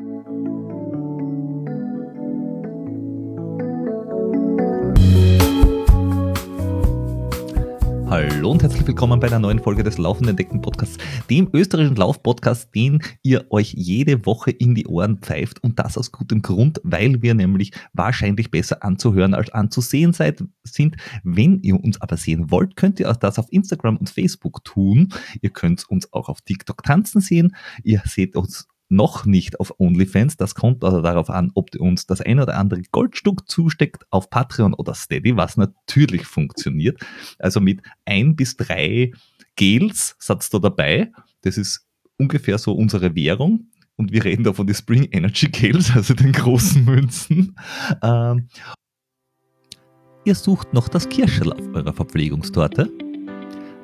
Hallo und herzlich willkommen bei einer neuen Folge des Laufenden Decken Podcasts, dem österreichischen Laufpodcast, den ihr euch jede Woche in die Ohren pfeift und das aus gutem Grund, weil wir nämlich wahrscheinlich besser anzuhören als anzusehen seid, sind. Wenn ihr uns aber sehen wollt, könnt ihr das auf Instagram und Facebook tun. Ihr könnt uns auch auf TikTok tanzen sehen. Ihr seht uns noch nicht auf OnlyFans. Das kommt also darauf an, ob ihr uns das ein oder andere Goldstück zusteckt auf Patreon oder Steady, was natürlich funktioniert. Also mit ein bis drei Gels satzt da dabei. Das ist ungefähr so unsere Währung. Und wir reden da von den Spring Energy Gels, also den großen Münzen. Ähm, ihr sucht noch das Kirschel auf eurer Verpflegungstorte?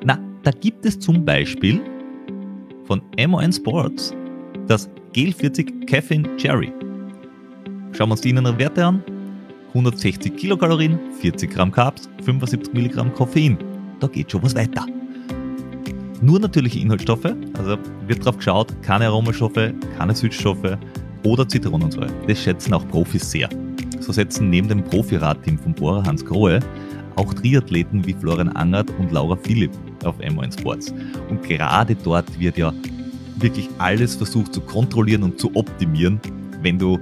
Na, da gibt es zum Beispiel von MON Sports das Gel 40 Caffeine Cherry. Schauen wir uns die inneren Werte an. 160 Kilokalorien, 40 Gramm Carbs, 75 Milligramm Koffein. Da geht schon was weiter. Nur natürliche Inhaltsstoffe, also wird drauf geschaut, keine Aromastoffe, keine Süßstoffe oder Zitronensäure. Das schätzen auch Profis sehr. So setzen neben dem Profi-Radteam von Bora Hans Grohe auch Triathleten wie Florian Angert und Laura Philipp auf M1 Sports. Und gerade dort wird ja wirklich alles versucht zu kontrollieren und zu optimieren, wenn du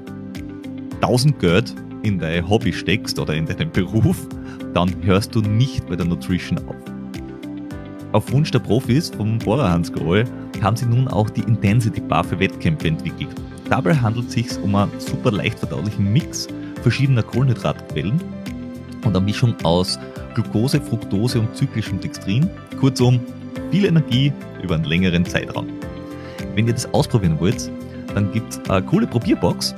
1000 Geld in dein Hobby steckst oder in deinen Beruf, dann hörst du nicht bei der Nutrition auf. Auf Wunsch der Profis vom Bohrer Hans Grohe haben sie nun auch die Intensity Bar für Wettkämpfe entwickelt. Dabei handelt es sich um einen super leicht verdaulichen Mix verschiedener Kohlenhydratquellen und eine Mischung aus Glucose, Fructose und zyklischem Dextrin. Kurzum, viel Energie über einen längeren Zeitraum. Wenn ihr das ausprobieren wollt, dann gibt es eine coole Probierbox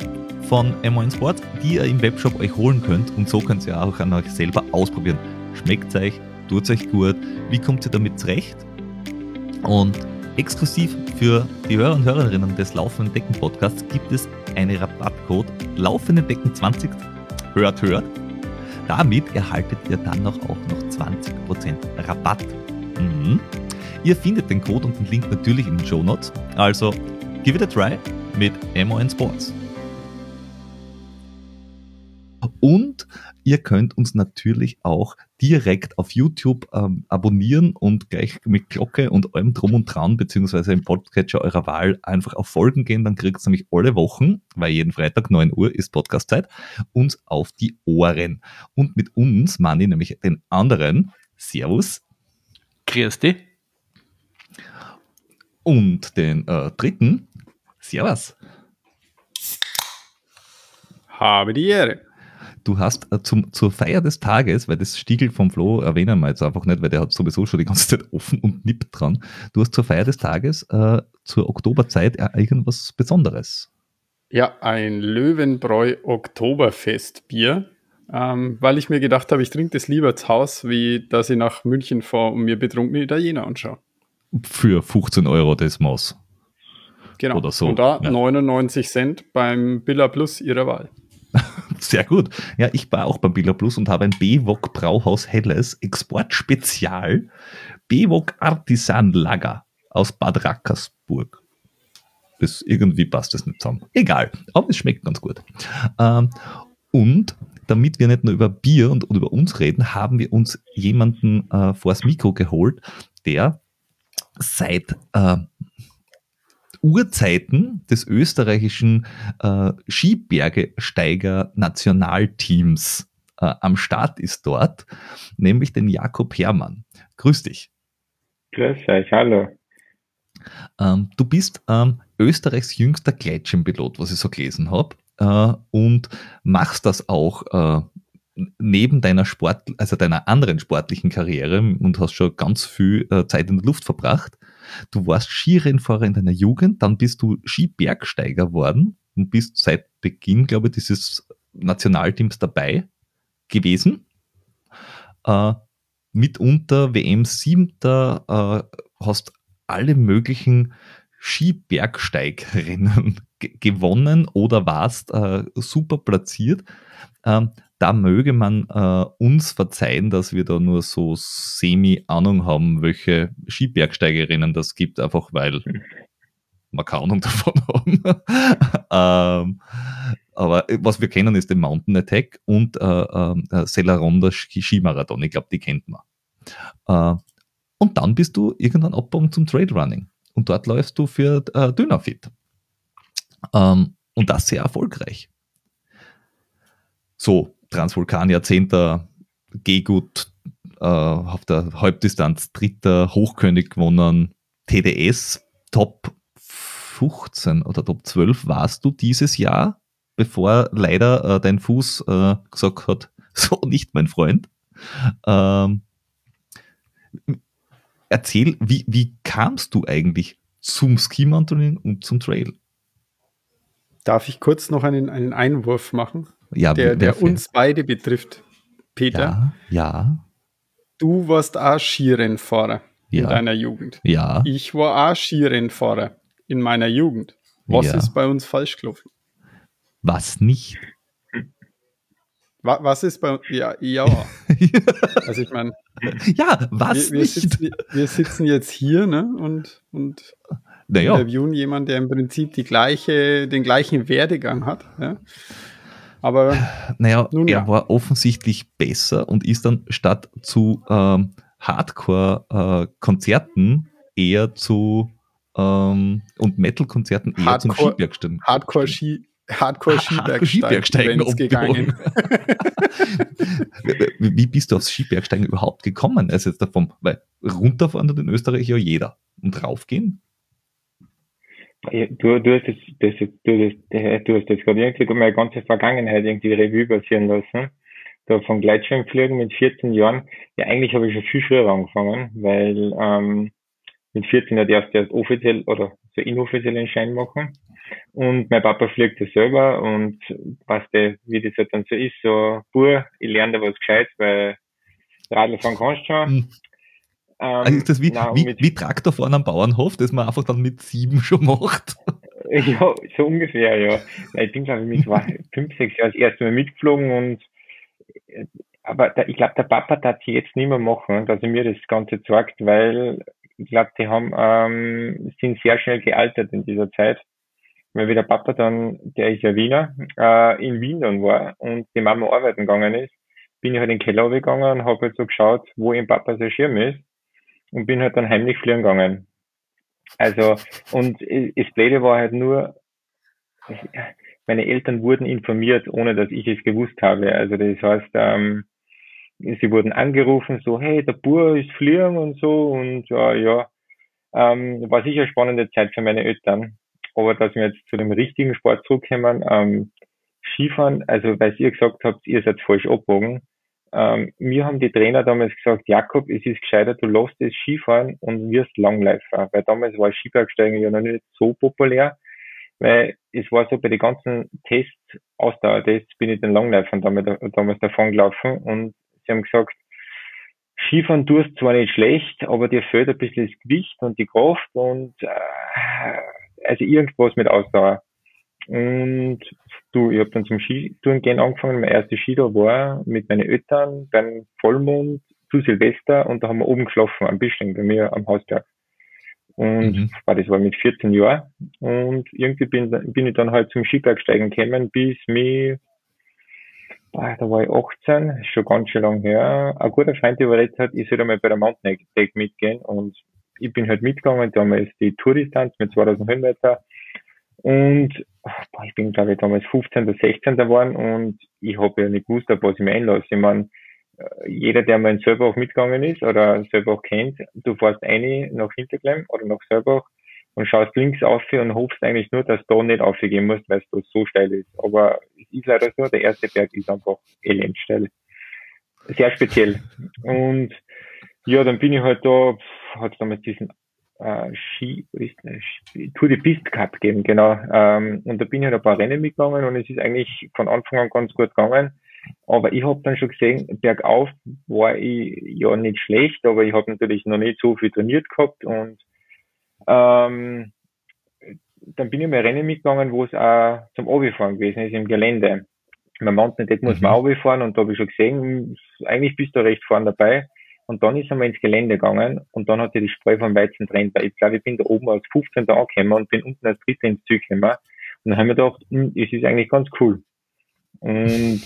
von M1 Sport, die ihr im Webshop euch holen könnt und so könnt ihr auch an euch selber ausprobieren. Schmeckt euch, tut euch gut, wie kommt ihr damit zurecht? Und exklusiv für die Hörer und Hörerinnen des Laufenden Decken Podcasts gibt es einen Rabattcode Laufende Decken 20 hört hört. Damit erhaltet ihr dann auch noch 20% Rabatt. Mhm. Ihr findet den Code und den Link natürlich in den Show Notes. Also, give it a try mit MON Sports. Und ihr könnt uns natürlich auch direkt auf YouTube ähm, abonnieren und gleich mit Glocke und allem Drum und Dran, beziehungsweise im Podcatcher eurer Wahl einfach auf Folgen gehen. Dann kriegt ihr nämlich alle Wochen, weil jeden Freitag 9 Uhr ist Podcastzeit, uns auf die Ohren. Und mit uns, Manni, nämlich den anderen. Servus. Grüß dich und den äh, dritten. Servus. Habe die Ehre. Du hast äh, zum, zur Feier des Tages, weil das Stiegel vom Flo erwähnen wir jetzt einfach nicht, weil der hat sowieso schon die ganze Zeit offen und nippt dran. Du hast zur Feier des Tages äh, zur Oktoberzeit äh, irgendwas Besonderes. Ja, ein Löwenbräu Oktoberfestbier, ähm, weil ich mir gedacht habe, ich trinke das lieber zu Hause, wie dass ich nach München fahre und mir betrunkene Italiener anschaue für 15 Euro das Maß. Genau. Oder so. Und da ja. 99 Cent beim Billa Plus ihrer Wahl. Sehr gut. Ja, ich war auch beim Billa Plus und habe ein BWOG Brauhaus Helles Exportspezial BWOG Artisan Lager aus Bad Rackersburg. Das, irgendwie passt das nicht zusammen. Egal, aber es schmeckt ganz gut. Ähm, und damit wir nicht nur über Bier und, und, über uns reden, haben wir uns jemanden äh, vors Mikro geholt, der seit äh, Urzeiten des österreichischen äh, Skibergesteiger-Nationalteams äh, am Start ist dort, nämlich den Jakob Herrmann. Grüß dich. Grüß euch, hallo. Ähm, du bist ähm, Österreichs jüngster Gleitschirmpilot, was ich so gelesen habe, äh, und machst das auch äh, neben deiner Sport, also deiner anderen sportlichen Karriere und hast schon ganz viel äh, Zeit in der Luft verbracht. Du warst Skirennfahrer in deiner Jugend, dann bist du Skibergsteiger worden und bist seit Beginn, glaube ich, dieses Nationalteams dabei gewesen. Äh, mitunter WM siebter, äh, hast alle möglichen Skibergsteigrennen gewonnen oder warst äh, super platziert. Ähm, da möge man äh, uns verzeihen, dass wir da nur so semi-Ahnung haben, welche Skibergsteigerinnen das gibt, einfach weil man keine Ahnung davon haben. ähm, aber was wir kennen, ist der Mountain Attack und äh, äh, Celeronda Skimarathon. Ich glaube, die kennt man. Äh, und dann bist du irgendwann abgekommen zum Trade Running. Und dort läufst du für äh, Dynafit. Ähm, und das sehr erfolgreich. So, Transvulkania 10. Gehgut äh, auf der Halbdistanz dritter Hochkönig gewonnen. TDS Top 15 oder Top 12 warst du dieses Jahr, bevor leider äh, dein Fuß äh, gesagt hat, so nicht mein Freund. Ähm, erzähl, wie, wie kamst du eigentlich zum Ski und zum Trail? Darf ich kurz noch einen, einen Einwurf machen, ja, der, der uns beide betrifft? Peter? Ja, ja. Du warst auch Skirennfahrer ja. in deiner Jugend. Ja. Ich war auch Skirennfahrer in meiner Jugend. Was Ja. ist bei uns falsch gelaufen? Was nicht? Wa- Was ist bei ja, ja. Also ich meine, ja, was wir, wir, nicht? sitzen, wir sitzen jetzt hier ne, und, und naja, interviewen jemanden, der im Prinzip die gleiche, den gleichen Werdegang hat. Ja? Aber naja Nun er ja. war offensichtlich besser und ist dann statt zu ähm, Hardcore-Konzerten eher zu ähm, und Metal-Konzerten eher zum Hardcore- Skibergsteigen. Hardcore-Ski Hardcore Hardcore Skibergsteigen Skibergsteigen gegangen. wie, wie bist du aufs Skibergsteigen überhaupt gekommen? Also jetzt davon, weil runterfahren tut in Österreich ja jeder. Und raufgehen? Du, du hast das, das, du, das, äh, du hast das gerade irgendwie meine ganze Vergangenheit irgendwie Revue passieren lassen. Da vom Gleitschirmfliegen mit 14 Jahren. Ja, eigentlich habe ich schon viel früher angefangen, weil ähm, mit 14 hat erst erst offiziell oder so inoffiziellen Schein machen. Und mein Papa fliegt ja selber und weißt du, wie das halt dann so ist, so, Bur, ich lerne da was gescheit, weil Radl fahren kannst schon. Hm. Ähm, Also ist das wie, na, wie, mit- wie Traktorfahren am Bauernhof, das man einfach dann mit sieben schon macht? Ja, so ungefähr, ja. Ich bin, glaube ich, mit zwei- fünf, sechs Jahren das erste Mal mitgeflogen und äh, aber der, ich glaube, der Papa darf sie jetzt nicht mehr machen, dass er mir das Ganze zeigt, weil ich glaube, die haben ähm, sind sehr schnell gealtert in dieser Zeit. Weil wie der Papa dann, der ist ja Wiener, äh, in Wien dann war und die Mama arbeiten gegangen ist, bin ich halt in den Keller gegangen und habe halt so geschaut, wo im Papa sein Schirm ist und bin halt dann heimlich fliegen gegangen. Also, und äh, das Blöde war halt nur, meine Eltern wurden informiert, ohne dass ich es gewusst habe. Also das heißt, ähm, sie wurden angerufen, so, hey, der Bur ist fliegen und so und ja, ja. Ähm, war sicher eine spannende Zeit für meine Eltern. Aber dass wir jetzt zu dem richtigen Sport zurückkommen, ähm, Skifahren, also weil ihr gesagt habt, ihr seid falsch abgebogen. Ähm, mir haben die Trainer damals gesagt, Jakob, es ist gescheiter, du lässt das Skifahren und wirst Langläufer. Weil damals war Skibergsteigen ja noch nicht so populär, weil es war so bei den ganzen Tests, Ausdauertests, bin ich den Langläufern damals, damals davon gelaufen und sie haben gesagt, Skifahren tust zwar nicht schlecht, aber dir fehlt ein bisschen das Gewicht und die Kraft und äh, also irgendwas mit Ausdauer. Und du, ich habe dann zum Skitouren gehen angefangen. Mein erstes Skitour war mit meinen Eltern beim Vollmond zu Silvester und da haben wir oben geschlafen am Bischling bei mir am Hausberg. Und Mhm. war, das war mit 14 Jahren. Und irgendwie bin, bin ich dann halt zum Skibergsteigen gekommen, bis mich, boah, da war ich 18, ist schon ganz schön lang her. Ein guter Freund überredet hat, ich soll einmal bei der Mountain Attack mitgehen. Und ich bin halt mitgegangen, damals die Tourdistanz mit 2000 Höhenmeter. Und boah, ich bin, glaube ich, damals 15. oder 16. geworden und ich habe ja nicht gewusst, auf was ich mir einlasse. Ich meine, äh, jeder, der mal in Selbach mitgegangen ist oder Selbach kennt, du fährst eine nach Hinterklemm oder nach Selbach und schaust links auf und hoffst eigentlich nur, dass du da nicht aufgehen musst, weil es da so steil ist. Aber es ist leider so, der erste Berg ist einfach elendsteil. Sehr speziell. Und ja, dann bin ich halt da, hat damals diesen äh, Ski? Tour de Piste Cup gegeben, genau. Ähm, und da bin ich halt ein paar Rennen mitgegangen und es ist eigentlich von Anfang an ganz gut gegangen. Aber ich habe dann schon gesehen, bergauf war ich ja nicht schlecht, aber ich habe natürlich noch nicht so viel trainiert gehabt und ähm, dann bin ich mal Rennen mitgegangen, wo es auch zum Obifahren gewesen ist im Gelände. Beim Mountain Attack muss man Mhm. Fahren und da habe ich schon gesehen, eigentlich bist du recht vorne dabei. Und dann ist er mal ins Gelände gegangen und dann hat er die Spreu vom Weizen trennt, ich glaube, ich bin da oben als 15. angekommen und bin unten als Dritter ins Ziel gekommen. Und dann haben wir gedacht, hm, es ist eigentlich ganz cool. Und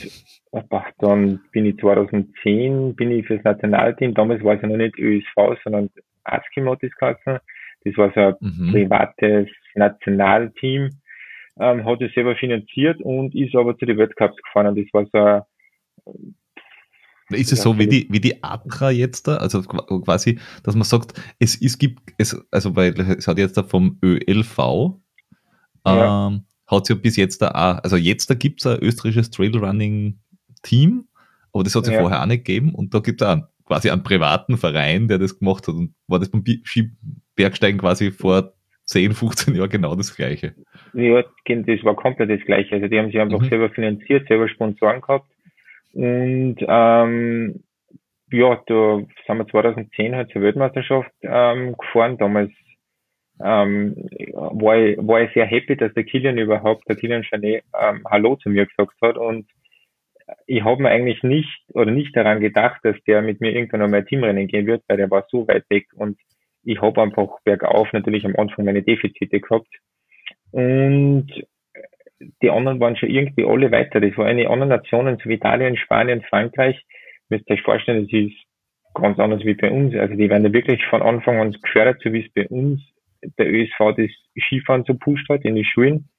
ach, dann bin ich 2010, bin ich fürs Nationalteam, damals war es ja noch nicht ÖSV, sondern ASCIM hat das geheißen. Das war so ein mhm. privates Nationalteam, ähm, hat es selber finanziert und ist aber zu den Weltcups gefahren. Und das war so ein ist es so wie die, wie die Atra jetzt da? Also quasi, dass man sagt, es, es gibt, es, also weil es hat jetzt da vom ÖLV, ja. ähm, hat es ja bis jetzt da auch, also jetzt da gibt es ein österreichisches Trailrunning-Team, aber das hat es ja. vorher auch nicht gegeben und da gibt es auch quasi einen privaten Verein, der das gemacht hat und war das beim Bergsteigen quasi vor 10, 15 Jahren genau das Gleiche. Ja, das war komplett das Gleiche. Also die haben sich einfach mhm. selber finanziert, selber Sponsoren gehabt und ähm, ja, da sind wir 2010 halt zur Weltmeisterschaft ähm, gefahren. Damals ähm, war, ich, war ich sehr happy, dass der Kilian überhaupt, der Kilian Chanet, ähm, Hallo zu mir gesagt hat. Und ich habe mir eigentlich nicht oder nicht daran gedacht, dass der mit mir irgendwann einmal Teamrennen gehen wird, weil der war so weit weg und ich habe einfach bergauf natürlich am Anfang meine Defizite gehabt. Und die anderen waren schon irgendwie alle weiter. Das waren eine anderen Nationen, so wie Italien, Spanien, Frankreich. Müsst ihr euch vorstellen, das ist ganz anders wie bei uns. Also die werden da wirklich von Anfang an gefördert, so wie es bei uns der ÖSV das Skifahren so pusht hat in die Schulen.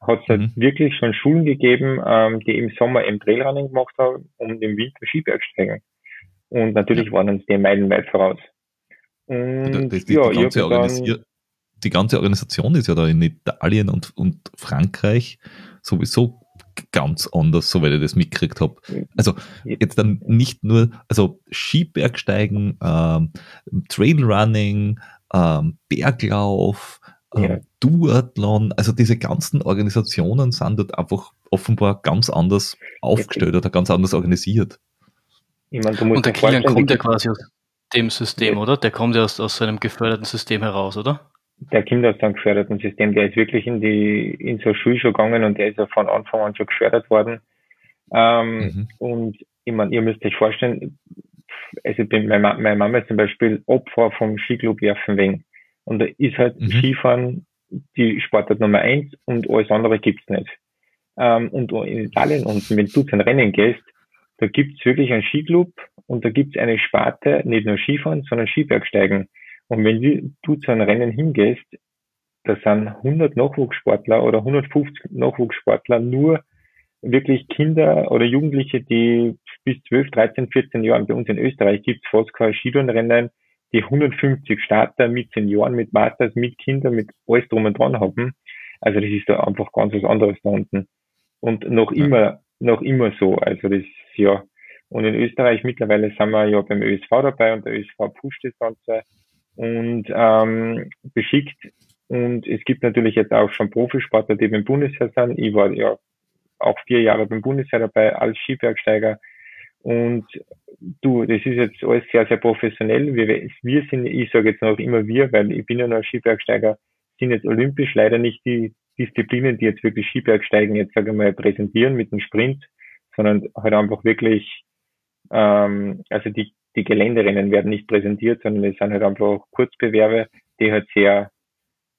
Hat es mhm. wirklich schon Schulen gegeben, ähm, die im Sommer im Trailrunning gemacht haben und im Winter Skibergsteigen. Und natürlich ja. waren uns die meilenweit voraus. Und das, die, ja, ganze dann, die ganze Organisation ist ja da in Italien und, und Frankreich sowieso ganz anders, soweit ich das mitgekriegt habe. Also jetzt dann nicht nur, also Skibergsteigen, ähm, Trailrunning, ähm, Berglauf, ähm, ja. Duathlon, also diese ganzen Organisationen sind dort einfach offenbar ganz anders aufgestellt oder ganz anders organisiert. Ich mein, und der Kilian kommt ja quasi aus dem System, oder? Der kommt ja aus, aus so einem geförderten System heraus, oder? Der einem geförderten System. Der ist wirklich in die in so eine Schule schon gegangen und der ist ja von Anfang an schon gefördert worden. Ähm, mhm. Und ich meine, ihr müsst euch vorstellen, also bin, meine, meine Mama ist zum Beispiel Opfer vom Skiclub Werfenweng. Und da ist halt mhm. Skifahren die Sportart Nummer eins und alles andere gibt's nicht. Ähm, und in Italien, und wenn du zu einem Rennen gehst, da gibt's wirklich einen Skiclub und da gibt's eine Sparte, nicht nur Skifahren, sondern Skibergsteigen. Und wenn du zu einem Rennen hingehst, da sind 100 Nachwuchssportler oder 150 Nachwuchssportler nur wirklich Kinder oder Jugendliche, die bis 12, 13, 14 Jahren bei uns in Österreich gibt es fast kein Skitourenrennen, die 150 Starter mit Senioren, mit Masters, mit Kindern, mit alles drum und dran haben. Also das ist da einfach ganz was anderes da unten. Und noch ja. immer, noch immer so. Also das, ja. Und in Österreich mittlerweile sind wir ja beim ÖSV dabei und der ÖSV pusht das Ganze und ähm, beschickt. Und es gibt natürlich jetzt auch schon Profisportler, die beim Bundesheer sind. Ich war ja auch vier Jahre beim Bundesheer dabei als Skibergsteiger. Und du, das ist jetzt alles sehr, sehr professionell. Wir, wir sind, ich sage jetzt noch immer wir, weil ich bin ja noch Skibergsteiger, sind jetzt olympisch leider nicht die Disziplinen, die jetzt wirklich Skibergsteigen jetzt, sage ich mal, präsentieren mit dem Sprint, sondern halt einfach wirklich, ähm, also die, die Geländerennen werden nicht präsentiert, sondern es sind halt einfach Kurzbewerbe, die halt sehr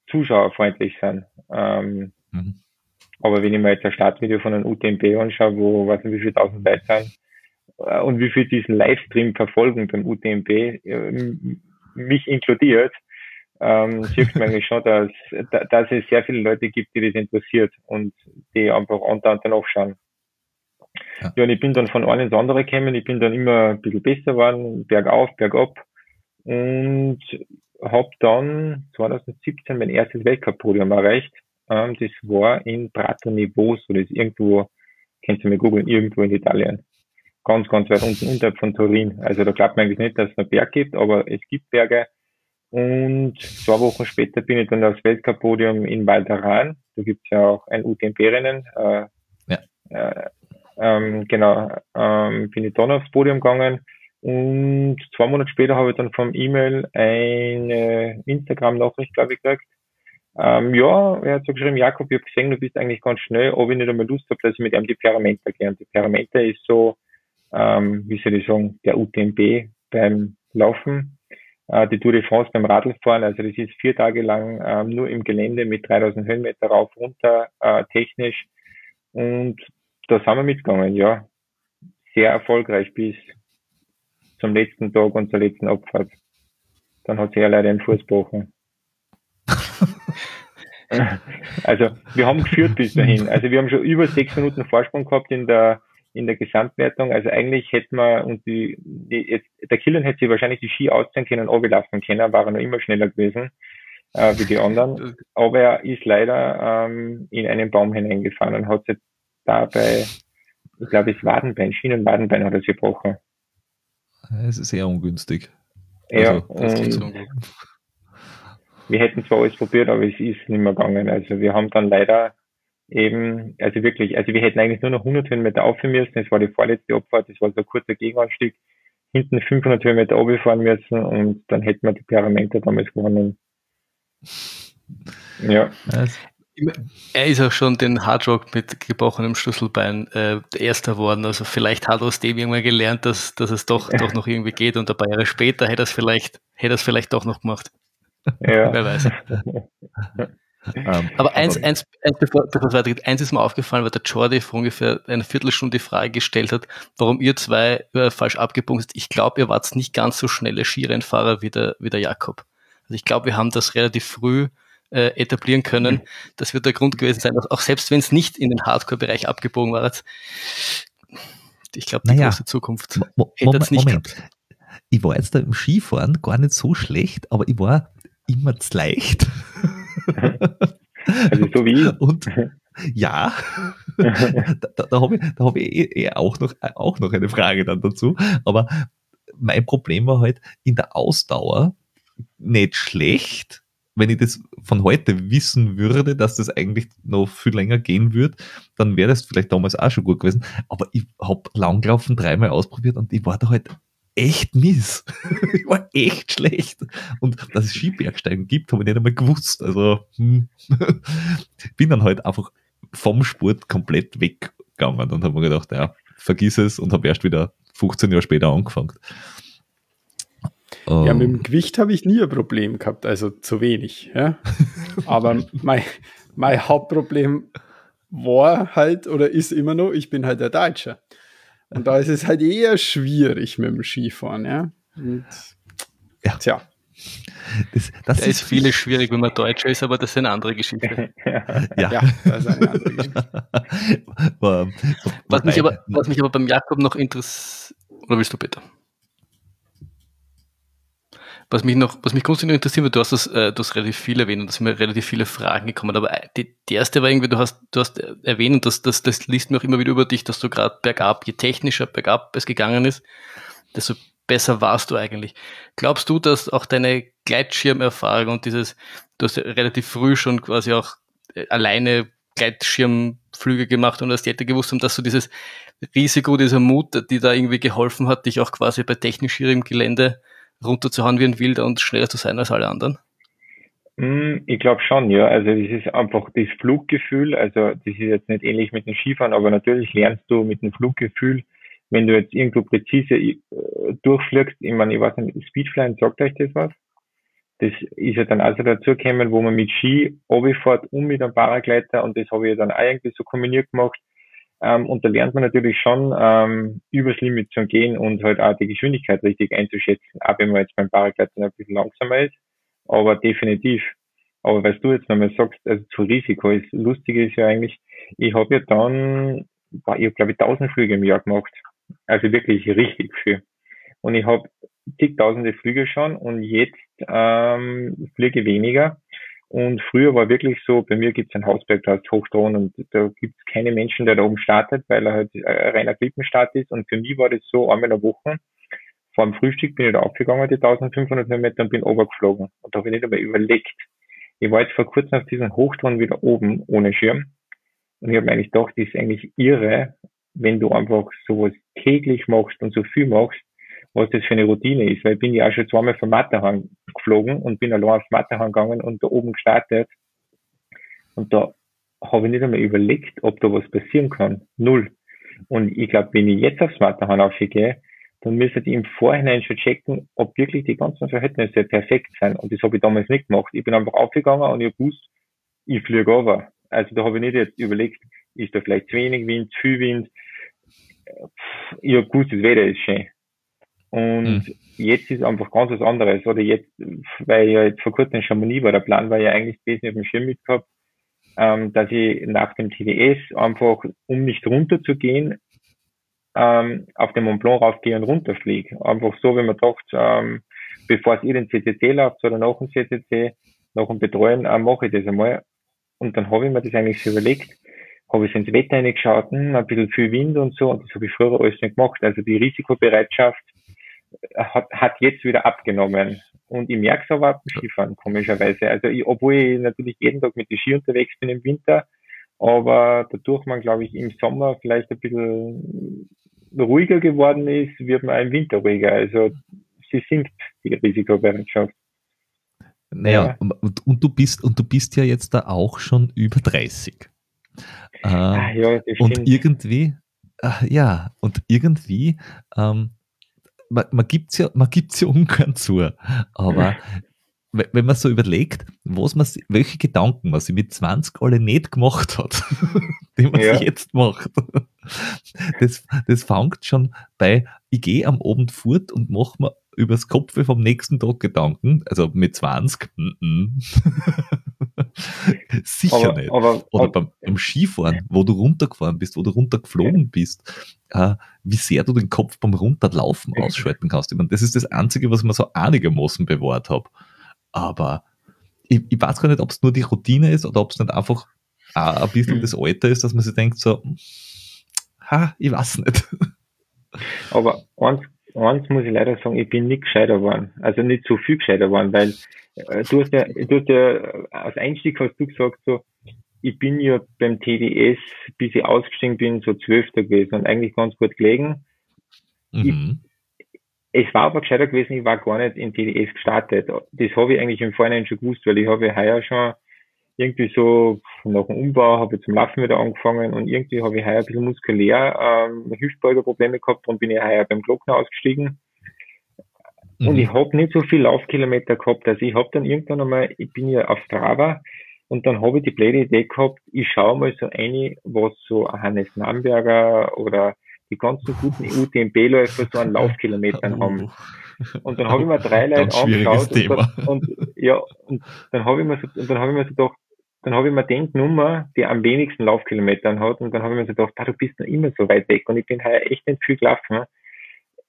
zuschauerfreundlich sind. Ähm, mhm. Aber wenn ich mir jetzt ein Startvideo von einem UTMB anschaue, wo, weiß nicht, wie viele tausend Leute sind, äh, und wie viel diesen Livestream verfolgen beim UTMB, äh, mich inkludiert, ähm, sieht man eigentlich schon, dass, dass es sehr viele Leute gibt, die das interessiert und die einfach andauernd dann aufschauen. Ja. ja, und ich bin dann von einem ins andere gekommen, ich bin dann immer ein bisschen besser geworden, bergauf, bergab und habe dann 2017 mein erstes Weltcup-Podium erreicht. Ähm, das war in Prato Niveau, so das ist irgendwo, kennst du mir googeln, irgendwo in Italien ganz, ganz weit unten unterhalb von Turin. Also da glaubt man eigentlich nicht, dass es einen Berg gibt, aber es gibt Berge. Und zwei Wochen später bin ich dann aufs Weltcup-Podium in Valdaran. Da gibt's ja auch ein UTMP-Rennen. Äh, ja. äh, ähm, genau, ähm, bin ich dann aufs Podium gegangen. Und zwei Monate später habe ich dann vom E-Mail eine Instagram-Nachricht, glaube ich, gekriegt. Ähm, ja, er hat so geschrieben, Jakob, ich habe gesehen, du bist eigentlich ganz schnell, ob ich nicht einmal Lust habe, dass ich mit ihm die Peramenta gehe. Und die Peramenta ist so ähm, wie soll ich sagen, der UTMB beim Laufen, äh, die Tour de France beim Radlfahren. Also das ist vier Tage lang äh, nur im Gelände mit 3000 Höhenmeter rauf, runter, äh, technisch. Und da sind wir mitgegangen, ja. Sehr erfolgreich bis zum letzten Tag und zur letzten Abfahrt. Dann hat sich ja leider ein Fuß gebrochen. also wir haben geführt bis dahin. Also wir haben schon über sechs Minuten Vorsprung gehabt in der in der Gesamtwertung. Also eigentlich hätten wir und die, die jetzt, der Killen hätte sich wahrscheinlich die Ski ausziehen können, runterlaufen können, war er noch immer schneller gewesen äh, wie die anderen. Aber er ist leider ähm, in einen Baum hineingefahren und hat sich dabei, ich glaube, das Wadenbein, Schienenwadenbein hat er sich gebrochen. Es ist sehr ungünstig. Ja, also, wir hätten zwar alles probiert, aber es ist nicht mehr gegangen. Also wir haben dann leider eben, also wirklich, also wir hätten eigentlich nur noch 100 Höhenmeter aufhören müssen. Es war die vorletzte Abfahrt, das war so ein kurzer Gegenanstieg. Hinten 500 Höhenmeter runterfahren müssen und dann hätten wir die Pyramide damals gewonnen. Ja. Er ist auch schon den Hardrock mit gebrochenem Schlüsselbein äh, Erster worden. Also vielleicht hat er aus dem irgendwann gelernt, dass, dass es doch, doch noch irgendwie geht und ein paar Jahre später hätte er es vielleicht, hätte er es vielleicht doch noch gemacht. Ja. Wer weiß. Ähm, aber eins, eins, eins bevor, bevor es weitergeht, eins ist mir aufgefallen, weil der Jordi vor ungefähr eine Viertelstunde die Frage gestellt hat, warum ihr zwei äh, falsch abgebogen seid. Ich glaube, ihr wart nicht ganz so schnelle Skirennfahrer wie der, wie der Jakob. Also ich glaube, wir haben das relativ früh äh, etablieren können. Das wird der Grund gewesen sein, auch selbst wenn es nicht in den Hardcore-Bereich abgebogen war. Ich glaube, die naja, große Zukunft hätte es nicht Moment. Gehabt. Ich war jetzt da im Skifahren gar nicht so schlecht, aber ich war immer zu leicht. Also so wie Und ja, da, da habe ich, da hab ich eh, eh auch, noch, auch noch eine Frage dann dazu. Aber mein Problem war halt in der Ausdauer nicht schlecht, wenn ich das von heute wissen würde, dass das eigentlich noch viel länger gehen würde, dann wäre das vielleicht damals auch schon gut gewesen. Aber ich habe Langlaufen dreimal ausprobiert und ich war da halt echt mies. ich war echt schlecht. Und dass es Skibergsteigen gibt, habe ich nicht einmal gewusst. Also hm. bin dann halt einfach vom Sport komplett weggegangen und habe mir gedacht, ja, vergiss es und habe erst wieder 15 Jahre später angefangen. Ja, mit dem ähm. Gewicht habe ich nie ein Problem gehabt, also zu wenig. Ja? Aber mein, mein Hauptproblem war halt oder ist immer noch, ich bin halt der Deutsche. Und da ist es halt eher schwierig mit dem Skifahren, ja. Und, ja. Tja. Das, das da ist, ist vieles schwierig, wenn man Deutscher ist, aber das ist eine andere Geschichte. ja. ja, das ist eine andere Geschichte. was, mich aber, was mich aber beim Jakob noch interessiert, oder willst du bitte? Was mich noch, was mich grundsätzlich interessiert, du hast das, äh, du hast relativ viel erwähnt und da sind mir relativ viele Fragen gekommen, aber die, die erste war irgendwie, du hast, du hast erwähnt, und das, das, das liest mir auch immer wieder über dich, dass du gerade bergab, je technischer bergab es gegangen ist, desto besser warst du eigentlich. Glaubst du, dass auch deine Gleitschirmerfahrung und dieses, du hast ja relativ früh schon quasi auch äh, alleine Gleitschirmflüge gemacht und hast hätte gewusst, dass du dieses Risiko, dieser Mut, die da irgendwie geholfen hat, dich auch quasi bei technisch schwierigem Gelände runterzuhauen wie ein Wilder und schneller zu sein als alle anderen? Hm, ich glaube schon, ja. Also das ist einfach das Fluggefühl. Also das ist jetzt nicht ähnlich mit dem Skifahren, aber natürlich lernst du mit dem Fluggefühl, wenn du jetzt irgendwo präzise äh, durchfliegst. Ich meine, ich weiß nicht, Speedflying, sagt euch das was? Das ist ja dann also dazu gekommen, wo man mit Ski runterfährt und mit einem Paragleiter und das habe ich dann auch irgendwie so kombiniert gemacht. Ähm, und da lernt man natürlich schon, ähm, übers Limit zu gehen und halt auch die Geschwindigkeit richtig einzuschätzen, auch wenn man jetzt beim Paragleiten ein bisschen langsamer ist, aber definitiv. Aber was du jetzt nochmal sagst, also zu Risiko, ist lustige ist ja eigentlich, ich habe ja dann, ich glaube ich tausend Flüge im Jahr gemacht. Also wirklich richtig viel. Und ich habe zigtausende Flüge schon und jetzt ähm, fliege weniger. Und früher war wirklich so, bei mir gibt es ein Hausberg, da ist Hochstron und da gibt es keine Menschen, der da oben startet, weil er halt ein reiner Klippenstart ist. Und für mich war das so einmal in der Woche. Vor dem Frühstück bin ich da aufgegangen, die 1500 Höhenmeter und bin obergeflogen. Und da habe ich nicht einmal überlegt. Ich war jetzt vor kurzem auf diesem Hochstron wieder oben ohne Schirm. Und ich habe mir eigentlich gedacht, das ist eigentlich irre, wenn du einfach sowas täglich machst und so viel machst, was das für eine Routine ist, weil ich bin ja auch schon zweimal vom Matterhorn geflogen und bin allein aufs Matterhorn gegangen und da oben gestartet. Und da habe ich nicht einmal überlegt, ob da was passieren kann. Null. Und ich glaube, wenn ich jetzt aufs Matterhorn aufgehe, dann müssen die im Vorhinein schon checken, ob wirklich die ganzen Verhältnisse perfekt sind. Und das habe ich damals nicht gemacht. Ich bin einfach aufgegangen und ich habe gewusst, ich fliege over. Also da habe ich nicht jetzt überlegt, ist da vielleicht zu wenig Wind, zu viel Wind. Ich habe gewusst, das Wetter ist schön. Und mhm. jetzt ist einfach ganz was anderes. Oder jetzt, weil ich ja jetzt vor kurzem schon mal nie war, der Plan war ja eigentlich gewesen, auf dem Schirm mitgehabt, ähm, dass ich nach dem TDS einfach, um nicht runterzugehen, ähm, auf den Mont Blanc raufgehe und runterfliege. Einfach so, wenn man sagt, ähm, bevor es ihr den CCC läuft oder nach dem CCC, nach dem Betreuen, äh, mache ich das einmal. Und dann habe ich mir das eigentlich so überlegt, habe ich ins Wetter reingeschaut, hm, ein bisschen viel Wind und so, und das habe ich früher alles nicht gemacht. Also die Risikobereitschaft hat, hat jetzt wieder abgenommen. Und ich merke es aber beim Skifahren, komischerweise. Also ich, obwohl ich natürlich jeden Tag mit den Ski unterwegs bin im Winter, aber dadurch man, glaube ich, im Sommer vielleicht ein bisschen ruhiger geworden ist, wird man im Winter ruhiger. Also sie sinkt die Risikobereitschaft. Naja, ja. und, und, du bist, und du bist ja jetzt da auch schon über 30. Äh, ah, ja, und irgendwie, äh, ja, und irgendwie, ähm, man, man gibt es ja, man gibt's ja ungern zu, aber wenn man so überlegt, was man, welche Gedanken man sich mit 20 alle nicht gemacht hat, die man ja. sich jetzt macht, das, das fängt schon bei, ich gehe am Abend fort und mache mir übers Kopf vom nächsten Tag Gedanken, also mit 20, mm -mm. sicher aber, nicht. Aber, Oder beim, beim, Skifahren, wo du runtergefahren bist, wo du runtergeflogen bist, äh, wie sehr du den Kopf beim Runterlaufen ausschalten kannst. Ich meine, das ist das Einzige, was man so einigermaßen bewahrt habe. Aber ich, ich weiß gar nicht, ob es nur die Routine ist oder ob es nicht einfach auch ein bisschen mhm. das Alter ist, dass man sich denkt so, ha, ich weiß nicht. Aber eins, eins muss ich leider sagen, ich bin nicht gescheiter geworden. Also nicht so viel gescheiter geworden, weil äh, du hast ja, du hast ja, als Einstieg hast du gesagt so, ich bin ja beim TDS, bis ich ausgestiegen bin, so Zwölfter gewesen und eigentlich ganz gut gelegen. Mhm. Ich, es war aber gescheiter gewesen, ich war gar nicht in TDS gestartet. Das habe ich eigentlich im Vorhinein schon gewusst, weil ich habe heuer schon irgendwie so nach dem Umbau habe ich zum Laufen wieder angefangen und irgendwie habe ich heuer ein bisschen muskulär ähm, Hüftbeugerprobleme gehabt, darum bin ich heuer beim Glockner ausgestiegen. Mhm. Und ich habe nicht so viel Laufkilometer gehabt. Also ich habe dann irgendwann einmal, ich bin ja auf Strava und dann habe ich die blöde Idee gehabt, ich schaue mal so ein, was so Hannes Namberger oder die ganzen guten UTMB-Läufer so an Laufkilometern haben. Und dann habe ich mir drei Leute angeschaut und, und, ja, und dann habe ich mir so, und dann habe ich mir so gedacht, dann habe ich mir den Nummer, die am wenigsten Laufkilometern hat, und dann habe ich mir so gedacht, ah, du bist noch immer so weit weg und ich bin heuer echt nicht viel gelaufen.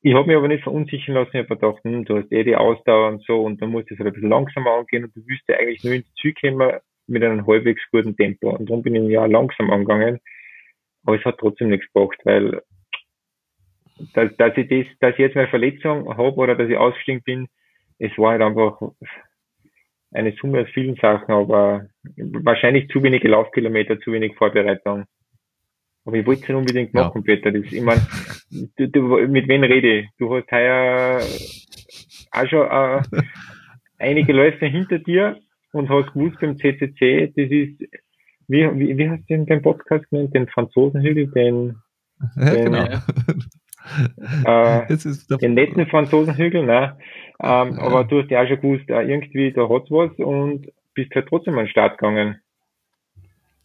Ich habe mich aber nicht verunsichern lassen, ich habe gedacht, hm, du hast eh die Ausdauer und so und dann musst du es halt ein bisschen langsamer angehen und du ja eigentlich nur ins Ziel kommen mit einem halbwegs guten Tempo. Und darum bin ich ja langsam angegangen. Aber es hat trotzdem nichts gebracht, weil dass, dass ich das, dass ich jetzt eine Verletzung habe oder dass ich ausgestiegen bin, es war halt einfach eine Summe aus vielen Sachen, aber wahrscheinlich zu wenige Laufkilometer, zu wenig Vorbereitung. Aber ich wollte es nicht unbedingt machen, ja. Peter. Das, ich meine, du, du, mit wem rede ich? Du hast heuer auch schon äh, einige Läufe hinter dir und hast gewusst beim CCC, das ist, wie, wie, wie hast du den, den Podcast genannt? Den Franzosenhügel, den, ja, den, genau. Äh, den netten Franzosenhügel, ne? Ähm, ja. Aber du hast ja auch schon gewusst, äh, irgendwie da hat's was und bist halt trotzdem an den Start gegangen.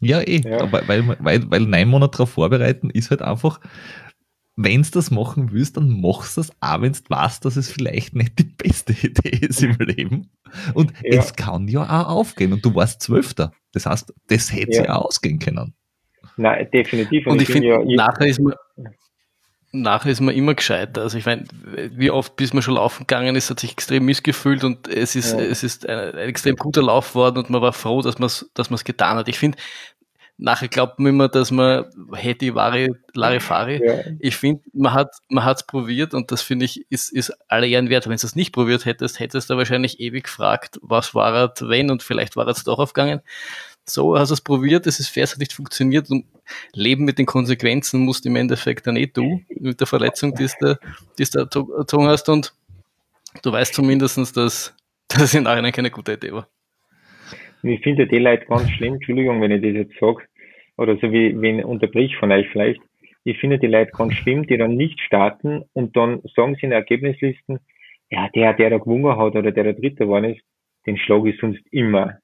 Ja, eh, ja. Weil, weil, weil neun Monate darauf vorbereiten ist halt einfach, wenn du das machen willst, dann machst du es auch, wenn du weißt, dass es vielleicht nicht die beste Idee ist im Leben. Und ja. es kann ja auch aufgehen und du warst Zwölfter. Das heißt, das hätte ja. ja auch ausgehen können. Nein, definitiv. Und, und ich, ich finde, ja, nachher ist man, nachher ist man immer gescheiter. Also ich meine, wie oft bis man schon laufen gegangen ist, hat sich extrem missgefühlt und es ist, ja. es ist ein, ein, extrem guter Lauf worden und man war froh, dass man es dass man's getan hat. Ich finde, nachher glaubt man immer, dass man hätte Ware, Larifari. Ja. Ich finde, man hat man hat's probiert und das finde ich ist, ist alle Ehren wert. Wenn du es nicht probiert hättest, hättest du wahrscheinlich ewig gefragt, was war es, wenn und vielleicht war es doch aufgegangen. So hast du es probiert, es ist es hat nicht funktioniert und leben mit den Konsequenzen musst im Endeffekt dann eh du mit der Verletzung, die du, erzogen hast und du weißt zumindest, dass das in Nachhinein keine gute Idee war. Ich finde die Leute ganz schlimm, Entschuldigung, wenn ich das jetzt sage, oder so wie, wenn unterbrich von euch vielleicht, ich finde die Leute ganz schlimm, die dann nicht starten und dann sagen sie in Ergebnislisten, ja, der, der da gewonnen hat oder der der Dritte geworden ist, den schlage ich sonst immer.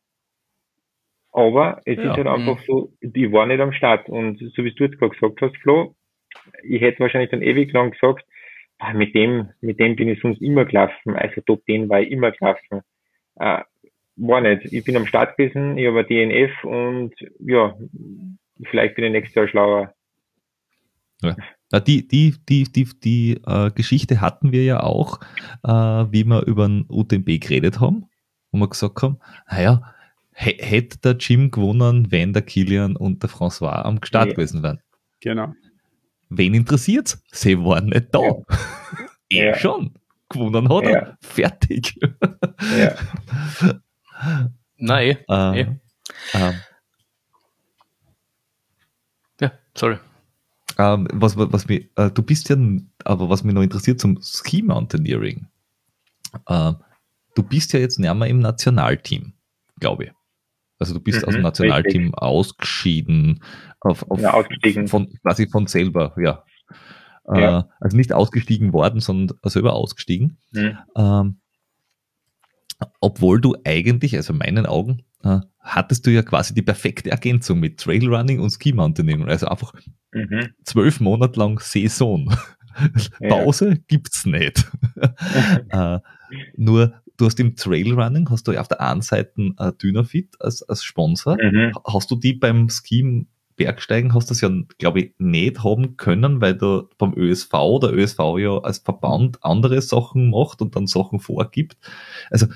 Aber es ja, ist halt einfach so, ich war nicht am Start. Und so wie du jetzt gerade gesagt hast, Flo, ich hätte wahrscheinlich dann ewig lang gesagt, ah, mit dem, mit dem bin ich sonst immer gelaufen. Also Top 10 war ich immer gelaufen. Äh, war nicht. Ich bin am Start gewesen, ich habe ein DNF und ja, vielleicht bin ich nächstes Jahr schlauer. Ja. Die, die, die, die, die äh, Geschichte hatten wir ja auch, äh, wie wir über den UTMB geredet haben, wo wir gesagt haben, naja, hätte der Jim gewonnen, wenn der Kilian und der François am Start ja. gewesen wären. Genau. Wen interessiert's? Sie waren nicht da. Ja. er ja. schon. Gewonnen hat er. Fertig. Ja. Nein. Äh, äh. Ja, sorry. Ähm, was, was, was mich, äh, du bist ja, aber was mich noch interessiert zum Ski Mountaineering. Äh, du bist ja jetzt näher mal im Nationalteam, glaube ich. Also du bist mhm, aus dem Nationalteam richtig. ausgeschieden, auf, auf, ja, ausgestiegen. Von, quasi von selber, ja. ja. Äh, also nicht ausgestiegen worden, sondern selber ausgestiegen. Mhm. Ähm, obwohl du eigentlich, also in meinen Augen, äh, hattest du ja quasi die perfekte Ergänzung mit Trailrunning und Ski Mountaineering. Also einfach mhm. zwölf Monate lang Saison. Ja. Pause gibt's nicht. äh, nur du hast im Trailrunning, hast du ja auf der einen Seite äh, Dynafit als, als Sponsor. Mhm. Hast du die beim Ski Bergsteigen hast du das ja, glaube ich, nicht haben können, weil du beim ÖSV, der ÖSV ja als Verband andere Sachen macht und dann Sachen vorgibt. Also,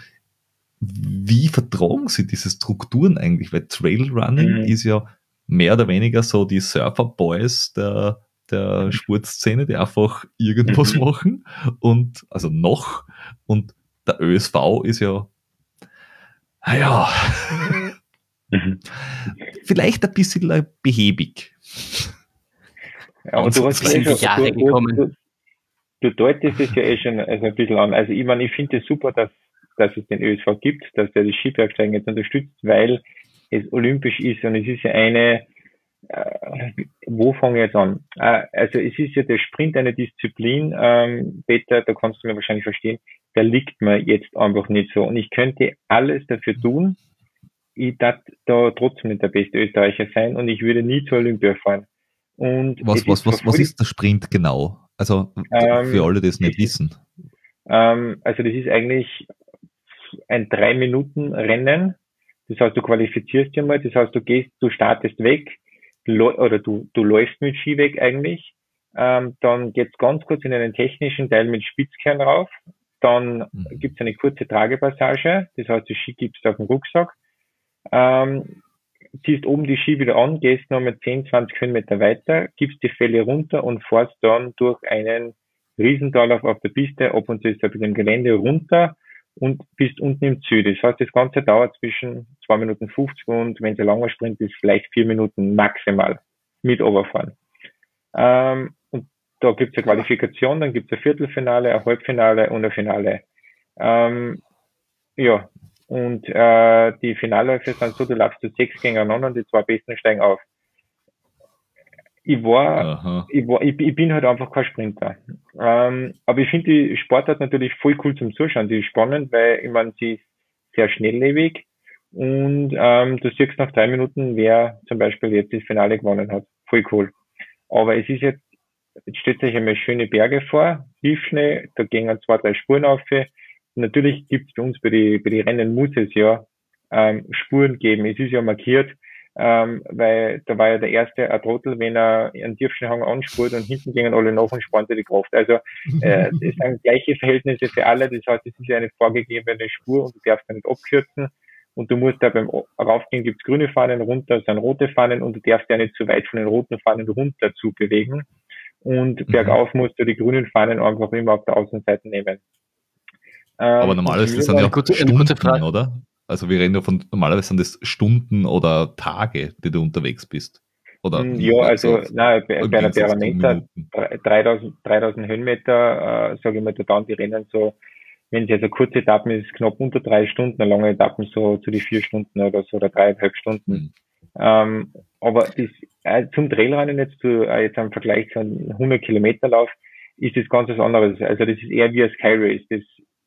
wie vertragen sie diese Strukturen eigentlich? Weil Trailrunning mhm. ist ja mehr oder weniger so die Surfer-Boys der, der. Sportszene, die einfach irgendwas mhm. machen und, also noch, und der ÖSV ist ja, naja, mhm. vielleicht ein bisschen behäbig. Ja, und du hast schon, Jahre du, gekommen. Du, du, deutest es ja eh schon also ein bisschen an. Also ich meine, ich finde es super, dass, dass es den ÖSV gibt, dass der das Skibergsteigen jetzt unterstützt, weil es olympisch ist und es ist ja eine, äh, wo fange ich jetzt an? Äh, also es ist ja der Sprint eine Disziplin, ähm, Peter, da kannst du mir wahrscheinlich verstehen, der liegt mir jetzt einfach nicht so. Und ich könnte alles dafür tun, ich darf da trotzdem nicht der beste Österreicher sein und ich würde nie zur Olympia fahren. Und was, was, was, was ist der Sprint genau? Also ähm, für alle, die es nicht wissen. Ähm, also das ist eigentlich ein drei Minuten Rennen. Das heißt, du qualifizierst dich mal, das heißt, du gehst, du startest weg, oder du, du läufst mit Ski weg eigentlich. Ähm, dann geht's ganz kurz in einen technischen Teil mit Spitzkern rauf. Dann mhm. gibt's eine kurze Tragepassage, das heißt, die Ski gibst auf den Rucksack. Ähm, ziehst oben die Ski wieder an, gehst noch mit 10, 20 Höhenmeter weiter, gibst die Fälle runter und fährst dann durch einen Riesentalauf auf der Piste, ab und zu ist er mit dem Gelände runter und bist unten im Ziel. Das heißt, das Ganze dauert zwischen 2 Minuten 50 und wenn ein langer Sprint ist, vielleicht 4 Minuten maximal mit Oberfahren. Ähm, und da gibt es eine Qualifikation, dann gibt es ein Viertelfinale, ein Halbfinale und ein Finale. Ähm, ja, und äh, die Finalläufe sind so, du laufst zu sechs gegeneinander und die zwei Besten steigen auf. Ich war, ich war, ich, ich, bin halt einfach kein Sprinter. Ähm, aber ich finde die Sportart natürlich voll cool zum Zuschauen. Die ist spannend, weil ich meine, sie ist sehr schnelllebig und ähm, du siehst nach drei Minuten, wer zum Beispiel jetzt das Finale gewonnen hat. Voll cool. Aber es ist jetzt, jetzt stellt sich einmal schöne Berge vor, Tiefschnee, da gehen zwei, drei Spuren auf. Natürlich gibt es bei uns bei den bei die Rennen muss es ja ähm, Spuren geben. Es ist ja markiert, ähm, weil da war ja der erste ein Trottel, wenn er einen Tiefschneehang anspurt und hinten gingen alle nach und spannte die Kraft. Also äh, es sind gleiche Verhältnisse für alle. Das heißt, es ist ja eine vorgegebene Spur und du darfst da nicht abkürzen. Und du musst da beim Raufgehen gibt's grüne Fahnen, runter sind rote Fahnen und du darfst ja nicht zu weit von den roten Fahnen runter zu bewegen. Und mhm. bergauf musst du die grünen Fahnen einfach immer auf der Außenseite nehmen. Aber ähm, normalerweise das sind ja kurze, Stunden, Frage. oder? Also wir reden ja von, normalerweise sind das Stunden oder Tage, die du unterwegs bist. Oder hm, ja, also nein, bei, bei einer Parameter 3000, 3000 Höhenmeter, äh, sage ich mal, da dann die Rennen so, wenn es also kurze Etappen ist, knapp unter drei Stunden, eine lange Etappen so zu die vier Stunden oder so oder dreieinhalb Stunden. Ähm, aber das, äh, zum Trailrennen jetzt, zu, äh, jetzt am Vergleich zu einem 100 Kilometer Lauf, ist das ganz was anderes. Also das ist eher wie ein Sky Race. Das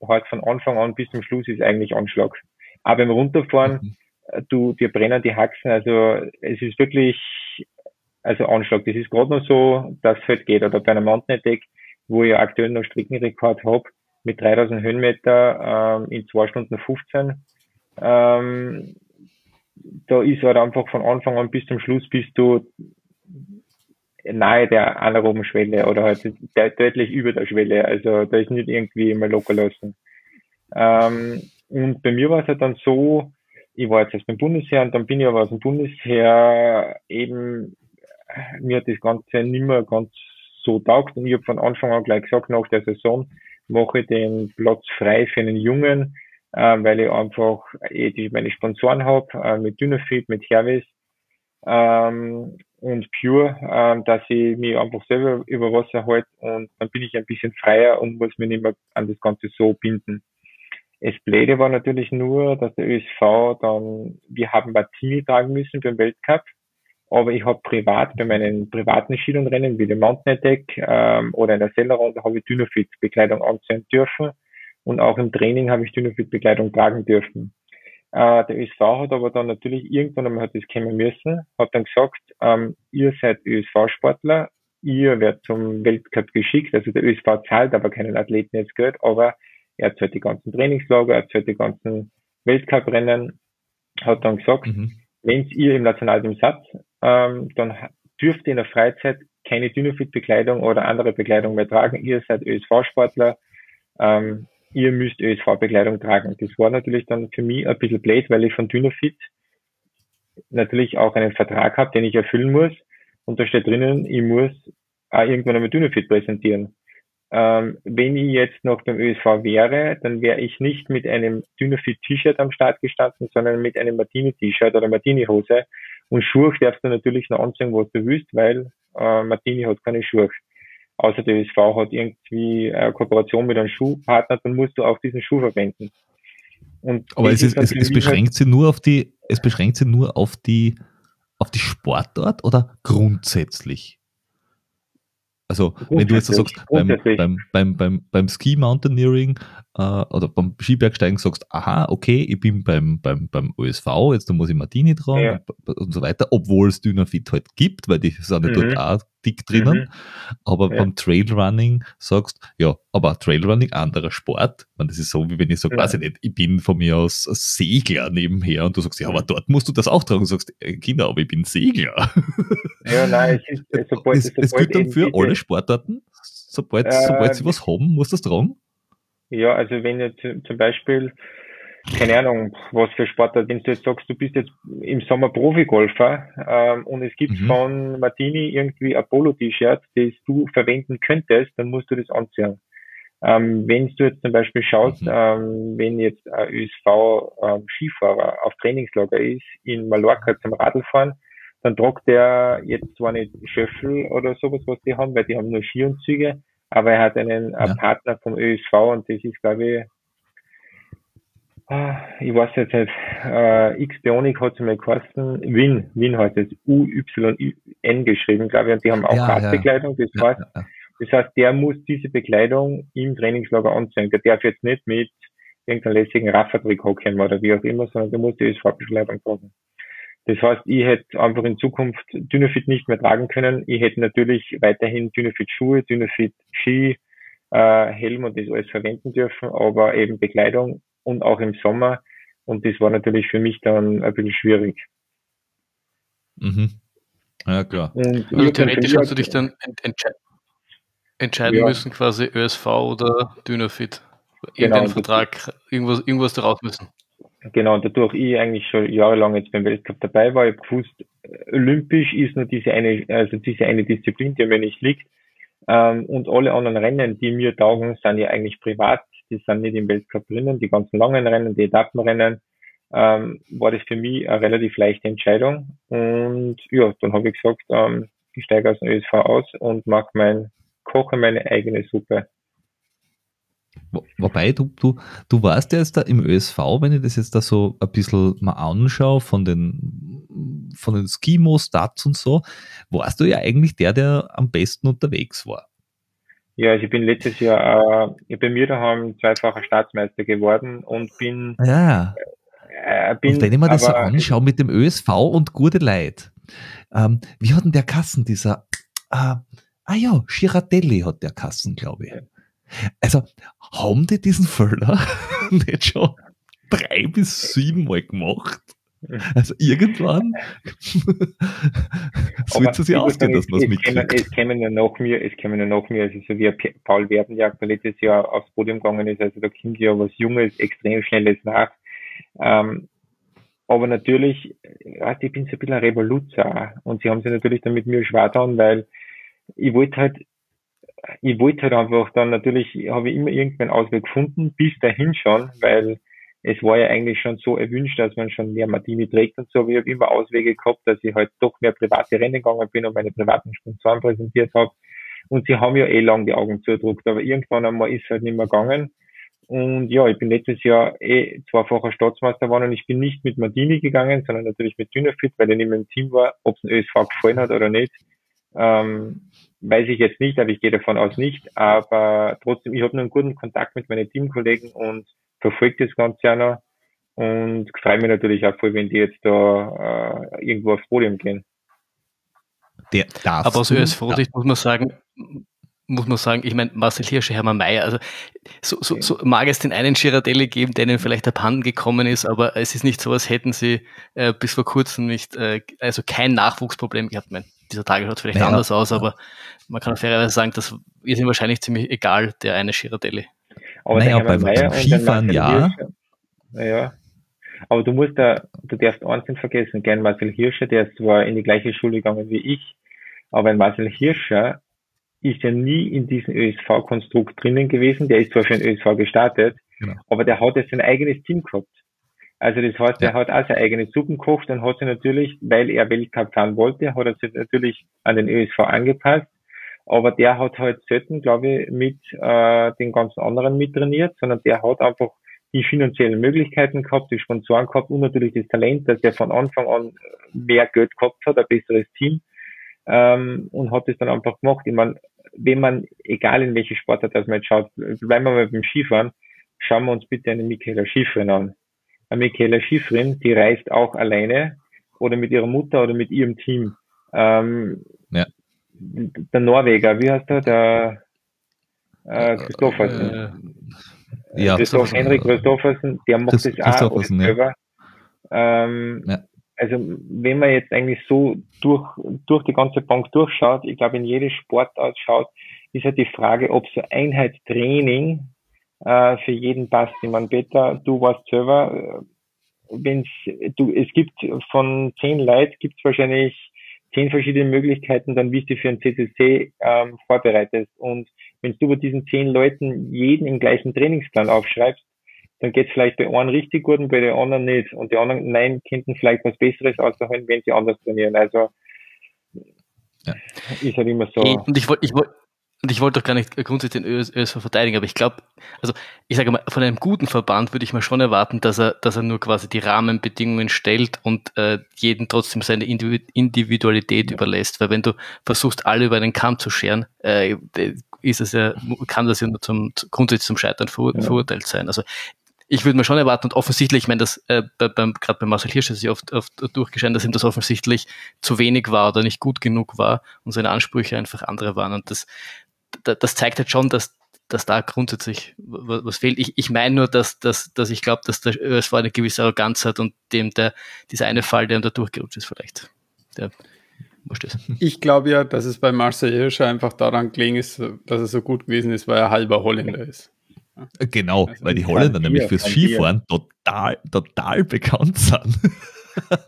halt von Anfang an bis zum Schluss ist eigentlich Anschlag. Aber beim Runterfahren, mhm. Äh, du, dir brennen die Haxen. Also es ist wirklich, also Anschlag. Das ist gerade noch so, dass es halt geht. Oder bei einem Mountain Attack, wo ich aktuell noch Streckenrekord habe, mit 3000 Höhenmeter ähm, in 2 Stunden 15. Ähm, da ist halt einfach von Anfang an bis zum Schluss bist du nahe der anaeroben Schwelle oder halt deutlich über der Schwelle. Also da ist nicht irgendwie immer locker lassen. Ähm, und bei mir war es halt dann so, ich war jetzt erst beim Bundesheer und dann bin ich aber aus dem Bundesheer eben, mir hat das Ganze nicht mehr ganz so taugt und ich habe von Anfang an gleich gesagt, nach der Saison mache den Platz frei für einen Jungen, äh, weil ich einfach die, meine Sponsoren habe, äh, mit Dynafit, mit Hervis ähm, und Pure, äh, dass ich mich einfach selber über Wasser halte und dann bin ich ein bisschen freier und muss mich nicht mehr an das Ganze so binden. Das Blöde war natürlich nur, dass der ÖSV dann, wir haben Martini tragen müssen beim Weltcup, aber ich habe privat bei meinen privaten Skidonrennen wie dem Mountain Attack ähm, oder in der Sellerrunde habe ich Dynafit-Bekleidung anziehen dürfen und auch im Training habe ich Dynafit-Bekleidung tragen dürfen. Äh, der ÖSV hat aber dann natürlich irgendwann einmal hat das kommen müssen, hat dann gesagt, ähm, ihr seid ÖSV-Sportler, ihr werdet zum Weltcup geschickt, also der ÖSV zahlt aber keinen Athleten jetzt Geld, aber er zahlt die ganzen Trainingslager, er zahlt die ganzen Weltcuprennen, hat dann gesagt, mhm. wenn ihr im Nationalteam seid, ähm, dann dürft ihr in der Freizeit keine Dynafit-Bekleidung oder andere Bekleidung mehr tragen. Ihr seid ÖSV-Sportler, ähm, ihr müsst ÖSV-Bekleidung tragen. Das war natürlich dann für mich ein bisschen blöd, weil ich von Dynafit natürlich auch einen Vertrag habe, den ich erfüllen muss. Und da steht drinnen, ich muss auch irgendwann einmal Dynafit präsentieren. Ähm, wenn ich jetzt noch beim ÖSV wäre, dann wäre ich nicht mit einem Dynafit-T-Shirt am Start gestanden, sondern mit einem Martini-T-Shirt oder Martini-Hose. Und Schuhe darfst du natürlich noch anziehen, was du willst, weil äh, Martini hat keine Schuhe außer der ÖSV hat irgendwie eine Kooperation mit einem Schuhpartner, dann musst du auch diesen Schuh verwenden. Und Aber es, ist, es, es beschränkt sie nur auf die, es beschränkt sie nur auf die, auf die Sportart oder grundsätzlich? Also, wenn du jetzt so sagst, beim, beim, beim, beim, beim Ski Mountaineering äh, oder beim Skibergsteigen sagst, aha, okay, ich bin beim, beim, beim OSV, jetzt muss ich Martini tragen ja. und so weiter, obwohl es Dynafit halt gibt, weil die sind mhm. dort auch dick drinnen. Mhm. Aber ja. beim Trailrunning sagst, ja, aber Trailrunning anderer Sport. Man, das ist so, wie wenn ich sage, ja. weiß ich nicht, ich bin von mir aus Segler nebenher und du sagst, ja, aber dort musst du das auch tragen. Du sagst, äh, Kinder, aber ich bin Segler. Ja, nein, es, ist, sobald, es, sobald es gilt dann für alle Sportarten. Sobald, äh, sobald sie was haben, muss das tragen. Ja, also wenn jetzt zum Beispiel keine Ahnung, was für Sportart, wenn du jetzt sagst, du bist jetzt im Sommer Profigolfer ähm, und es gibt mhm. von Martini irgendwie ein Polo-T-Shirt, das du verwenden könntest, dann musst du das anziehen. Ähm, wenn du jetzt zum Beispiel schaust, mhm. ähm, wenn jetzt ein ÖSV-Skifahrer ähm, auf Trainingslager ist, in Mallorca zum Radlfahren, dann tragt der jetzt zwar nicht Schöffel oder sowas, was die haben, weil die haben nur Skianzüge, aber er hat einen ja. Partner vom ÖSV und das ist, glaube ich, Ah, ich weiß jetzt nicht, äh, X-Bionic hat es mal geheißen, Win, Win heißt es, U-Y-N geschrieben, glaube ich, und die haben auch ja, Radbekleidung, das heißt, ja, das heißt, der muss diese Bekleidung im Trainingslager anziehen, der darf jetzt nicht mit irgendeinem lässigen Raffertrick hocken oder wie auch immer, sondern der muss die ÖSV-Bekleidung tragen. Das heißt, ich hätte einfach in Zukunft Dynafit nicht mehr tragen können. Ich hätte natürlich weiterhin Dynafit Schuhe, Dynafit Ski, äh, Helm und das alles verwenden dürfen, aber eben Bekleidung und auch im Sommer. Und das war natürlich für mich dann ein bisschen schwierig. Mhm. Ja, klar. Und also theoretisch hast du dich dann entsche entscheiden ja. müssen, quasi ÖSV oder Dynafit. Irgendeinen genau, Vertrag, irgendwas, irgendwas daraus müssen. Genau, dadurch ich eigentlich schon jahrelang jetzt beim Weltcup dabei war, ich habe gewusst, olympisch ist nur diese eine, also diese eine Disziplin, die mir nicht liegt. Ähm, und alle anderen Rennen, die mir taugen, sind ja eigentlich privat die sind nicht im Weltcup drinnen, die ganzen langen Rennen, die Etappenrennen, ähm, war das für mich eine relativ leichte Entscheidung. Und ja, dann habe ich gesagt, ähm, ich steige aus dem ÖSV aus und mache mein, koche meine eigene Suppe. Wobei, du, du, du warst ja jetzt da im ÖSV, wenn ich das jetzt da so ein bisschen mal anschaue, von den von den Skimo-Stats und so, warst du ja eigentlich der, der am besten unterwegs war. Ja, also ich bin letztes Jahr äh, bei mir daheim zweifacher Staatsmeister geworden und bin. Ja. Äh, bin und wenn ich mir das so anschaue mit dem ÖSV und gute Leid, ähm, wie hat denn der Kassen, dieser, äh, ah ja, Girardelli hat der Kassen, glaube ich. Also, haben die diesen Füller nicht schon drei bis sieben Mal gemacht? Also irgendwann sollte es ja ausgehen, dass man es mitkriegt. Es kämen ja nach mir, es kämen ja nach mir, also so wie Paul Werdenjagd, der letztes Jahr aufs Podium gegangen ist, also da kommt ja was Junges, extrem Schnelles nach. Ähm, aber natürlich, ja, ich bin so ein bisschen ein Revoluzer und sie haben sich natürlich dann mit mir schwer getan, weil ich wollte halt, ich wollte halt einfach dann natürlich, habe ich immer irgendwann Ausweg gefunden, bis dahin schon, weil es war ja eigentlich schon so erwünscht, dass man schon mehr Martini trägt und so, aber ich habe immer Auswege gehabt, dass ich halt doch mehr private Rennen gegangen bin und meine privaten Sponsoren präsentiert habe. Und sie haben ja eh lang die Augen zudruckt, aber irgendwann einmal ist es halt nicht mehr gegangen. Und ja, ich bin letztes Jahr eh zweifacher Staatsmeister geworden und ich bin nicht mit Martini gegangen, sondern natürlich mit Dynafit, weil er nicht mehr im Team war. Ob es dem ÖSV gefallen hat oder nicht, ähm, weiß ich jetzt nicht, aber ich gehe davon aus nicht. Aber trotzdem, ich habe einen guten Kontakt mit meinen Teamkollegen und verfolge das Ganze ja noch und freue mich natürlich auch voll, wenn die jetzt da äh, irgendwo aufs Podium gehen. Der Aber aus ÖSV-Sicht ja. muss man sagen, muss man sagen, ich meine, Marcel Hirscher, Hermann Mayer, also so, so, so mag es den einen Girardelli geben, der ihnen vielleicht abhanden gekommen ist, aber es ist nicht so, als hätten sie äh, bis vor kurzem nicht, äh, also kein Nachwuchsproblem gehabt. Ich meine, dieser Tage schaut vielleicht naja, anders aus, aber man kann fairerweise sagen, das ist ihm wahrscheinlich ziemlich egal, der eine Girardelli. Aber naja, beim, beim Skifahren ja. Naja. Aber du musst da, du darfst eins nicht vergessen, gern Marcel Hirscher, der ist zwar in die gleiche Schule gegangen wie ich, aber ein Marcel Hirscher ist ja nie in diesem ÖSV-Konstrukt drinnen gewesen. Der ist zwar für den ÖSV gestartet, genau. aber der hat ja sein eigenes Team gehabt. Also das heißt, er hat auch seine eigene Suppen gekocht und hat sich natürlich, weil er Weltcup fahren wollte, hat er sich natürlich an den ÖSV angepasst. Aber der hat halt selten, glaube ich, mit äh, den ganzen anderen mittrainiert, sondern der hat einfach die finanziellen Möglichkeiten gehabt, die Sponsoren gehabt und natürlich das Talent, dass er von Anfang an mehr Geld gehabt hat, ein besseres Team ähm, und hat das dann einfach gemacht. Ich meine, wenn man, egal in welche Sportart das man jetzt schaut, bleiben wir mal beim Skifahren, schauen wir uns bitte eine Michaela Schifrin an. Michaela Schifrin, die reist auch alleine oder mit ihrer Mutter oder mit ihrem Team. Ähm, ja. Der Norweger, wie heißt er? Der äh, Christoffersen. Äh, ja, Christoph Henrik Christoffersen, der macht Christ das auch selber. Ja. Ähm, ja also wenn man jetzt eigentlich so durch, durch die ganze Bank durchschaut, ich glaube in jede Sportart schaut, ist halt die Frage, ob so Einheitstraining äh, für jeden passt. Meine, Peter, du warst selber, äh, wenn's, du, es gibt von zehn Leuten gibt es wahrscheinlich zehn verschiedene Möglichkeiten, dann wie du für ein CCC ähm, vorbereitest. Und wenn du bei diesen zehn Leuten jeden im gleichen Trainingsplan aufschreibst, dann geht es vielleicht bei einem richtig gut und bei den anderen nicht. Und die anderen, nein, könnten vielleicht was Besseres aussuchen, wenn sie anders trainieren. Also ja. ist halt immer so. Und ich wollte ich wollt, und ich wollte doch gar nicht grundsätzlich den ÖSV verteidigen, aber ich glaube, also ich sage mal, von einem guten Verband würde ich mal schon erwarten, dass er, dass er nur quasi die Rahmenbedingungen stellt und äh, jeden trotzdem seine Individualität ja. überlässt. Weil wenn du versuchst, alle über einen Kamm zu scheren, äh, ist es ja, kann das ja nur zum grundsätzlich zum Scheitern ver ja. verurteilt sein. Also ich würde mir schon erwarten, und offensichtlich, ich meine, das äh, bei, beim, gerade bei Marcel Hirsch ist ja oft, oft durchgescheint, dass ihm das offensichtlich zu wenig war oder nicht gut genug war und seine Ansprüche einfach andere waren. Und das, das zeigt halt schon, dass, dass da grundsätzlich was fehlt. Ich, ich meine nur, dass, dass, dass ich glaube, dass der ÖSV eine gewisse Arroganz hat und dem der, dieser eine Fall, der ihm da durchgerutscht ist, vielleicht. Der, ich glaube ja, dass es bei Marcel Hirscher einfach daran gelegen ist, dass er so gut gewesen ist, weil er halber Holländer ist. Genau, also weil die Holländer nämlich fürs Skifahren total, total bekannt sind.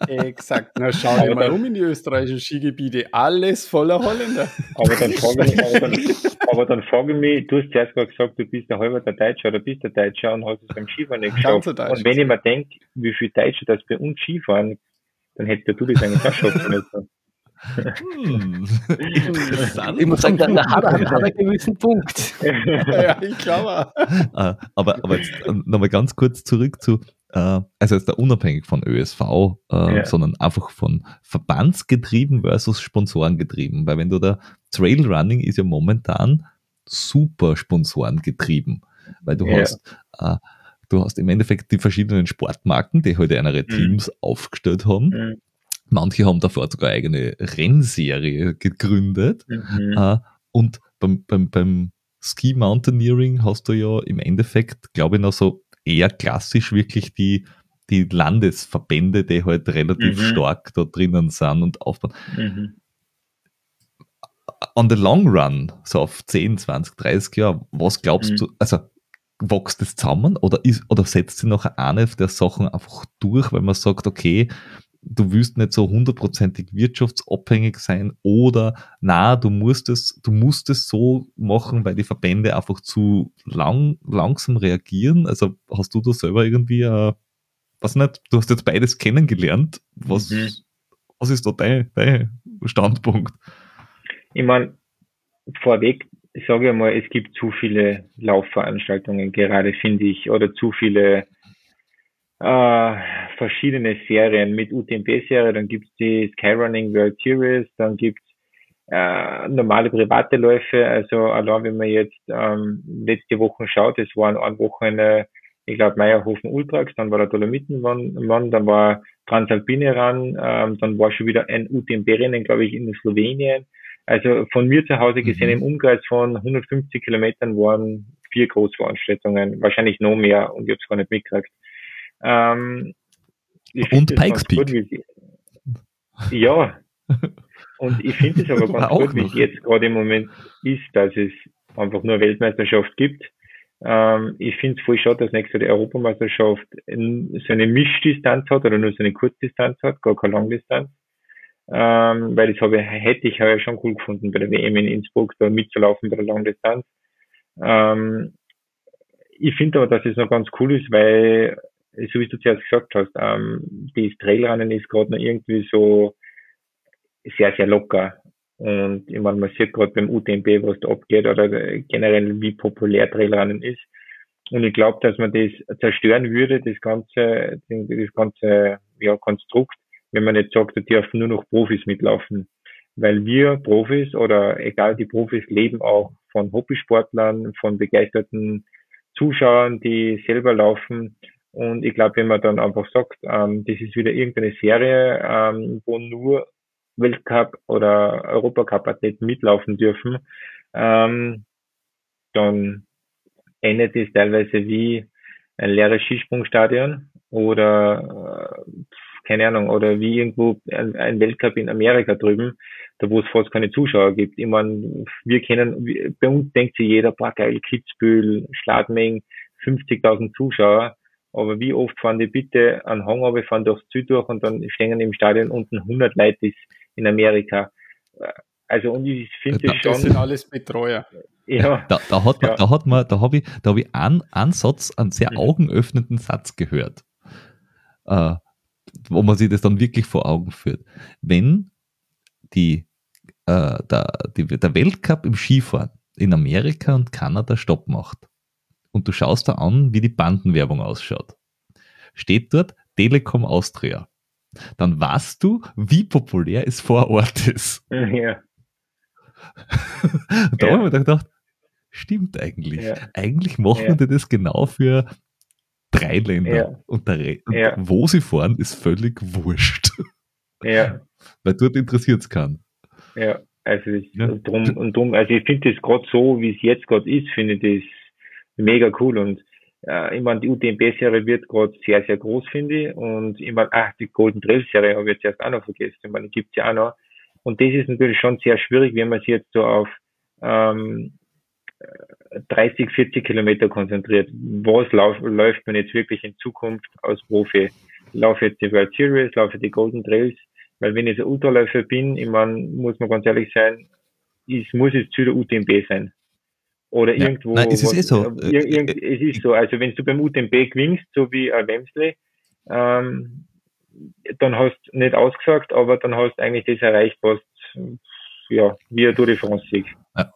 Exakt. Na, schau dir mal um in die österreichischen Skigebiete. Alles voller Holländer. Aber dann frage ich, aber dann, aber dann frage ich mich, du hast zuerst mal gesagt, du bist der halber der Deutscher oder bist der Deutscher und hast es beim Skifahren nicht geschafft. Und wenn ich mir denke, wie viele Deutsche das bei uns Skifahren, dann hättest du das eigentlich auch schaffen müssen. Hm. Ich muss sagen, da, da hat, er, hat er einen gewissen Punkt. ja, ich glaube. Ah, aber, aber jetzt äh, nochmal ganz kurz zurück zu, äh, also jetzt da unabhängig von ÖSV, äh, ja. sondern einfach von Verbandsgetrieben versus Sponsorengetrieben. Weil wenn du da Trailrunning ist ja momentan super Sponsorengetrieben, weil du ja. hast äh, du hast im Endeffekt die verschiedenen Sportmarken, die heute halt andere mhm. Teams aufgestellt haben. Mhm. Manche haben davor sogar eigene Rennserie gegründet. Mhm. Äh, und beim, beim, beim Ski Mountaineering hast du ja im Endeffekt, glaube ich, noch so eher klassisch wirklich die, die Landesverbände, die halt relativ mhm. stark da drinnen sind und aufbauen. Mhm. On the long run, so auf 10, 20, 30 Jahre, was glaubst mhm. du, also wächst das zusammen oder, ist, oder setzt sich noch eine der Sachen einfach durch, weil man sagt, okay, du willst nicht so hundertprozentig wirtschaftsabhängig sein oder na, du musst es, du musst es so machen, weil die Verbände einfach zu lang, langsam reagieren. Also hast du da selber irgendwie, äh, was nicht, du hast jetzt beides kennengelernt. Was, mhm. was ist da dein, dein Standpunkt? Ich meine, vorweg sage ich mal, es gibt zu viele Laufveranstaltungen gerade, finde ich, oder zu viele äh, verschiedene Serien mit UTMB-Serie, dann gibt's die Skyrunning World Series, dann gibt's äh, normale private Läufe, also allein wenn man jetzt ähm, letzte Woche schaut, es waren ein Wochenende, ich glaube Meierhofen Ultrax, dann war der Dolomitenmann, dann war Transalpine ran, ähm, dann war schon wieder ein UTMB-Rennen, glaube ich, in Slowenien. Also von mir zu Hause gesehen mhm. im Umkreis von 150 Kilometern waren vier Großveranstaltungen, wahrscheinlich noch mehr und ich habe es gar nicht mitgekriegt. Ähm, und Pikes Peak. ja. Und ich finde es aber ganz gut, wie es jetzt gerade im Moment ist, dass es einfach nur Weltmeisterschaft gibt. Ähm, ich finde es voll schade, dass nächste die Europameisterschaft so eine Mischdistanz hat oder nur so eine Kurzdistanz hat, gar keine Langdistanz. Ähm, weil das habe hätte ich ja schon cool gefunden, bei der WM in Innsbruck da mitzulaufen bei der Langdistanz. Ähm, ich finde aber, dass es noch ganz cool ist, weil so wie du zuerst gesagt hast, ähm, das Trailrennen ist gerade noch irgendwie so sehr, sehr locker. Und ich meine, man sieht gerade beim UTMB, was da abgeht oder generell, wie populär Trailrennen ist. Und ich glaube, dass man das zerstören würde, das ganze, das ganze ja, Konstrukt, wenn man nicht sagt, da dürfen nur noch Profis mitlaufen. Weil wir Profis oder egal die Profis leben auch von Hobbysportlern, von begeisterten Zuschauern, die selber laufen und ich glaube, wenn man dann einfach sagt, ähm, das ist wieder irgendeine Serie, ähm, wo nur Weltcup oder Europacup-Athleten mitlaufen dürfen, ähm, dann endet es teilweise wie ein leeres Skisprungstadion oder äh, keine Ahnung, oder wie irgendwo ein, Weltcup in Amerika drüben, da wo es fast keine Zuschauer gibt. Ich meine, wir kennen, bei uns denkt sich jeder, boah geil, Kitzbühel, Schladming, 50.000 Zuschauer. Aber wie oft fahren die bitte an Hang runter, fahren durchs Ziel durch und dann stehen im Stadion unten 100 Leute ist in Amerika. Also und ich finde schon. Das sind alles Betreuer. Ja. Da, da hat man, ja. da hat man, da habe ich, da habe ich einen Ansatz, einen sehr mhm. augenöffnenden Satz gehört, äh, wo man sich das dann wirklich vor Augen führt. Wenn die, äh, der, die, der Weltcup im Skifahren in Amerika und Kanada Stopp macht, und du schaust da an, wie die Bandenwerbung ausschaut. Steht dort Telekom Austria. Dann weißt du, wie populär es vor Ort ist. Ja. da ja. habe ich mir gedacht, stimmt eigentlich. Ja. Eigentlich machen ja. die das genau für drei Länder. Ja. Und, ja. wo sie fahren, ist völlig wurscht. Ja. Weil dort interessiert es keinen. Ja, also ich, ja. drum und drum, also ich finde das gerade so, wie es jetzt gerade ist, finde ich das mega cool und äh, ich meine, die UTMB-Serie wird gerade sehr, sehr groß, finde ich. Und ich meine, ach, die Golden Trail-Serie habe ich jetzt erst auch noch vergessen. Ich meine, die gibt's ja auch noch. Und das ist natürlich schon sehr schwierig, wenn man sich jetzt so auf ähm, 30, 40 Kilometer konzentriert. Was lauf, läuft man jetzt wirklich in Zukunft als Profi? Laufe jetzt die World Series, laufe die Golden Trails? Weil wenn ich so Ultraläufer bin, ich meine, muss man ganz ehrlich sein, es muss jetzt zu der UTMB sein. Oder ja. irgendwo. Nein, es ist was, eh so. Äh, irgend, es ist so. Also wenn du beim UTMB gewinnst, so wie ein Wemsley, ähm, dann hast du nicht ausgesagt, aber dann hast du eigentlich das erreicht, was ja, wie ein Tour de France Sieg. Ja.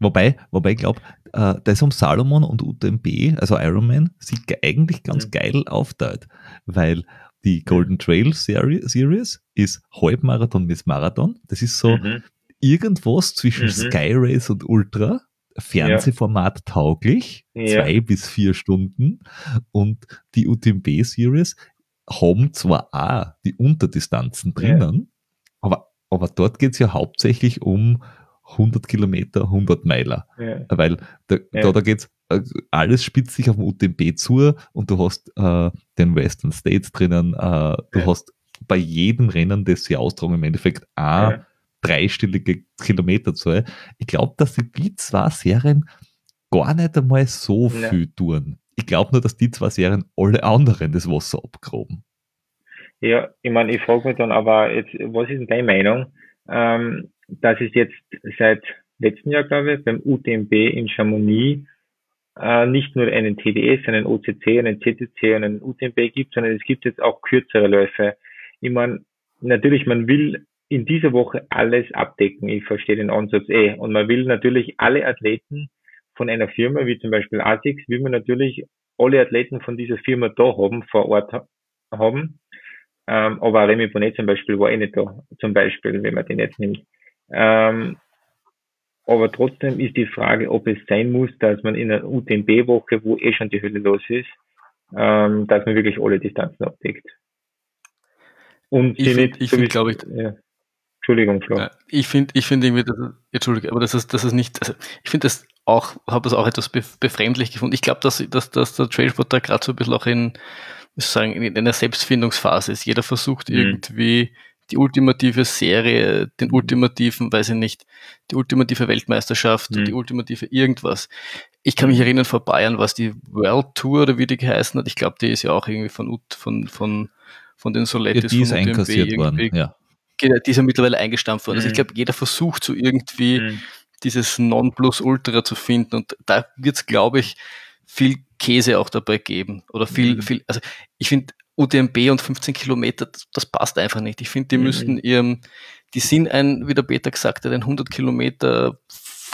Wobei, wobei ich glaube, äh, das um Salomon und UTMB, also Ironman, sieht eigentlich ganz Mhm. geil aufteilt, weil die Golden Trail Seri- Series ist Halbmarathon bis Marathon. Das ist so Mhm. irgendwas zwischen Mhm. Sky Race und Ultra, Fernsehformat tauglich, Ja. zwei bis vier Stunden. Und die UTMB Series haben zwar auch die Unterdistanzen drinnen, aber, aber dort geht's ja hauptsächlich um 100 Kilometer, 100 Meiler. Ja. Weil da, Ja. da, da geht's, äh, alles spitzt sich auf dem UTMB zu und du hast äh, den Western States drinnen, äh, du Ja. hast bei jedem Rennen, das sie austragen, im Endeffekt auch Ja. Dreistellige Kilometerzahl. Ich glaube, dass sie die zwei Serien gar nicht einmal so Ja. viel tun. Ich glaube nur, dass die zwei Serien alle anderen das Wasser abgraben. Ja, ich meine, ich frage mich dann aber jetzt, was ist deine Meinung, ähm, dass es jetzt seit letzten Jahr, glaube ich, beim UTMB in Chamonix äh, nicht nur einen TDS, einen OCC, einen CTC und einen UTMB gibt, sondern es gibt jetzt auch kürzere Läufe. Ich meine, natürlich, man will in dieser Woche alles abdecken. Ich verstehe den Ansatz eh. Und man will natürlich alle Athleten von einer Firma, wie zum Beispiel ASICS, will man natürlich alle Athleten von dieser Firma da haben, vor Ort ha- haben. Ähm, aber Remy Bonnet zum Beispiel war eh nicht da, zum Beispiel, wenn man den jetzt nimmt. Ähm, aber trotzdem ist die Frage, ob es sein muss, dass man in einer UTMB-Woche, wo eh schon die Hölle los ist, ähm, dass man wirklich alle Distanzen abdeckt. Und Ich find- ich find, sowieso- glaub ich- ja. Entschuldigung, Flo. Ja, ich finde, ich finde irgendwie, dass, Entschuldige, aber das ist, das ist nicht, also ich finde das auch, habe das auch etwas bef- befremdlich gefunden. Ich glaube, dass, dass, dass der Trailsport da gerade so ein bisschen auch in, sagen, in einer Selbstfindungsphase ist. Jeder versucht Mhm. irgendwie die ultimative Serie, den ultimativen, weiß ich nicht, die ultimative Weltmeisterschaft, Mhm. die ultimative irgendwas. Ich kann mich erinnern, vor Bayern war es die World Tour oder wie die geheißen hat. Ich glaube, die ist ja auch irgendwie von, Ut- von, von, von den Ja, Solettis die ist von UTMB einkassiert worden. Ja. Die ist ja mittlerweile eingestampft worden. Also ich Mhm. glaube, jeder versucht so irgendwie Mhm. dieses Nonplusultra zu finden und da wird es, glaube ich, viel Käse auch dabei geben oder viel, Mhm. viel, also ich finde UTMB und 15 Kilometer, das, das passt einfach nicht. Ich finde, die Mhm. müssten ihrem, die sind ein, wie der Peter gesagt hat, ein 100 Kilometer,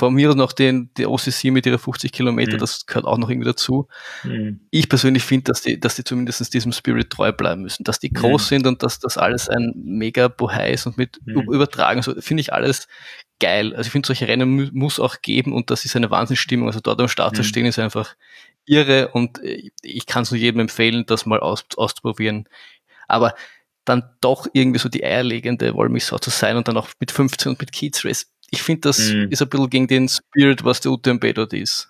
von mir aus noch den, die OCC mit ihrer 50 Kilometer, Mhm. das gehört auch noch irgendwie dazu Mhm. ich persönlich finde, dass die, dass die zumindest diesem Spirit treu bleiben müssen, dass die groß Mhm. sind und dass das alles ein mega Bohai ist und mit Mhm. Übertragen, so finde ich alles geil. Also ich finde, solche Rennen mu muss auch geben und das ist eine Wahnsinnsstimmung. Also dort am Start zu Mhm. stehen ist einfach irre und äh, ich kann es nur jedem empfehlen, das mal aus, auszuprobieren. Aber dann doch irgendwie so die eierlegende Wollmilchsau zu sein und dann auch mit 15 und mit Kids Race. Ich finde, das Mhm. ist ein bisschen gegen den Spirit, was der UTMB dort ist.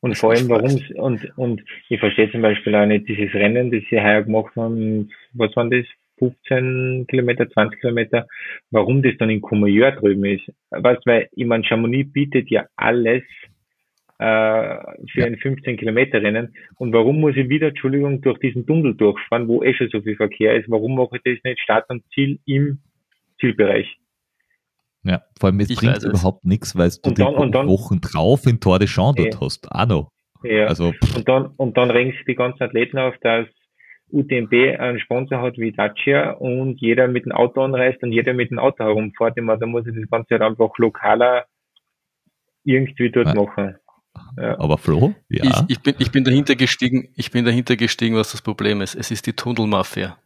Und vor allem, warum, und, und ich verstehe zum Beispiel auch nicht dieses Rennen, das sie heuer gemacht haben, was waren das? 15 Kilometer, 20 Kilometer, warum das dann in Courmayeur drüben ist. Weißt, weil, ich meine, Chamonix bietet ja alles, äh, für ein 15 Kilometer Rennen. Und warum muss ich wieder, Entschuldigung, durch diesen Tunnel durchfahren, wo eh schon so viel Verkehr ist? Warum mache ich das nicht Start und Ziel im Zielbereich? Ja, vor allem, es Ich bringt überhaupt nichts, weil du die Wochen drauf in Tour de Champs dort Ja. hast. Auch noch. Ja. Also, pff, Und dann, und dann regen sich die ganzen Athleten auf, dass UTMB einen Sponsor hat wie Dacia und jeder mit dem Auto anreist und jeder mit dem Auto herumfährt. Meine, da muss ich das Ganze halt einfach lokaler irgendwie dort Ja. machen. Ja. aber Flo, ja. Ich, ich, bin, ich bin dahinter gestiegen, ich bin dahinter gestiegen, was das Problem ist. Es ist die Tunnelmafia.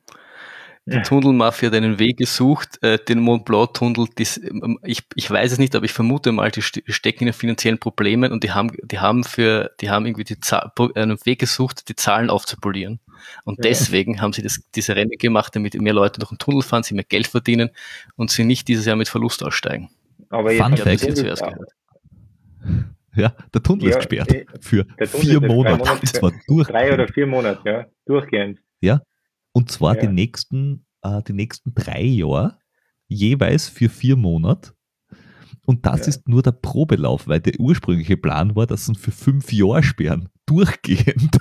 Die Ja. Tunnelmafia hat einen Weg gesucht, äh, den Mont Blanc-Tunnel, ähm, ich, ich weiß es nicht, aber ich vermute mal, die ste- stecken in finanziellen Problemen und die haben, die haben für, die haben irgendwie die Zahl, einen Weg gesucht, die Zahlen aufzupolieren. Und Ja. deswegen haben sie das, diese Rennen gemacht, damit mehr Leute durch den Tunnel fahren, sie mehr Geld verdienen und sie nicht dieses Jahr mit Verlust aussteigen. Aber Fun jetzt Ich habe das Fact. hier zuerst gehört. ja, der Tunnel ist Ja, gesperrt. eh, Für der Tunnel vier ist jetzt drei Monate. Monate Und zwar durch. drei oder vier Monate, ja, durchgehend. Und zwar Ja. die nächsten, äh, die nächsten drei Jahre, jeweils für vier Monate. Und das Ja. ist nur der Probelauf, weil der ursprüngliche Plan war, dass sie für fünf Jahre sperren. Durchgehend.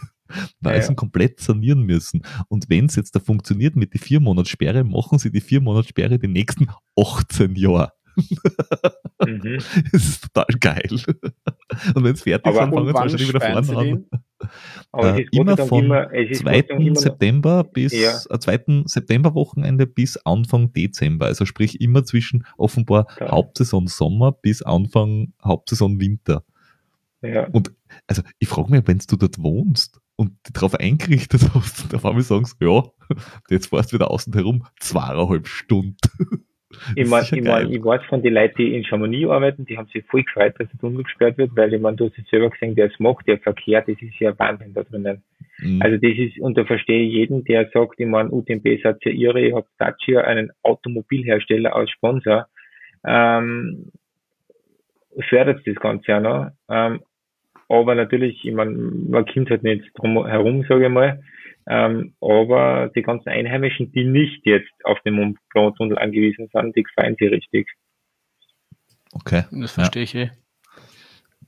Weil Ja, sie komplett sanieren müssen. Und wenn es jetzt da funktioniert mit die vier Monatssperre, machen sie die vier Monatssperre die nächsten 18 Jahre. Mhm. Das ist total geil. Und wenn es fertig sind, fangen sie wahrscheinlich wieder vorne an. Aber äh, immer von immer, 2. September bis ja. äh, 2. September-Wochenende bis Anfang Dezember. Also sprich immer zwischen offenbar ja. Hauptsaison Sommer bis Anfang Hauptsaison Winter. Ja. Und also ich frage mich, wenn du dort wohnst und dich darauf eingerichtet hast und auf einmal sagst, ja, jetzt fährst du wieder außen herum, zweieinhalb Stunden. Ich meine, ich, mein, ich weiß von den Leuten, die in Chamonix arbeiten, die haben sich voll gefreut, dass der Tunnel gesperrt wird, weil ich meine, du hast es selber gesehen, der es macht, der Verkehr, das ist ja Wahnsinn da drinnen. Mhm. Also das ist, und da verstehe ich jeden, der sagt, ich meine, UTMB seid ja ihre, ich habe Dacia, einen Automobilhersteller als Sponsor, ähm, fördert das Ganze ja noch. Ähm, aber natürlich, ich meine, man kommt halt nicht drum herum, sage ich mal. Ähm, aber die ganzen Einheimischen, die nicht jetzt auf den Mont Blanc Tunnel angewiesen sind, die gefallen sie richtig. Okay. Das verstehe ja. ich eh.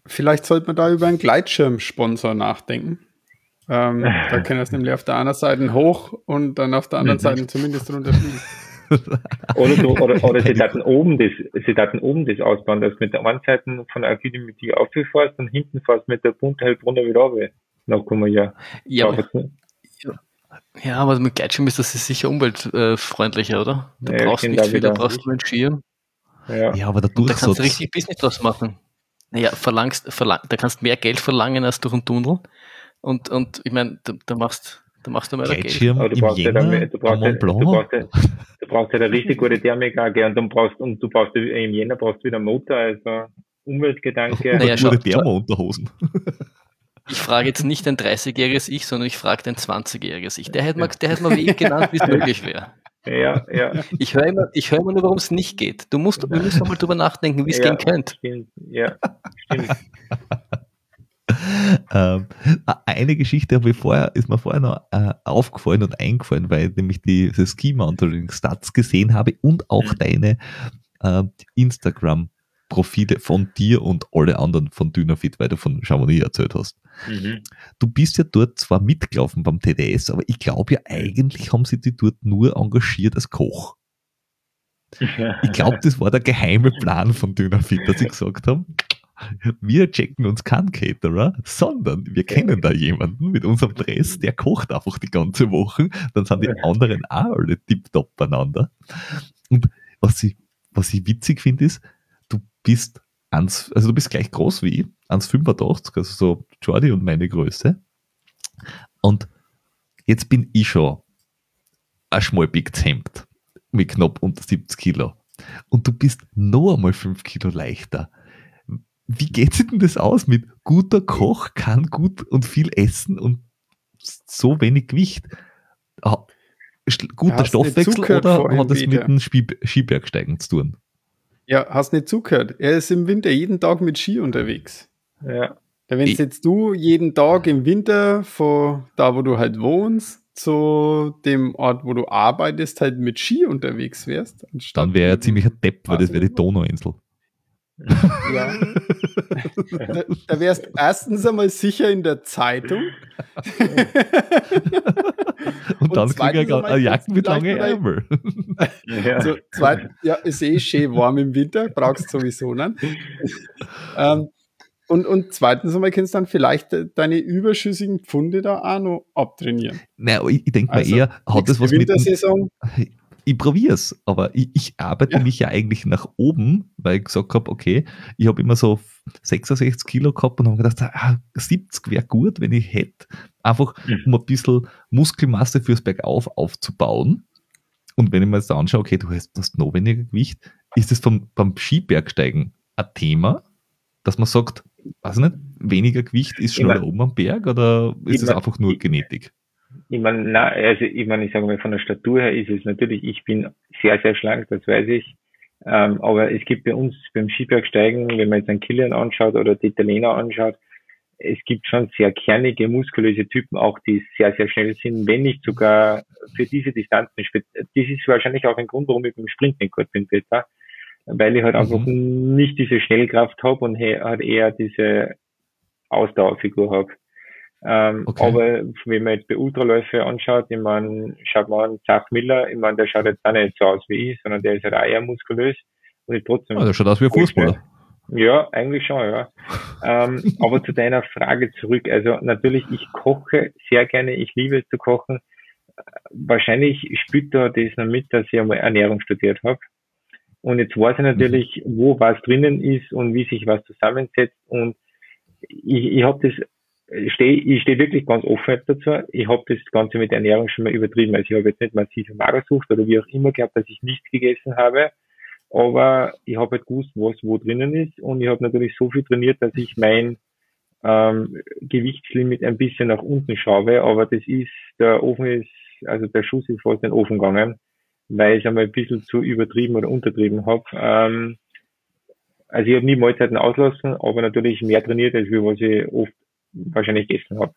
Vielleicht sollte man da über einen Gleitschirmsponsor nachdenken. Ähm, da können wir es nämlich auf der einen Seite hoch und dann auf der anderen mhm. Seite zumindest runterfliegen. oder, du, oder, oder sie daten oben das, sie daten oben das ausbauen, dass du mit der einen Seite von der Akademie auffährst und hinten fährst mit der Bunte halt runter wieder runter. Dann kommen wir ja. Ja, aber, ja, aber mit Gleitschirm ist das sicher umweltfreundlicher, oder? Du ja, brauchst nicht viel, da brauchst du einen Schirm. Ja. ja, aber da, da kannst du richtig Business draus machen. Naja, verlangst, verlang, da kannst du mehr Geld verlangen als durch einen Tunnel. Und, und ich meine, da, da machst da machst du mal Gleitschirm Geld. du brauchst, ja dann, du, brauchst ja, du, brauchst ja, du brauchst ja eine richtig gute Thermik und dann brauchst und du brauchst im Jänner brauchst du wieder einen Motor, also Umweltgedanke. Naja, gute Thermounterhosen. Ich frage jetzt nicht ein 30-jähriges Ich, sondern ich frage den 20-jähriges Ich. Der hätte mal, der hätte mal wie genannt, wie es möglich wäre. Ja, ja. Ich höre immer, ich höre immer nur, warum es nicht geht. Du musst, wir müssen mal drüber nachdenken, wie es ja, gehen könnte. Stimmt. Ja, stimmt. ähm, eine Geschichte habe ich vorher, ist mir vorher noch äh, aufgefallen und eingefallen, weil ich nämlich die, die Ski Mountain Stats gesehen habe und auch mhm. deine äh, Instagram Profile von dir und alle anderen von Dynafit, weil du von Chamonix erzählt hast. Mhm. Du bist ja dort zwar mitgelaufen beim TDS, aber ich glaube ja eigentlich haben sie dich dort nur engagiert als Koch. Ich glaube, das war der geheime Plan von Dynafit, dass sie gesagt haben, wir checken uns keinen Caterer, sondern wir kennen da jemanden mit unserem Dress, der kocht einfach die ganze Woche, dann sind die anderen auch alle tipptopp beieinander. Und was ich, was ich witzig finde, ist, bist ans, also du bist gleich groß wie ich, 1,85, also so Jordi und meine Größe. Und jetzt bin ich schon ein schmalbiges Hemd mit knapp unter 70 Kilo. Und du bist noch einmal 5 Kilo leichter. Wie geht sich denn das aus mit guter Koch kann gut und viel essen und so wenig Gewicht? Guter Stoffwechsel oder hat das mit dem Skibergsteigen zu tun? Ja, hast nicht zugehört. Er ist im Winter jeden Tag mit Ski unterwegs. Ja. Wenn jetzt du jeden Tag im Winter von da, wo du halt wohnst, zu dem Ort, wo du arbeitest, halt mit Ski unterwegs wärst. Dann wäre er ziemlich ein Depp, weil das wäre die Donauinsel. Ja. da, da wärst erstens einmal sicher in der Zeitung. Und dann kriege ich eine Jacke mit langen Ärmel. Ja. So, zweit, ja, ist eh schön warm im Winter, brauchst du sowieso nicht. ähm, und, und zweitens einmal kannst du dann vielleicht deine überschüssigen Pfunde da auch noch abtrainieren. Naja, ich, denke mal also, eher, hat das was mit. Dem, ich probiere es, aber ich, ich arbeite ja. mich ja eigentlich nach oben, weil ich gesagt habe, okay, ich habe immer so 66 Kilo gehabt und habe gedacht, ah, 70 wäre gut, wenn ich hätte, einfach mhm. um ein bisschen Muskelmasse fürs Bergauf aufzubauen. Und wenn ich mir jetzt anschaue, okay, du hast, hast noch weniger Gewicht, ist das vom, beim Skibergsteigen ein Thema, dass man sagt, weiß nicht, weniger Gewicht ist schneller oben am Berg oder ist es einfach nur Genetik? Ich meine, na, also ich meine, ich sage mal, von der Statur her ist es natürlich, ich bin sehr, sehr schlank, das weiß ich. Ähm, aber es gibt bei uns beim Skibergsteigen, wenn man jetzt einen Kilian anschaut oder die Italiener anschaut, es gibt schon sehr kernige, muskulöse Typen auch, die sehr, sehr schnell sind, wenn nicht sogar für diese Distanzen. Das ist wahrscheinlich auch ein Grund, warum ich beim Sprint nicht gut bin, Peter, weil ich halt mhm. einfach nicht diese Schnellkraft habe und halt eher diese Ausdauerfigur habe. Ähm, okay. Aber wenn man jetzt bei Ultraläufe anschaut, ich meine, schaut man an, Zach Miller, ich meine, der schaut jetzt auch nicht so aus wie ich, sondern der ist halt auch eher muskulös und ist trotzdem. Der schaut aus wie ein Fußballer. Ja, eigentlich schon, ja. ähm, aber zu deiner Frage zurück. Also natürlich, ich koche sehr gerne, ich liebe es zu kochen. Wahrscheinlich spielt da das noch mit, dass ich einmal Ernährung studiert habe. Und jetzt weiß ich natürlich, wo was drinnen ist und wie sich was zusammensetzt. Und ich, ich habe das stehe ich stehe wirklich ganz offen dazu. Ich habe das Ganze mit Ernährung schon mal übertrieben. Also ich habe jetzt nicht massive Magersucht oder wie auch immer gehabt, dass ich nichts gegessen habe. Aber ich habe halt gewusst, was wo drinnen ist. Und ich habe natürlich so viel trainiert, dass ich mein ähm, Gewichtslimit ein bisschen nach unten schraube. Aber das ist, der Ofen ist, also der Schuss ist fast in den Ofen gegangen, weil ich einmal ein bisschen zu übertrieben oder untertrieben habe. Ähm, also ich habe nie Mahlzeiten auslassen, aber natürlich mehr trainiert, als wie was ich oft wahrscheinlich gegessen habe.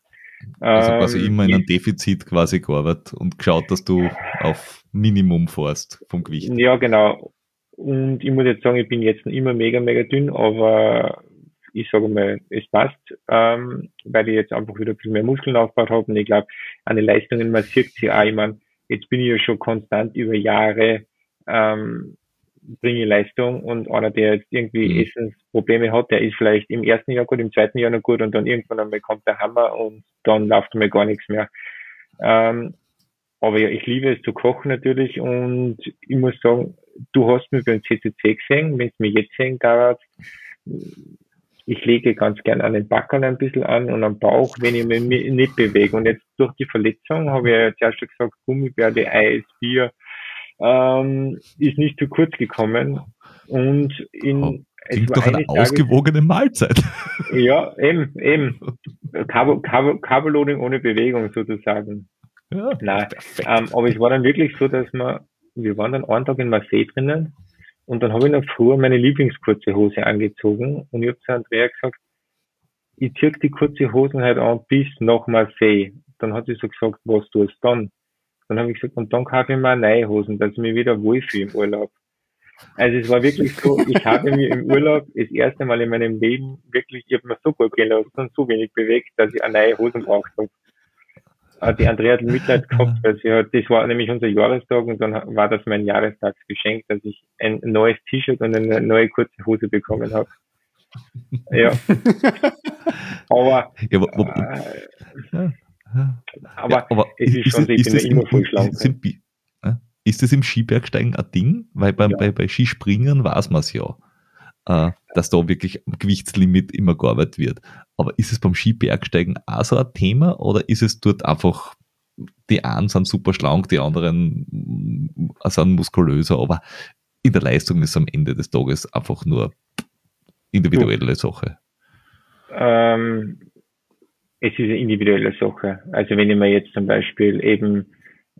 Also quasi ähm, immer in einem Defizit quasi gearbeitet und geschaut, dass du auf Minimum fährst vom Gewicht. Ja, genau. Und ich muss jetzt sagen, ich bin jetzt immer mega, mega dünn, aber ich sage mal, es passt, ähm, weil ich jetzt einfach wieder ein bisschen mehr Muskeln aufgebaut habe und ich glaube, an den Leistungen, man sieht sie auch, ich meine, jetzt bin ich ja schon konstant über Jahre ähm, bringe Leistung und einer, der jetzt irgendwie mhm. Essensprobleme hat, der ist vielleicht im ersten Jahr gut, im zweiten Jahr noch gut und dann irgendwann einmal kommt der Hammer und dann läuft einmal gar nichts mehr. Ähm, aber ja, ich liebe es zu kochen natürlich und ich muss sagen, du hast mich beim CCC gesehen, wenn es mir jetzt sehen darf, ich lege ganz gern an den Backern ein bisschen an und am Bauch, wenn ich mich nicht bewege. Und jetzt durch die Verletzung habe ich ja zuerst schon gesagt, Gummibärde, Eis, Bier, ähm, ist nicht zu kurz gekommen. Und in oh, Klingt doch eine ausgewogene Tages, Mahlzeit. Ja, eben, eben. Carbo, Carbo, Carboloading ohne Bewegung sozusagen. Ja, Nein, ähm, aber es war dann wirklich so, dass wir, wir waren dann einen Tag in Marseille drinnen und dann habe ich noch früher meine Lieblingskurze Hose angezogen und ich habe zu Andrea gesagt, ich ziehe die kurze Hosen halt an bis nach Marseille. Dann hat sie so gesagt, was tust du dann? Dann habe ich gesagt, und dann kaufe ich mir neue Hosen, dass ich mich wieder wohlfühle im Urlaub. Also es war wirklich so, ich habe mich im Urlaub das erste Mal in meinem Leben wirklich, ich habe mir so gut gelassen und so wenig bewegt, dass ich eine neue Hosen braucht habe. Die Andrea hat Mitleid gehabt, weil sie hat, das war nämlich unser Jahrestag und dann war das mein Jahrestagsgeschenk, dass ich ein neues T-Shirt und eine neue kurze Hose bekommen habe. Ja. aber, ja, wo, wo, äh, aber, ja, aber es ist, ist schon, ich bin ja immer voll schlank. Sind, ist das im Skibergsteigen ein Ding? Weil bei, ja. bei, bei Skispringen weiß man es ja, äh, dass da wirklich am Gewichtslimit immer gearbeitet wird. Aber ist es beim Skibergsteigen auch so ein Thema oder ist es dort einfach, die einen sind super schlank, die anderen sind muskulöser, aber in der Leistung ist am Ende des Tages einfach nur individuelle Sache? Ähm, es ist eine individuelle Sache. Also wenn ich mir jetzt zum Beispiel eben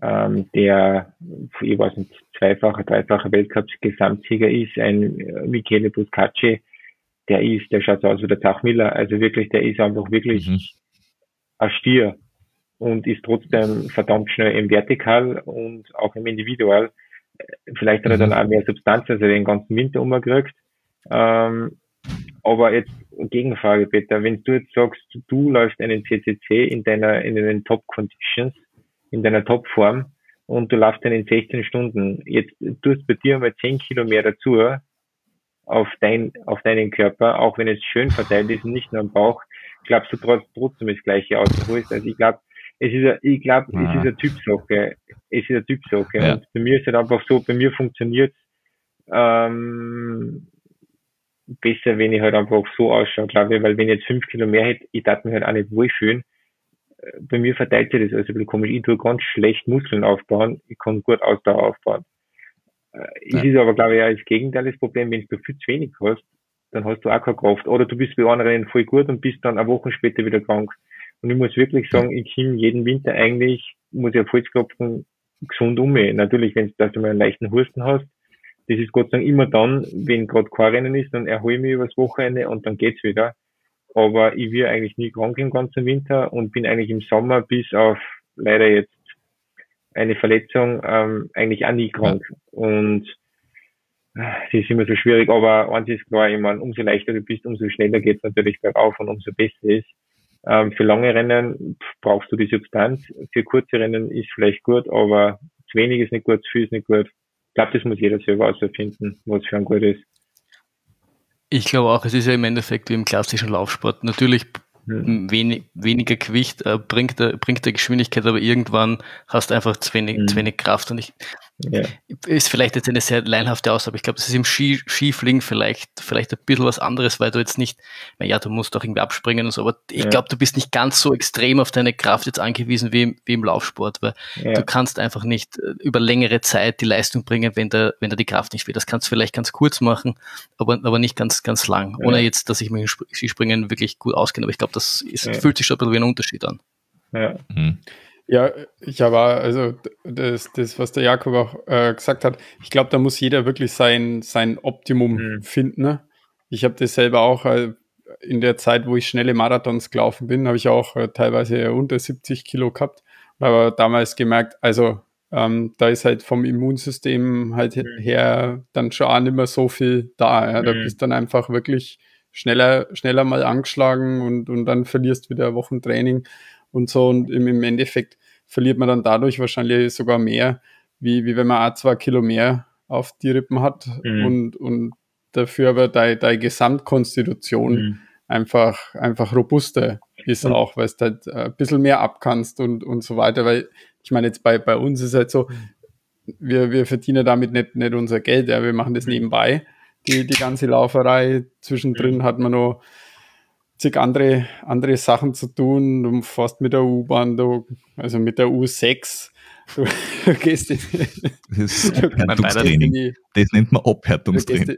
ähm, der, ich weiß nicht, zweifacher, dreifacher Weltcup-Gesamtsieger ist, ein äh, Michele Buscacci, der ist, der schaut aus wie der Tachmiller. Also wirklich, der ist einfach wirklich mhm. ein Stier und ist trotzdem verdammt schnell im Vertikal und auch im Individual. Vielleicht hat er dann mhm. auch mehr Substanz, als er den ganzen Winter umgekriegt. Ähm, aber jetzt Gegenfrage, Peter, wenn du jetzt sagst, du läufst einen CCC in deiner, in den Top Conditions, in deiner Topform und du läufst dann in 16 Stunden, jetzt tust bei dir mal 10 Kilo mehr dazu auf dein, auf deinen Körper, auch wenn es schön verteilt ist und nicht nur am Bauch, glaubst du trotzdem das gleiche ausholst. Also ich glaube, es ist, ich glaube, es ist eine Typsache. Es ist eine Typsache. Ja. Und bei mir ist es halt einfach so, bei mir funktioniert ähm, besser, wenn ich halt einfach so ausschaue, glaube ich, weil wenn ich jetzt fünf Kilo mehr hätte, ich darf mich halt auch nicht wohlfühlen. Äh, bei mir verteilt sich das also ein bisschen komisch. Ich tue ganz schlecht Muskeln aufbauen, ich kann gut Ausdauer aufbauen. Äh. Es ist aber, glaube ich, auch das Gegenteil das Problem, wenn du viel zu wenig hast, dann hast du auch keine Kraft. Oder du bist bei anderen voll gut und bist dann eine Woche später wieder krank. Und ich muss wirklich sagen, ich komme jeden Winter eigentlich, muss ich auf Holz klopfen, gesund um. Natürlich, wenn du, du mal einen leichten Husten hast, das ist Gott sei Dank immer dann, wenn gerade kein Rennen ist, dann erhole ich mich übers Wochenende und dann geht's wieder. Aber ich will eigentlich nie krank im ganzen Winter und bin eigentlich im Sommer bis auf leider jetzt eine Verletzung ähm, eigentlich auch nie krank. Und äh, das ist immer so schwierig, aber eins ist klar, ich meine, umso leichter du bist, umso schneller geht's natürlich bergauf und umso besser ist. Ähm, für lange Rennen brauchst du die Substanz. Für kurze Rennen ist vielleicht gut, aber zu wenig ist nicht gut, zu viel ist nicht gut glaube, das muss jeder selber ausfinden, was für ein gut ist. Ich glaube auch, es ist ja im Endeffekt wie im klassischen Laufsport. Natürlich wenig, weniger Gewicht äh, bringt, der, bringt der Geschwindigkeit, aber irgendwann hast du einfach zu wenig, mhm. zu wenig Kraft. Und ich, ja. ist vielleicht jetzt eine sehr leinhafte Aussage, aber ich glaube, das ist im Ski, Skifliegen vielleicht, vielleicht ein bisschen was anderes, weil du jetzt nicht, naja, du musst auch irgendwie abspringen und so, aber ich ja. glaube, du bist nicht ganz so extrem auf deine Kraft jetzt angewiesen wie, wie im Laufsport, weil ja. du kannst einfach nicht äh, über längere Zeit die Leistung bringen, wenn da, wenn da die Kraft nicht will. Das kannst du vielleicht ganz kurz machen, aber, aber nicht ganz, ganz lang, ohne jetzt, dass ich mich im Skispringen wirklich gut auskenne, aber ich glaube, das ist, fühlt sich schon ein bisschen wie ein Unterschied an. Ja. Mhm. Ja, ich habe also das, das, was der Jakob auch äh, gesagt hat, ich glaube, da muss jeder wirklich sein, sein Optimum mhm. finden. Ne? Ich habe das selber auch äh, in der Zeit, wo ich schnelle Marathons gelaufen bin, habe ich auch äh, teilweise unter 70 Kilo gehabt. Aber damals gemerkt, also ähm, da ist halt vom Immunsystem halt mhm. her dann schon auch nicht mehr so viel da. Ja? Da mhm. bist dann einfach wirklich schneller, schneller mal angeschlagen und, und dann verlierst wieder Wochen Training und so. Und im, im Endeffekt verliert man dann dadurch wahrscheinlich sogar mehr, wie, wie wenn man auch zwei Kilo mehr auf die Rippen hat mhm. und, und dafür aber deine, deine Gesamtkonstitution mhm. einfach, einfach robuster ist mhm. auch, weil du halt ein bisschen mehr abkannst und, und so weiter. Weil ich meine, jetzt bei, bei uns ist halt so, wir, wir verdienen damit nicht, nicht unser Geld, ja, wir machen das mhm. nebenbei, die, die ganze Lauferei. Zwischendrin mhm. hat man noch zig andere, andere Sachen zu tun. Du fährst mit der U-Bahn, du, also mit der U6. Du, du gehst in, das, ist Abhärtungstraining. Die, das nennt man Abhärtungstraining. Du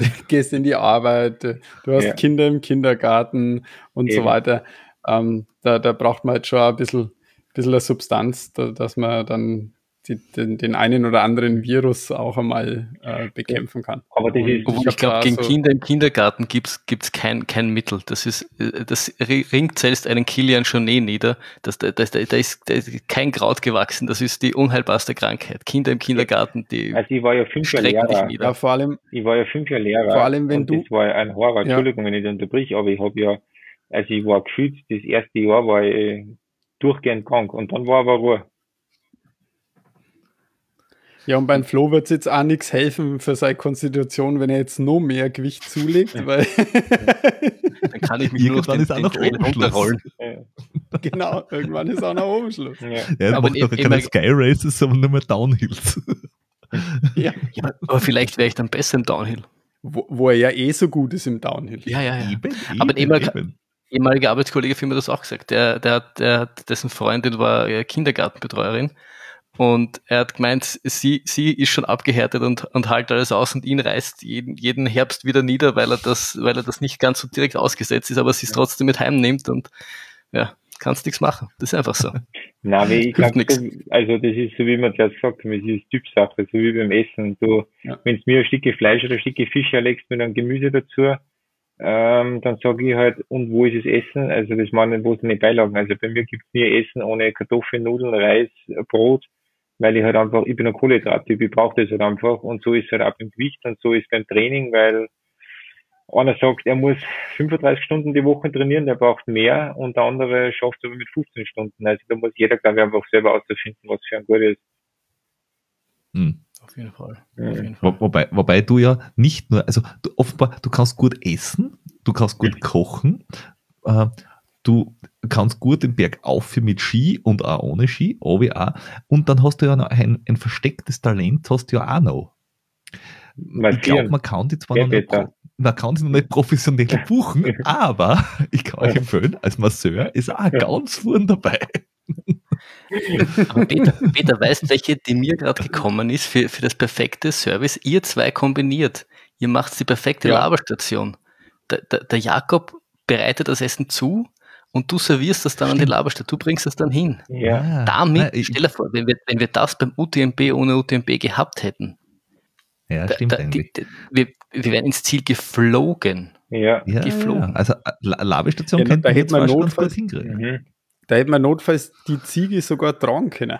gehst, gehst, in die Arbeit, du hast ja. Kinder im Kindergarten und Eben. so weiter. Ähm, da, da braucht man halt schon ein bisschen, bisschen eine Substanz, da, dass man dann die, den, den, einen oder anderen Virus auch einmal äh, bekämpfen kann. Aber das ist, ich, ich glaube, gegen so Kinder im Kindergarten gibt es kein, kein Mittel. Das ist, äh, das ringt selbst einen Kilian Jornet nieder. Das, da, das, da, ist, da ist kein Kraut gewachsen. Das ist die unheilbarste Krankheit. Kinder im Kindergarten, die Also ich war ja fünf Jahre Lehrer. Ja, vor allem, ich war ja fünf Jahre Lehrer. Vor allem, wenn du. Das war ein Horror. Entschuldigung, ja. wenn ich unterbrich, aber ich habe ja, also ich war gefühlt, das erste Jahr war ich durchgehend krank und dann war aber Ruhe. Ja, und beim Flo wird es jetzt auch nichts helfen für seine Konstitution, wenn er jetzt noch mehr Gewicht zulegt, ja. weil. Dann kann ich mich irgendwann ist auch noch runterrollen. genau, irgendwann ist auch noch oben Schluss. Ja, ja aber macht doch keine Sky Races, sondern nur mehr Downhills. ja. ja, aber vielleicht wäre ich dann besser im Downhill. Wo, wo, er ja eh so gut ist im Downhill. Ja, ja, ja. Eben, aber eben, eben. ehemaliger Arbeitskollege von mir das auch gesagt. Der, der, der, dessen Freundin war Kindergartenbetreuerin und er hat gemeint, sie, sie ist schon abgehärtet und, und halt alles aus und ihn reißt jeden, jeden Herbst wieder nieder, weil er das, weil er das nicht ganz so direkt ausgesetzt ist, aber sie es trotzdem mit heimnimmt und ja, kannst nichts machen. Das ist einfach so. Na, wie ich glaube, also das ist so wie man zuerst gesagt hat, es ist Typsache, so wie beim Essen. Du, ja. wenn du mir ein Stücke Fleisch oder ein Stücke Fisch erlegst mit einem Gemüse dazu, ähm, dann sage ich halt, und wo ist das Essen? Also das meine, wo sind die Beilagen? Also bei mir gibt es nie Essen ohne Kartoffeln, Nudeln, Reis, Brot weil ich halt einfach, ich bin ein Kohlenhydrattyp, ich brauche das halt einfach und so ist es halt auch beim Gewicht und so ist beim Training, weil einer sagt, er muss 35 Stunden die Woche trainieren, der braucht mehr und der andere schafft es aber mit 15 Stunden. Also da muss jeder, glaube ich, einfach selber auszufinden, was für ein gut ist. Hm. Auf jeden Fall. Mhm. Auf jeden Fall. Wo, wobei, wobei du ja nicht nur, also du, offenbar, du kannst gut essen, du kannst gut kochen, äh, du kannst gut den Berg auf mit Ski und auch ohne Ski, aber auch. Und dann hast du ja noch ein, ein verstecktes Talent, hast du ja auch noch. Mal ich glaube, man kann die zwar noch nicht, man kann sie noch nicht professionell buchen, aber ich kann euch empfehlen, als Masseur ist auch ganz vorn dabei. Aber Peter, Peter, weißt welche, die mir gerade gekommen ist für, für das perfekte Service? Ihr zwei kombiniert. Ihr macht die perfekte ja. Laberstation. Der, der, der Jakob bereitet das Essen zu, und du servierst das dann Stimmt. an die Laberstadt, du bringst das dann hin. Ja. Damit, ja, stell dir vor, wenn wir, wenn wir das beim UTMB ohne UTMB gehabt hätten, ja, da, stimmt da, eigentlich. Die, wir, wir wären ins Ziel geflogen. Ja. ja geflogen. Also äh, Labestation ja, könnten man notfalls hinkriegen. Mhm. Da hätte man notfalls die Ziege sogar tragen können.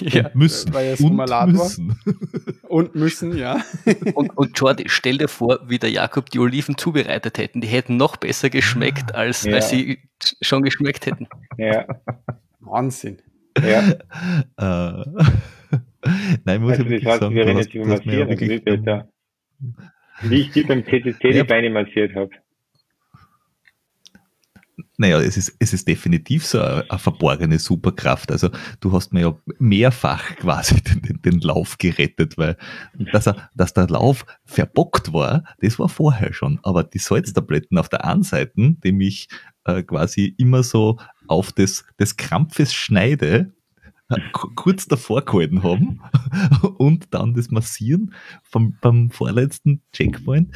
Ja, müssen. Weil und müssen. und müssen, ja. und, und Jordi, stell dir vor, wie der Jakob die Oliven zubereitet hätten. Die hätten noch besser geschmeckt, als, ja. als sie schon geschmeckt hätten. Ja. Wahnsinn. Ja. Äh, Nein, muss also, ich wirklich sagen, du hast, du hast mir ja wirklich, wie ich dir beim ja. die Beine massiert habe. Naja, es ist, es ist definitiv so eine, eine, verborgene Superkraft. Also du hast mir ja mehrfach quasi den, den, den, Lauf gerettet, weil dass, er, dass der Lauf verbockt war, das war vorher schon. Aber die Salztabletten auf der einen Seite, die mich äh, quasi immer so auf des, des Krampfes schneide, äh, kurz davor gehalten haben und dann das Massieren vom, beim vorletzten Checkpoint,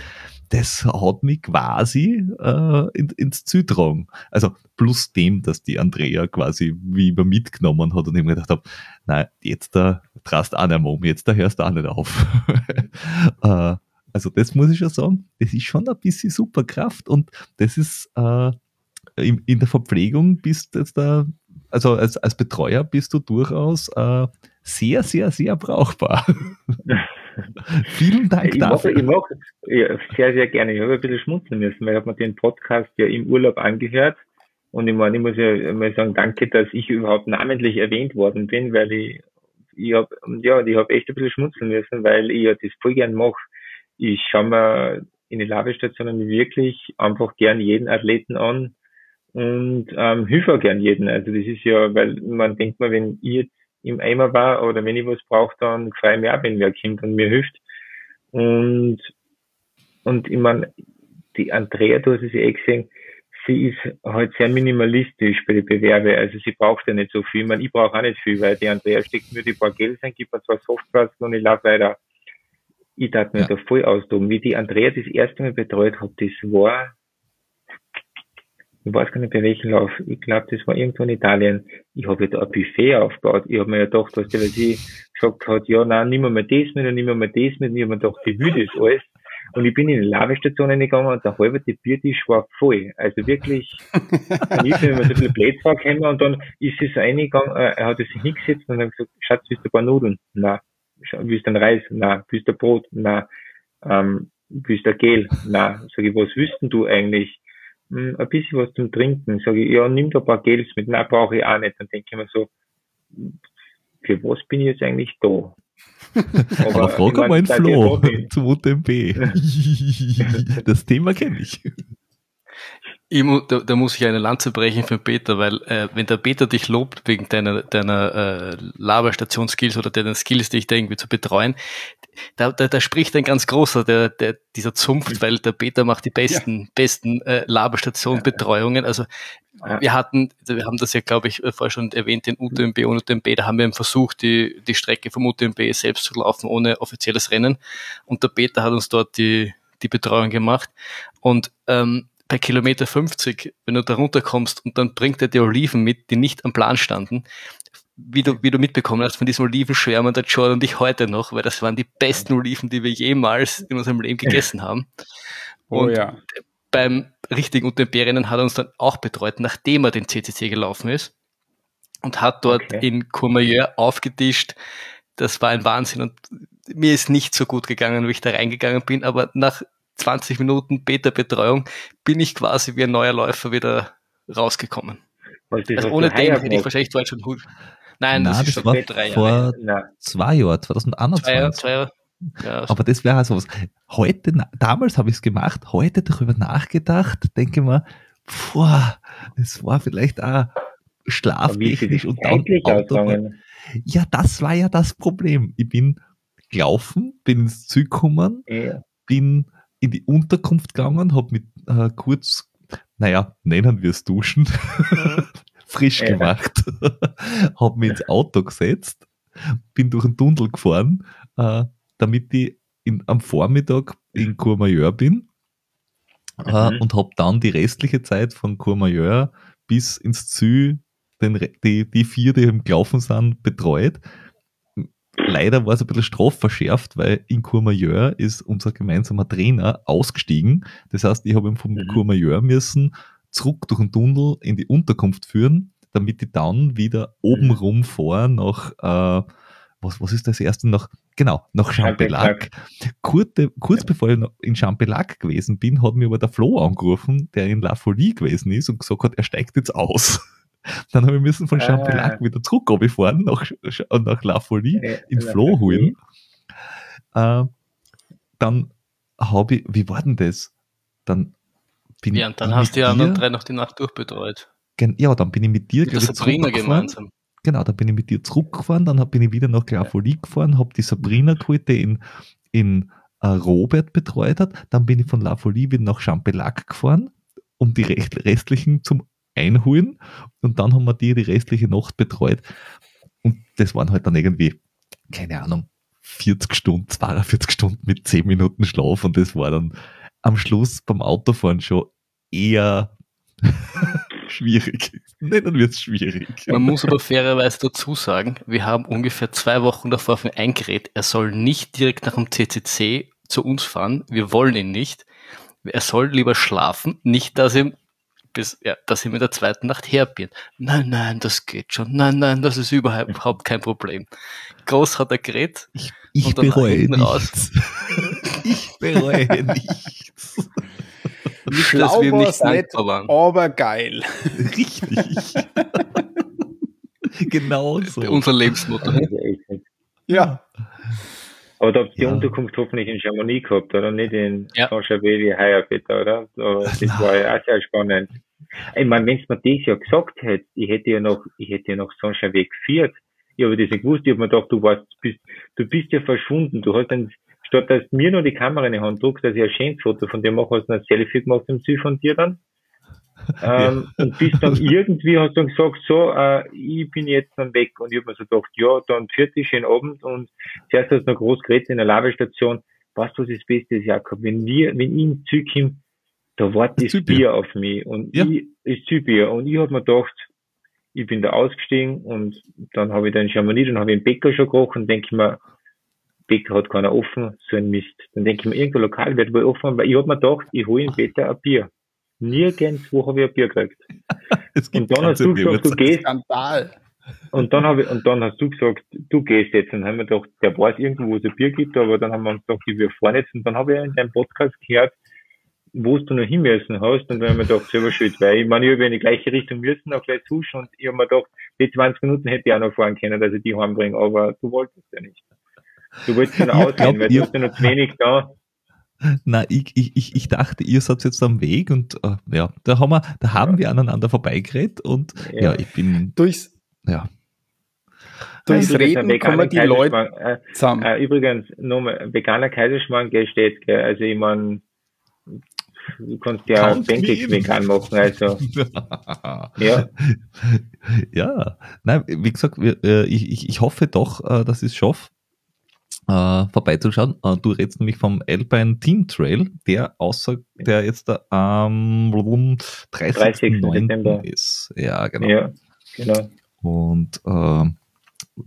das hat mich quasi äh, in, ins Ziel getragen. Also plus dem, dass die Andrea quasi wie immer mitgenommen hat und ich mir gedacht habe, nein, jetzt da traust auch nicht mehr um, jetzt da hörst du auch nicht auf. äh, also das muss ich schon sagen, das ist schon ein bisschen Superkraft und das ist äh, in, in der Verpflegung bist du da, also als, als Betreuer bist du durchaus äh, sehr, sehr, sehr brauchbar. Vielen Dank ich dafür. Mache, ich mache ja, sehr, sehr gerne. Ich habe ein bisschen schmunzeln müssen, weil ich habe mir den Podcast ja im Urlaub angehört. Und ich meine, ich muss ja mal sagen, danke, dass ich überhaupt namentlich erwähnt worden bin, weil ich, ich habe, ja, ich habe echt ein bisschen schmunzeln müssen, weil ich ja das voll gern mache. Ich schaue mir in den Labestationen wirklich einfach gern jeden Athleten an und ähm, hilfe auch gern jeden. Also das ist ja, weil man denkt mal, wenn ich jetzt im Eimer war oder wenn ich was brauche, dann freue ich mich auch, wenn wer kommt und mir hilft. Und, und ich meine, die Andrea, du hast es ja eh gesehen, sie ist halt sehr minimalistisch bei den Bewerbe. Also sie braucht ja nicht so viel. Ich, meine, ich brauche auch nicht viel, weil die Andrea steckt mir die paar Geld ein, gibt mir zwei Softplatten und ich laufe weiter. Ich darf mir ja. da voll austoben. Wie die Andrea das erste Mal betreut hat, das war ich weiß gar nicht bei welchem Lauf, ich glaube, das war irgendwo in Italien, ich habe ja da ein Buffet aufgebaut. Ich habe mir ja gedacht, dass der, weil sie gesagt hat, ja, nein, nimm mal das mit und nimm mal das mit. Ich habe mir gedacht, wie will das alles? Und ich bin in die Lavestation reingegangen und der halbe Biertisch war voll. Also wirklich, ich bin immer so ein bisschen blöd vorgekommen und dann ist sie so reingegangen, äh, er hat sich hingesetzt und hat gesagt, Schatz, willst du ein paar Nudeln? Nein. Willst du ein Reis? Nein. Willst du ein Brot? Nein. Ähm, willst du ein Gel? Nein. Sag ich, was wüssten du eigentlich? Hm, ein bisschen was zum Trinken. Sage ich, ja, nimm da ein paar Gels mit. Nein, brauche ich auch nicht. Dann denke ich mir so, für was bin ich jetzt eigentlich da? Aber, Aber frag mal einen Flo zum UTMB. das Thema kenne ich. Ich, da, da, muss ich eine Lanze brechen für Peter, weil äh, wenn der Peter dich lobt wegen deiner, deiner äh, Laberstation-Skills oder deiner Skills, dich da irgendwie zu betreuen, da, da, da spricht ein ganz großer, der, der, dieser Zunft, weil der Peter macht die besten, ja. besten äh, Laberstation-Betreuungen. Also ja. wir hatten, wir haben das ja, glaube ich, vorher schon erwähnt, den UTMB und UTMB, da haben wir versucht, die, die Strecke vom UTMB selbst zu laufen, ohne offizielles Rennen. Und der Peter hat uns dort die, die Betreuung gemacht. Und ähm, bei Kilometer 50, wenn du da runterkommst und dann bringt er die Oliven mit, die nicht am Plan standen, wie du, wie du mitbekommen hast von diesem Olivenschwärmer der Jordan und ich heute noch, weil das waren die besten Oliven, die wir jemals in unserem Leben gegessen haben. Und oh ja. beim richtigen UTMB-Rennen hat er uns dann auch betreut, nachdem er den CCC gelaufen ist und hat dort okay. in Courmayeur aufgetischt. Das war ein Wahnsinn und mir ist nicht so gut gegangen, wie ich da reingegangen bin, aber nach 20 Minuten Beta-Betreuung bin ich quasi wie ein neuer Läufer wieder rausgekommen. Also ohne den hätte ich wahrscheinlich dort schon Nein, Nein, das, das ist war drei vor Jahre. zwei Jahren, 2021. Zwei Jahre, zwei Jahre. Ja, aber das wäre also was. Heute, damals habe ich es gemacht, heute darüber nachgedacht, denke mal, boah, es war vielleicht auch schlaftechnisch und dann Auto. Ja, das war ja das Problem. Ich bin gelaufen, bin ins Zug gekommen, ja. bin in die Unterkunft gegangen, habe mit äh, kurz, naja, nennen wir es Duschen, frisch ja. gemacht, habe mich ins Auto gesetzt, bin durch den Tunnel gefahren, äh, damit ich in, am Vormittag in Courmayeur bin äh, mhm. und habe dann die restliche Zeit von Courmayeur bis ins Ziel den, die, die vier, die im Gelaufen sind, betreut. Leider war es ein bisschen strafverschärft, weil in Courmayeur ist unser gemeinsamer Trainer ausgestiegen. Das heißt, ich habe ihn vom mhm. Courmayeur müssen zurück durch den Tunnel in die Unterkunft führen, damit ich dann wieder oben rum fahre nach, äh, was, was ist das erste noch? Genau, nach Champelac. Kurz, kurz bevor ich in Champelac gewesen bin, hat mir aber der Flo angerufen, der in La Folie gewesen ist und gesagt hat, er steigt jetzt aus. Dann habe ich müssen von Champelac ah. wieder zurück fahren nach, nach La Folie, ja, in Flo holen. Äh, dann habe ich, wie war denn das? Dann bin Ja, und dann hast du die anderen drei noch die Nacht durchbetreut. Ja, dann bin ich mit dir Mit ich, Sabrina gemeinsam. Genau, dann bin ich mit dir zurückgefahren, dann bin ich wieder nach Grafoli gefahren, habe die Sabrina geholt, die in, in äh, Robert betreut hat. Dann bin ich von La Folie wieder nach Champelac gefahren, um die restlichen zum Einholen. Und dann haben wir die die restliche Nacht betreut. Und das waren halt dann irgendwie, keine Ahnung, 40 Stunden, 42 Stunden mit 10 Minuten Schlaf. Und das war dann am Schluss beim Autofahren schon eher schwierig. Nennen wir es schwierig. Man muss aber fairerweise dazu sagen, wir haben ungefähr zwei Wochen davor auf ihn eingeredet, er soll nicht direkt nach dem CCC zu uns fahren. Wir wollen ihn nicht. Er soll lieber schlafen, nicht, dass ihm bis, ja, dass ihm in der zweiten Nacht herbiert. Nein, nein, das geht schon. Nein, nein, das ist überhaupt kein Problem. Groß hat er geredet. Ich, ich bereue hinten raus. nichts. ich bereue nichts. Nicht, Schlau dass wir nicht dankbar waren. aber geil. Richtig. genau so. Unser Lebensmotto. Also. Ja. Aber da habt ihr die Ja. Unterkunft hoffentlich in Chamonix gehabt, oder? Nicht in Ja. Saint-Gervais heuer bitte, oder? Aber das war ja auch sehr spannend. Ich meine, wenn man das ja gesagt hätte, ich hätte ja noch, ich hätte ja noch Saint-Gervais geführt. Ich habe das nicht gewusst, ich habe mir gedacht, du warst, du bist, du bist ja verschwunden. Du hast dann, statt dass du mir noch die Kamera in die Hand drückst, dass ich ein schönes Foto von dir mache, hast du ein Selfie gemacht im Süd von dir dann. Ähm, und bist dann irgendwie, hast dann gesagt, so, äh, ich bin jetzt dann weg. Und ich habe mir so gedacht, ja, dann fertig, schönen Abend. Und zuerst hast du noch groß geredet in der Lavestation. Weißt du, was das Beste ist, Jakob? Wenn wir, wenn ich in komme, da wartet Das. Bier auf mich. Und Ja. ich, das Zügbier. Und ich habe mir gedacht, ich bin da ausgestiegen und dann habe ich dann Chamonix, dann habe ich einen Bäcker schon gekocht und denke ich mir, Bäcker hat keiner offen, so ein Mist. Dann denke ich mir, irgendein Lokal wird wohl offen, weil ich habe mir gedacht, ich hole im Peter ein Bier. Nirgendwo habe ich ein Bier gekriegt. Es gibt Und dann hast du gesagt, du gehst Skandal. und dann habe ich, und dann hast du gesagt, du gehst jetzt. Und dann haben wir gedacht, der weiß irgendwo, wo es ein Bier gibt, aber dann haben wir uns gedacht, ich wir fahren jetzt. Und dann habe ich in deinem Podcast gehört, wo du noch hin müssen hast. Und dann haben wir gedacht, selber schuld, weil ich meine, ich habe in die gleiche Richtung müssen, auch gleich zuschen. Und ich habe mir gedacht, die 20 Minuten hätte ich auch noch fahren können, dass ich die heimbringe, aber du wolltest ja nicht. Du wolltest ja Ich ausgehen, glaub, weil du ihr- hast ja noch zu wenig da. Na, ich, ich, ich, dachte, ihr seid jetzt am Weg und äh, ja, da haben wir, da haben wir aneinander vorbeigeredet und ja, Ja. ich bin, Durchs, ja, durchs Reden kommen veganer die Leute äh, zusammen. Äh, übrigens, nochmal, veganer Kaiserschmarrn gell, steht, gell, also ich mein, du kannst ja Count Pancakes vegan machen, also, ja. ja, nein, wie gesagt, wir, äh, ich, ich, ich hoffe doch, äh, dass ich es schaffe, äh, vorbeizuschauen. Äh, du redest nämlich vom Alpine Team Trail, der außer, der jetzt am 30.09. September. ist. Ja, genau. Ja, genau. Und ähm,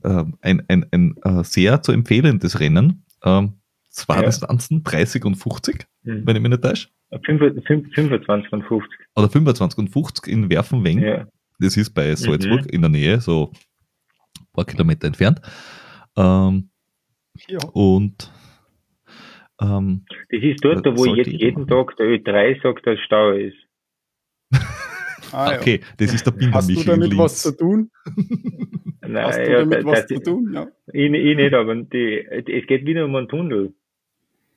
ähm, ein, ein, ein äh, sehr zu empfehlendes Rennen. Ähm, zwei Ja. Distanzen, 30 und 50, Mhm. wenn ich mich nicht täusche. 25 und 50. Oder 25 und 50 in Werfenweng. Ja. Das ist bei Salzburg Mhm. in der Nähe, so ein paar Kilometer entfernt. Ähm, Ja. und ähm, Das ist dort, wo jetzt jeden. Tag der Ö3 sagt, dass Stau ist. Ah, ja. okay, das ist der Binder Hast du damit was zu tun? Nein, Hast du ja, damit das- was das- zu tun? Ja. Ich, ich nicht, aber die, es geht wieder um einen Tunnel.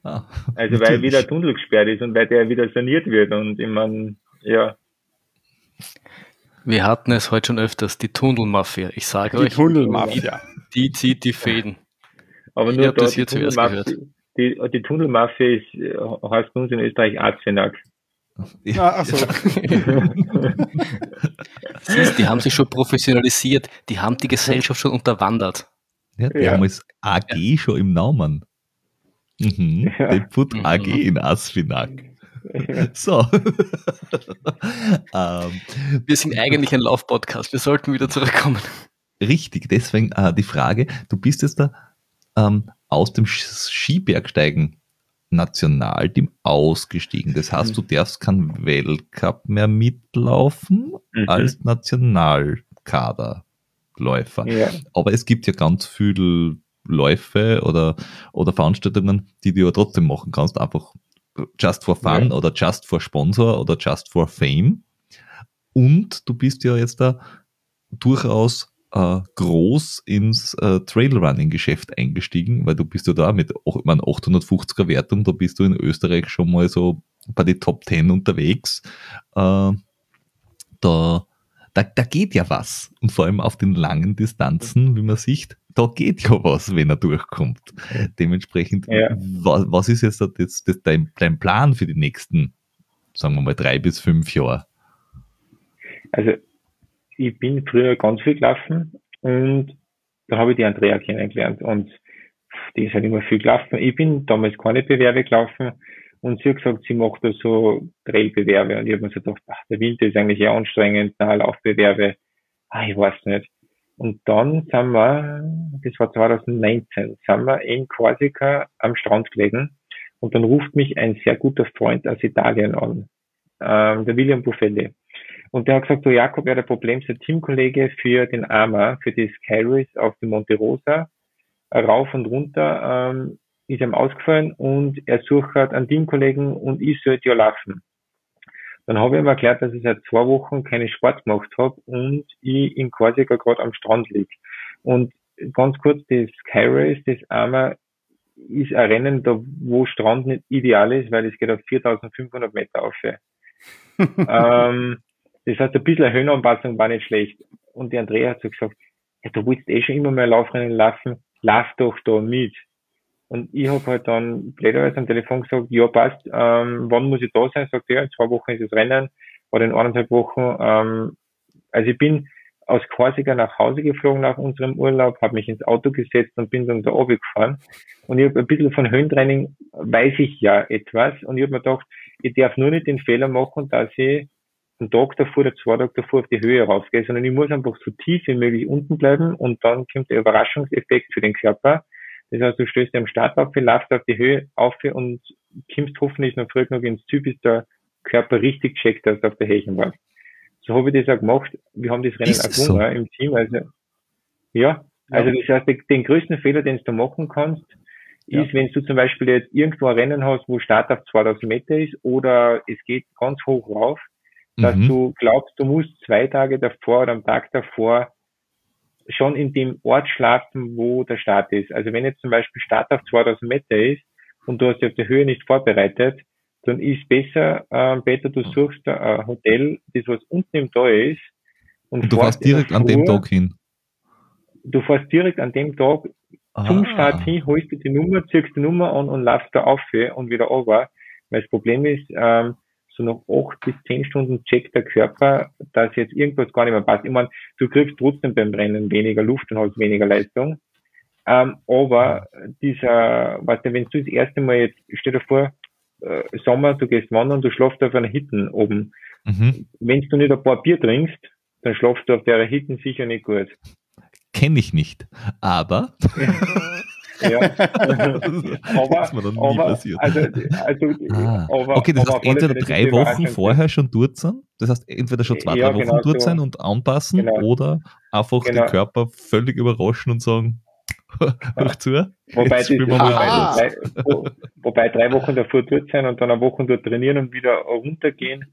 Ah, Also weil natürlich. wieder ein Tunnel gesperrt ist und weil der wieder saniert wird und ich meine, ja, Wir hatten es heute schon öfters, die Tunnelmafia. Ich sage Die euch, Tunnelmafia. die zieht die Fäden. Aber Ich nur hab da, das die hier zuerst Tunnelmafia, die, die Tunnelmafia ist, heißt bei uns in Österreich Arzfenack. Ja. Ah, ach so. Siehst, die haben sich schon professionalisiert, die haben die Gesellschaft schon unterwandert. Ja, die Ja. haben als AG schon im Namen. Mhm. Ja. Die Put Mhm. AG in Asfinag. So. ähm, Wir sind eigentlich ein Laufpodcast, wir sollten wieder zurückkommen. richtig, deswegen äh, die Frage, du bist jetzt da ähm, aus dem Skibergsteigen Nationalteam ausgestiegen. Das heißt, du darfst keinen Weltcup mehr mitlaufen Mhm. als Nationalkaderläufer. Ja, Aber es gibt ja ganz viele Läufe oder, oder Veranstaltungen, die du ja trotzdem machen kannst, einfach just for fun Ja. oder just for Sponsor oder just for fame. Und du bist ja jetzt da durchaus äh, groß ins äh, Trailrunning-Geschäft eingestiegen, weil du bist ja da mit ich meine, 850er Wertung, da bist du in Österreich schon mal so bei den Top 10 unterwegs. Äh, da, da, da geht ja was. Und vor allem auf den langen Distanzen, wie man sieht, da geht ja was, wenn er durchkommt. Dementsprechend, ja. was, was, ist jetzt das, das, dein, dein Plan für die nächsten, sagen wir mal, drei bis fünf Jahre? Also ich bin früher ganz viel gelaufen und da habe ich die Andrea kennengelernt und die ist halt immer viel gelaufen. Ich bin damals keine Bewerbe gelaufen und sie hat gesagt, sie macht da so Trailbewerbe und ich habe mir so gedacht, ach, der Winter ist eigentlich eher anstrengend, na, Laufbewerbe, ah, ich weiß nicht. Und dann sind wir, das war 2019, sind wir in Korsika am Strand gelegen und dann ruft mich ein sehr guter Freund aus Italien an, ähm, der William Buffelli. Und der hat gesagt, so Jakob, er hat ein Problem, sein Teamkollege für den AMA, für die Sky auf dem Monte Rosa, rauf und runter, ähm, ist ihm ausgefallen und er sucht einen Teamkollegen und ich sollte ja laufen. Dann habe ich ihm erklärt, dass ich seit zwei Wochen keinen Sport gemacht habe und ich in Korsika gerade am Strand liege. Und ganz kurz, das Sky Race, das AMA, ist ein Rennen, da wo Strand nicht ideal ist, weil es geht auf 4500 Meter auf. ähm, das heißt, ein bisschen Höhenanpassung war nicht schlecht. Und die Andrea hat so gesagt, ja, du willst eh schon immer mehr Laufrennen laufen, lauf doch da mit. Und ich habe halt dann blöderweise am Telefon gesagt, ja passt, ähm, wann muss ich da sein? Sagt er, ja, in zwei Wochen ist das Rennen, oder in eineinhalb Wochen. Ähm, also ich bin aus Korsika nach Hause geflogen nach unserem Urlaub, habe mich ins Auto gesetzt und bin dann da oben gefahren. Und ich habe ein bisschen von Höhentraining weiß ich ja etwas. Und ich habe mir gedacht, ich darf nur nicht den Fehler machen, dass ich einen Tag davor oder zwei Tage davor auf die Höhe raufgehe, sondern ich muss einfach so tief wie möglich unten bleiben und dann kommt der Überraschungseffekt für den Körper. Das heißt, du stößt am Start auf, laufst auf die Höhe auf und kommst hoffentlich noch früh genug ins Ziel, bis der Körper richtig checkt, dass du auf der Höhe warst. So habe ich das auch gemacht. Wir haben das Rennen auch so? im Team. Also, ja, also das heißt, den größten Fehler, den du machen kannst, ist, ja. wenn du zum Beispiel jetzt irgendwo ein Rennen hast, wo Start auf 2000 Meter ist oder es geht ganz hoch rauf, dass mhm. du glaubst, du musst zwei Tage davor oder am Tag davor schon in dem Ort schlafen, wo der Start ist. Also wenn jetzt zum Beispiel Start auf 2000 Meter ist und du hast dich auf der Höhe nicht vorbereitet, dann ist besser, äh, besser du suchst ein Hotel, das was unten im Tal ist. Und, und du fährst direkt an dem Tag hin. Du fährst direkt an dem Tag ah. zum Start hin, holst dir die Nummer, ziehst die Nummer an und laufst da auf und wieder over. Weil das Problem ist, ähm, so nach acht bis zehn Stunden checkt der Körper, dass jetzt irgendwas gar nicht mehr passt. Ich meine, du kriegst trotzdem beim Rennen weniger Luft und hast weniger Leistung. Ähm, aber dieser, weißt du, wenn du das erste Mal jetzt, stell dir vor, äh, Sommer, du gehst wandern, du schlafst auf einer Hitten oben. Mhm. Wenn du nicht ein paar Bier trinkst, dann schlafst du auf der Hitten sicher nicht gut. Kenne ich nicht, aber Ja. aber, das ist mir dann nie aber, passiert. Also, also, ah. aber, okay, das heißt, entweder drei Wochen vorher schon dort sein, das heißt, entweder schon zwei, ja, drei Wochen genau, dort so. sein und anpassen genau. oder einfach genau. den Körper völlig überraschen und sagen, hör zu, wobei, das, wobei, drei, wo, wobei drei Wochen davor dort sein und dann eine Woche dort trainieren und wieder runtergehen,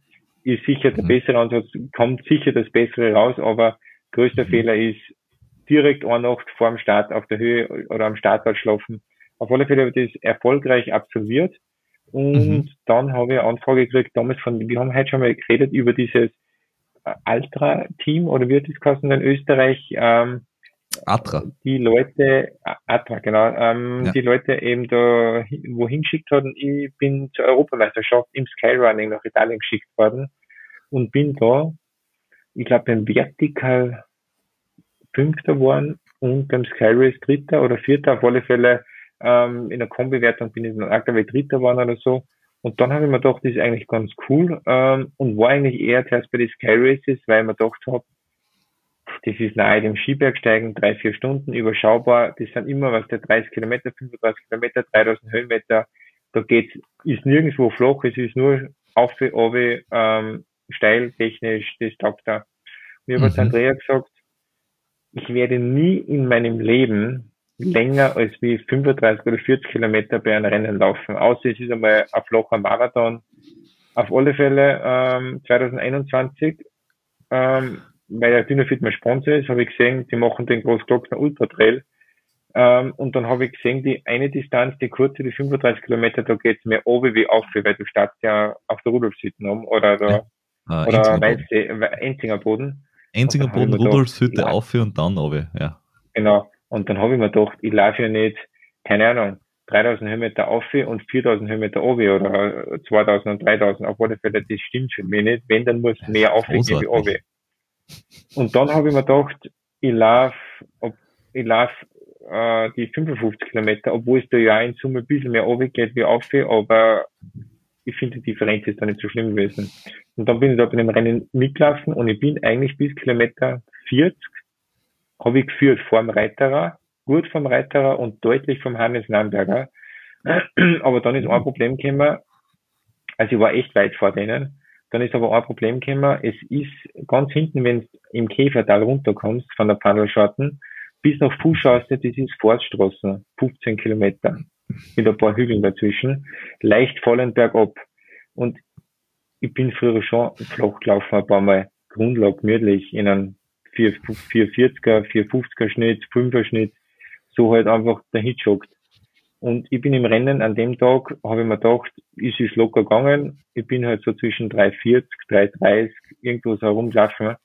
ist sicher der mhm. bessere Ansatz, kommt sicher das Bessere raus, aber größter mhm. Fehler ist, direkt eine Nacht vor dem Start auf der Höhe oder am Startplatz schlafen. Auf alle Fälle habe ich das erfolgreich absolviert. Und mhm. dann habe ich eine Anfrage gekriegt, damals von, wir haben heute schon mal geredet über dieses Altra-Team oder wird das kosten in Österreich, ähm, Atra. Die Leute, Atra, genau, ähm, ja. die Leute eben da wohin geschickt haben. Ich bin zur Europameisterschaft im Skyrunning nach Italien geschickt worden und bin da, ich glaube, beim Vertical Fünfter geworden und beim Sky Race Dritter oder Vierter, auf alle Fälle ähm, in der Kombi-Wertung bin ich dann aktuell Dritter geworden oder so. Und dann habe ich mir gedacht, das ist eigentlich ganz cool ähm, und war eigentlich eher zuerst bei den Sky Races, weil ich mir gedacht habe, das ist nahe dem Skibergsteigen, drei, vier Stunden, überschaubar. Das sind immer, was der 30 Kilometer, 35 Kilometer, 3000 Höhenmeter. Da geht's, ist nirgendwo flach, es ist nur auf, auf, ähm, steil, technisch, das taugt da. Mir mhm. hat Andrea gesagt, ich werde nie in meinem Leben länger als wie 35 oder 40 Kilometer bei einem Rennen laufen, außer es ist einmal ein flacher Marathon. Auf alle Fälle ähm, 2021 ähm, weil der Dynafit mein Sponsor ist, habe ich gesehen, die machen den Großglockner Ultra Trail. Ähm, und dann habe ich gesehen, die eine Distanz, die kurze, die 35 Kilometer, da geht's mehr oben wie auf, weil du startest ja auf der Rudolfshütte um oder da, ah, oder Enzinger Boden. Enzinger Boden, Rudolfshütte auf und dann oben, ja. Genau. Und dann habe ich mir gedacht, ich laufe ja nicht, keine Ahnung, 3000 Höhenmeter auf und 4000 Höhenmeter oben oder 2000 und 3000. Auf alle Fälle, das stimmt für mich nicht. Wenn, dann muss mehr auf gehen wie oben. Und dann habe ich mir gedacht, ich laufe, ich laufe äh, die 55 Kilometer, obwohl es da ja in Summe ein bisschen mehr oben geht wie auf, aber ich finde, die Differenz ist da nicht so schlimm gewesen. Und dann bin ich da bei dem Rennen mitgelaufen und ich bin eigentlich bis Kilometer 40 habe ich geführt vor dem Reiterer, gut vom Reiterer und deutlich vom Hannes Namberger. Aber dann ist ein Problem gekommen, also ich war echt weit vor denen. Dann ist aber ein Problem gekommen, es ist ganz hinten, wenn du im Käfertal runterkommst von der Pandelscharten, bis nach Fußchauste, das ist Forststraße, 15 Kilometer, mit ein paar Hügeln dazwischen, leicht fallend bergab. Und ich bin früher schon flach gelaufen, ein paar Mal Grundlage gemütlich in einem 440er, 450er Schnitt, 5er Schnitt, so halt einfach Hit schockt. Und ich bin im Rennen an dem Tag, habe ich mir gedacht, ist es locker gegangen. Ich bin halt so zwischen 340, 330, irgendwo so herumgelaufen.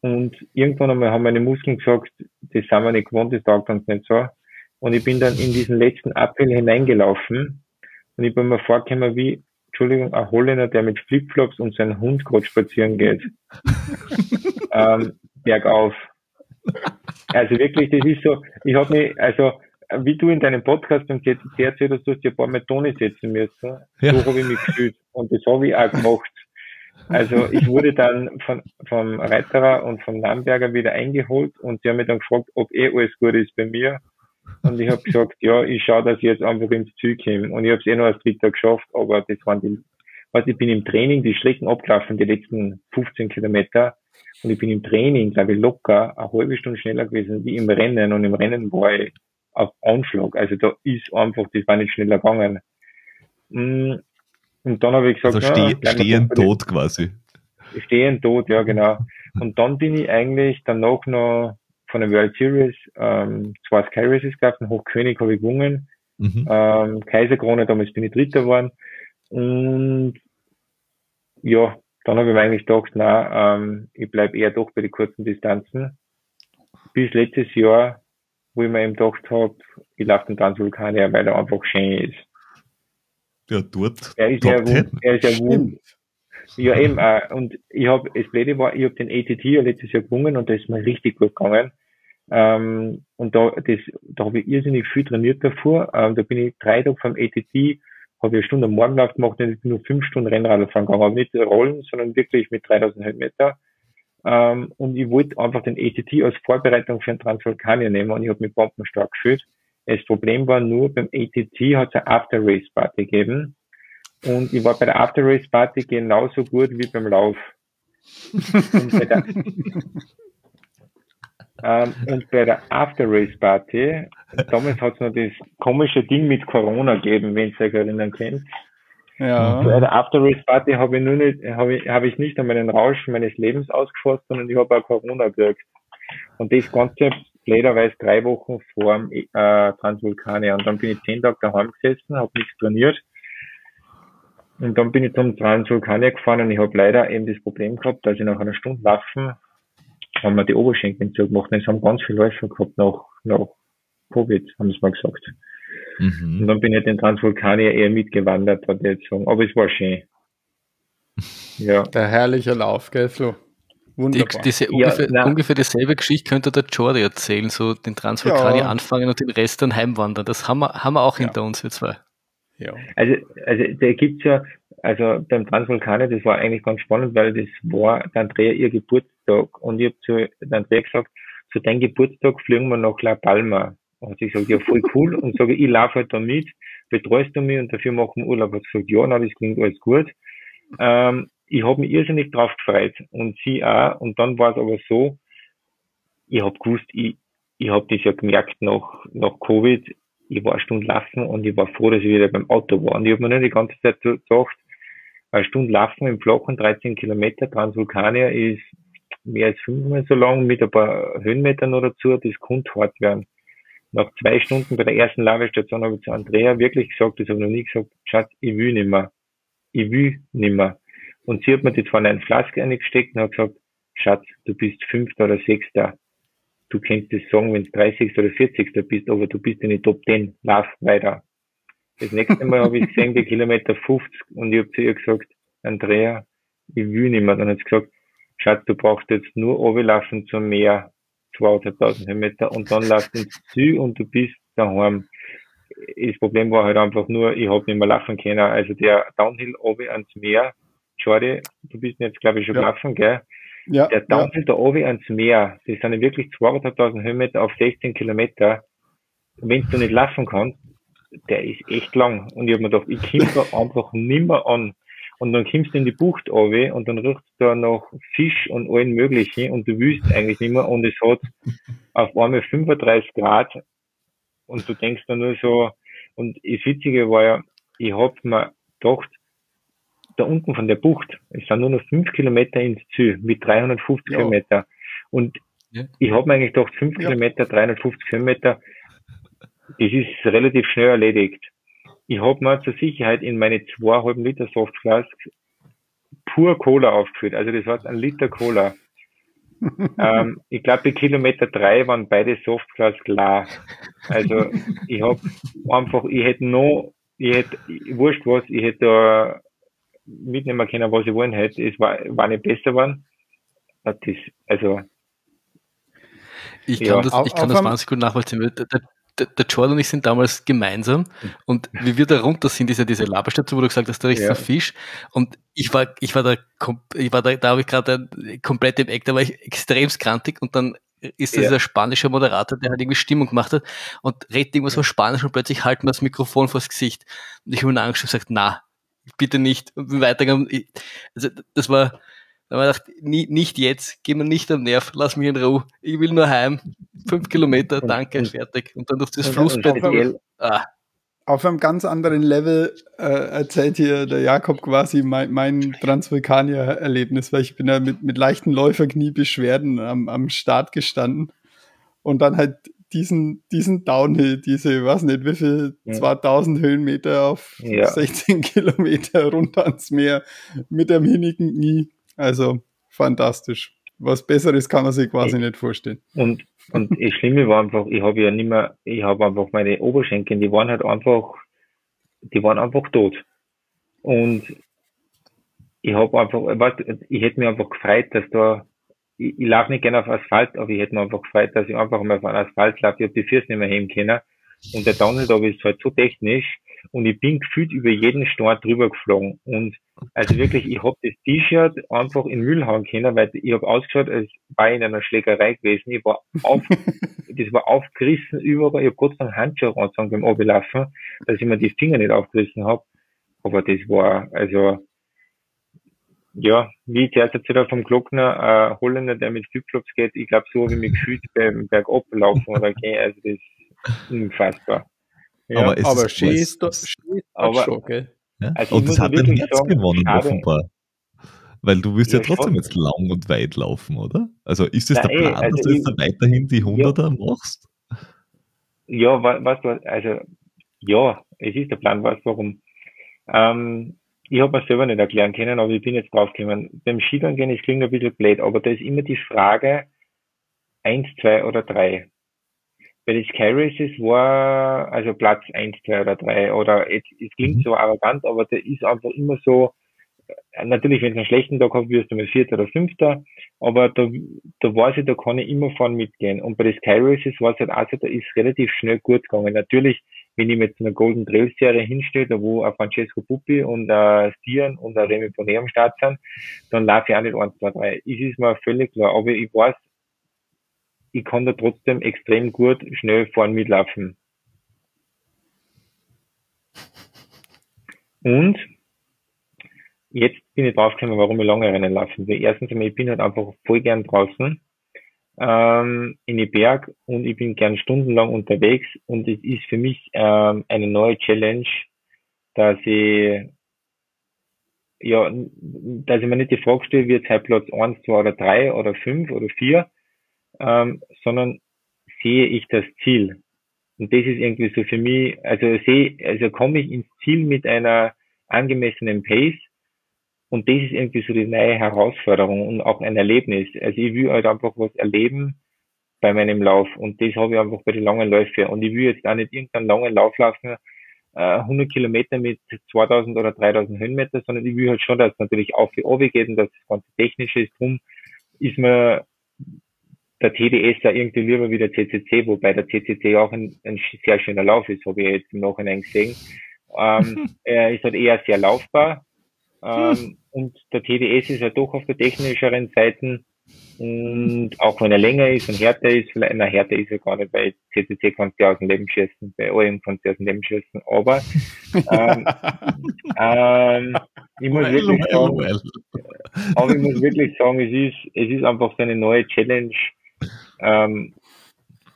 Und irgendwann einmal haben meine Muskeln gesagt, das sind wir nicht gewohnt, das taugt uns nicht so. Und ich bin dann in diesen letzten Appell hineingelaufen. Und ich bin mir vorgekommen wie, Entschuldigung, ein Holländer, der mit Flipflops und seinem Hund gerade spazieren geht. ähm, bergauf. Also wirklich, das ist so, ich habe mich, also wie du in deinem Podcast beim CCC erzählt hast, du hast dir ein paar Methoden setzen müssen. Ja. So habe ich mich gefühlt. Und das habe ich auch gemacht. Also ich wurde dann von, vom Reiterer und vom Namberger wieder eingeholt und sie haben mich dann gefragt, ob eh alles gut ist bei mir. Und ich habe gesagt, ja, ich schaue, dass ich jetzt einfach ins Ziel komme. Und ich habe es eh noch als Dritter geschafft, aber das waren die, also ich bin im Training die Strecken abgelaufen, die letzten 15 Kilometer. Und ich bin im Training, glaube ich, locker eine halbe Stunde schneller gewesen wie im Rennen. Und im Rennen war ich auf Anschlag. Also da ist einfach, das war nicht schneller gegangen. Mm, und dann habe ich gesagt, also steh, ja, stehen tot quasi. Stehen tot, ja genau. Und dann bin ich eigentlich danach noch von der World Series ähm, zwei Sky Races gehabt, einen Hochkönig habe ich gewonnen, mhm. ähm, Kaiserkrone, damals bin ich Dritter geworden. Und ja, dann habe ich mir eigentlich gedacht, na, ähm, ich bleibe eher doch bei den kurzen Distanzen. Bis letztes Jahr, wo ich mir eben gedacht habe, ich laufe den Transvulkanier, weil er einfach schön ist. Ja, dort. Er ist ja, er ist ja wund. Ja, eben, äh, und ich habe, das Blöde war, ich habe den ATT ja letztes Jahr gewonnen und das ist mir richtig gut gegangen. Ähm, und da, das, da habe ich irrsinnig viel trainiert davor. Ähm, da bin ich drei Tage vom ATT habe ich eine Stunde Morgenlauf gemacht und ich bin nur fünf Stunden Rennradl fahren gegangen. Aber nicht Rollen, sondern wirklich mit 3000 Höhenmeter. Ähm, und ich wollte einfach den ATT als Vorbereitung für den Transvulkanier nehmen und ich habe mich bombenstark gefühlt. Das Problem war nur, beim ATT hat es eine After-Race-Party gegeben. Und ich war bei der After-Race-Party genauso gut wie beim Lauf. und bei der, ähm, und bei der After-Race-Party, damals hat es noch das komische Ding mit Corona gegeben, wenn ihr euch erinnern könnt. Ja. Bei der After-Race-Party habe ich nur nicht, habe ich, hab ich nicht einmal den Rausch meines Lebens ausgefasst, sondern ich habe auch Corona gekriegt. Und das Ganze blöderweise drei Wochen vor dem äh, Transvulkanier. Und dann bin ich zehn Tage daheim gesessen, habe nichts trainiert. Und dann bin ich zum Transvulkanier gefahren und ich habe leider eben das Problem gehabt, dass ich nach einer Stunde Laufen haben wir die Oberschenkel zugemacht. Und es haben ganz viele Läufer gehabt nach, nach Covid, haben sie mal gesagt. Mhm. Und dann bin ich den Transvulkanier eher mitgewandert, ich jetzt sagen. Aber es war schön. Ja. Der herrliche Lauf, gell, Flo? Wunderbar. Die, diese, ja, ungefähr, ungefähr, dieselbe Geschichte könnte der Jordi erzählen, so den Transvulkanier ja. anfangen und den Rest dann heimwandern. Das haben wir, haben wir auch hinter uns, wir zwei. Ja. Also, also da gibt's ja, also beim Transvulkanier, das war eigentlich ganz spannend, weil das war der Andrea ihr Geburtstag und ich habe zu der Andrea gesagt, zu deinem Geburtstag fliegen wir nach La Palma. Und sie sagt, ja, voll cool. Und sage, ich laufe halt da mit, betreust du mich und dafür machen wir Urlaub. Hat gesagt, ja, na, das klingt alles gut. Ähm, ich habe mich irrsinnig drauf gefreut und sie auch. Und dann war es aber so, ich habe gewusst, ich, ich habe das ja gemerkt nach, nach Covid, ich war eine Stunde laufen und ich war froh, dass ich wieder beim Auto war. Und ich habe mir nicht die ganze Zeit gedacht, eine Stunde laufen im Flachen, 13 Kilometer, Transvulkanier ist mehr als fünfmal so lang mit ein paar Höhenmetern noch dazu, das konnte hart werden. Nach zwei Stunden bei der ersten Lavestation habe ich zu Andrea wirklich gesagt, das habe ich noch nie gesagt, Schatz, ich will nimmer. Ich will nimmer. Und sie hat mir die zwar in einen Flask eingesteckt und hat gesagt, Schatz, du bist Fünfter oder Sechster. Du kannst das sagen, wenn du 30. oder 40. bist, aber du bist in die Top 10. Lauf weiter. Das nächste Mal habe ich gesehen, die Kilometer 50 und ich habe zu ihr gesagt, Andrea, ich will nicht mehr. Dann hat sie gesagt, Schatz, du brauchst jetzt nur runterlaufen zum Meer, 200.000 Höhenmeter und dann laufst du ins Ziel und du bist daheim. Das Problem war halt einfach nur, ich habe nicht mehr laufen können. Also der Downhill oben ans Meer, Jordi, du bist jetzt glaube ich schon ja. gelaufen, gell? Ja. Der Downhill ja. da oben ans Meer, das sind wirklich 200.000 Höhenmeter auf 16 Kilometer. Wenn du nicht laufen kannst, der ist echt lang. Und ich habe mir gedacht, ich komme da einfach nimmer an. Und dann kommst du in die Bucht runter und dann riecht da noch Fisch und allen möglichen und du willst eigentlich nicht mehr und es hat auf einmal 35 Grad und du denkst dann nur so, und das Witzige war ja, ich hab mir gedacht, da unten von der Bucht, es sind nur noch fünf Kilometer ins Ziel mit 350 ja. Kilometer. Und ja. ich habe mir eigentlich gedacht, fünf ja. Kilometer, 350 Kilometer, das ist relativ schnell erledigt. Ich habe mal zur Sicherheit in meine zweieinhalb Liter Softflask pur Cola aufgefüllt. Also das heißt ein Liter Cola. ähm, ich glaube, bei Kilometer drei waren beide Softflask klar. Also ich habe einfach, ich hätte noch, ich hätte, wurscht was, ich hätte da mitnehmen können, was ich wollen hätte. Es war, war nicht besser geworden. Das, also ich kann ja. das, ich kann das wahnsinnig gut nachvollziehen. Der, der, der Jordan und ich sind damals gemeinsam und wie wir da runter sind, ist ja diese Laberstation, wo du gesagt hast, da riecht ja. Fisch und ich war, ich war da, ich war da, da habe ich gerade komplett im Eck, da war ich extremst krantig und dann ist das ja. dieser spanische Moderator, der halt irgendwie Stimmung gemacht hat und redet irgendwas auf Spanisch und plötzlich halten wir das Mikrofon vors Gesicht. Und ich habe mir Angst und gesagt, na, bitte nicht. Und weitergegangen. Also das war, da habe ich gedacht, nie, nicht jetzt, geh mir nicht am Nerv, lass mich in Ruhe. Ich will nur heim. Fünf Kilometer, danke, fertig. Und dann durch das Flussbett. Ah. Auf einem ganz anderen Level äh, erzählt hier der Jakob quasi mein, mein Transvulkanier-Erlebnis, weil ich bin ja mit, mit leichten Läuferkniebeschwerden am, am Start gestanden und dann halt diesen, diesen Downhill, diese, weiß nicht, wie viel, ja. 2000 Höhenmeter auf ja. 16 Kilometer runter ans Meer mit einem hinnigen Knie. Also fantastisch. Was Besseres kann man sich quasi ich, nicht vorstellen. Und, und das Schlimme war einfach, ich habe ja nicht mehr, ich habe einfach meine Oberschenkel, die waren halt einfach, die waren einfach tot. Und ich habe einfach, weißt, ich hätte mir einfach gefreut, dass da, ich, ich laufe nicht gerne auf Asphalt, aber ich hätte mir einfach gefreut, dass ich einfach mal auf Asphalt laufe, ich habe die Füße nicht mehr heben können. Und der Downhill da ist halt so technisch, und ich bin gefühlt über jeden Start drüber geflogen. Und also wirklich, ich habe das T-Shirt einfach in Müll hauen können, weil ich habe ausgeschaut, als war ich in einer Schlägerei gewesen. Ich war auf, das war aufgerissen überall. Ich habe Gott sei Dank Handschuhe angezogen beim Ablaufen, dass ich mir die Finger nicht aufgerissen habe. Aber das war, also, ja, wie zuerst erzählt er vom Glockner, äh, Holländer, der mit Flipflops geht, ich glaube, so habe ich mich gefühlt beim Bergablaufen oder gehen, also das ist unfassbar. Ja, aber, es aber ist, ist, das, ist aber, schon, gell? Ja? Also und das hat dein Herz sagen, gewonnen, schade. offenbar. Weil du wirst ja, ja trotzdem schon. jetzt lang und weit laufen, oder? Also ist es der Plan, also dass du jetzt ich, weiterhin die 100er ja, machst? Ja, was du, also ja, es ist der Plan, was warum. Ähm, ich habe mir selber nicht erklären können, aber ich bin jetzt draufgekommen. Beim Skifahren gehen, es klingt ein bisschen blöd, aber da ist immer die Frage, eins, zwei oder drei bei den Sky Races war also Platz eins, zwei oder drei oder es, es klingt mhm. so arrogant, aber der ist einfach immer so, äh, natürlich, wenn du einen schlechten Tag hast, wirst du mal Vierter oder Fünfter, aber da, da weiß ich, da kann ich immer vorne mitgehen. Und bei den Sky Races war es halt auch so, da ist relativ schnell gut gegangen. Natürlich, wenn ich mir jetzt eine Golden Trail Serie hinstelle, da wo ein Francesco Puppi und ein Stian und ein Remy Bonnet am Start sind, dann laufe ich auch nicht eins, zwei, drei. Es ist mir völlig klar. Aber ich weiß, ich kann da trotzdem extrem gut schnell vorn mitlaufen. Und jetzt bin ich draufgekommen, warum ich lange Rennen laufen will. Erstens ich bin halt einfach voll gern draußen ähm, in die Berg und ich bin gern stundenlang unterwegs und es ist für mich ähm, eine neue Challenge, dass ich ja, dass ich mir nicht die Frage stelle, wird es Platz 1, 2 oder 3 oder 5 oder 4, ähm, sondern sehe ich das Ziel. Und das ist irgendwie so für mich, also sehe, also komme ich ins Ziel mit einer angemessenen Pace und das ist irgendwie so die neue Herausforderung und auch ein Erlebnis. Also ich will halt einfach was erleben bei meinem Lauf und das habe ich einfach bei den langen Läufen und ich will jetzt auch nicht irgendeinen langen Lauf laufen, 100 äh, Kilometer mit 2000 oder 3000 Höhenmeter, sondern ich will halt schon, dass es natürlich auf die Obi geht und dass das ganze technische ist. Drum ist mir der TDS da irgendwie lieber wie der CCC, wobei der CCC auch ein, ein sehr schöner Lauf ist, habe ich jetzt im Nachhinein gesehen. Ähm, er ist halt eher sehr laufbar. Ähm, hm. Und der TDS ist halt doch auf der technischeren Seite und auch wenn er länger ist und härter ist, vielleicht, na, härter ist er gar nicht, bei CCC kannst du aus dem Leben schießen, bei OM kannst du aus dem Leben schießen, aber, ähm, ähm, ich muss well, wirklich sagen, well. aber ich muss wirklich sagen, es ist, es ist einfach so eine neue Challenge, ähm,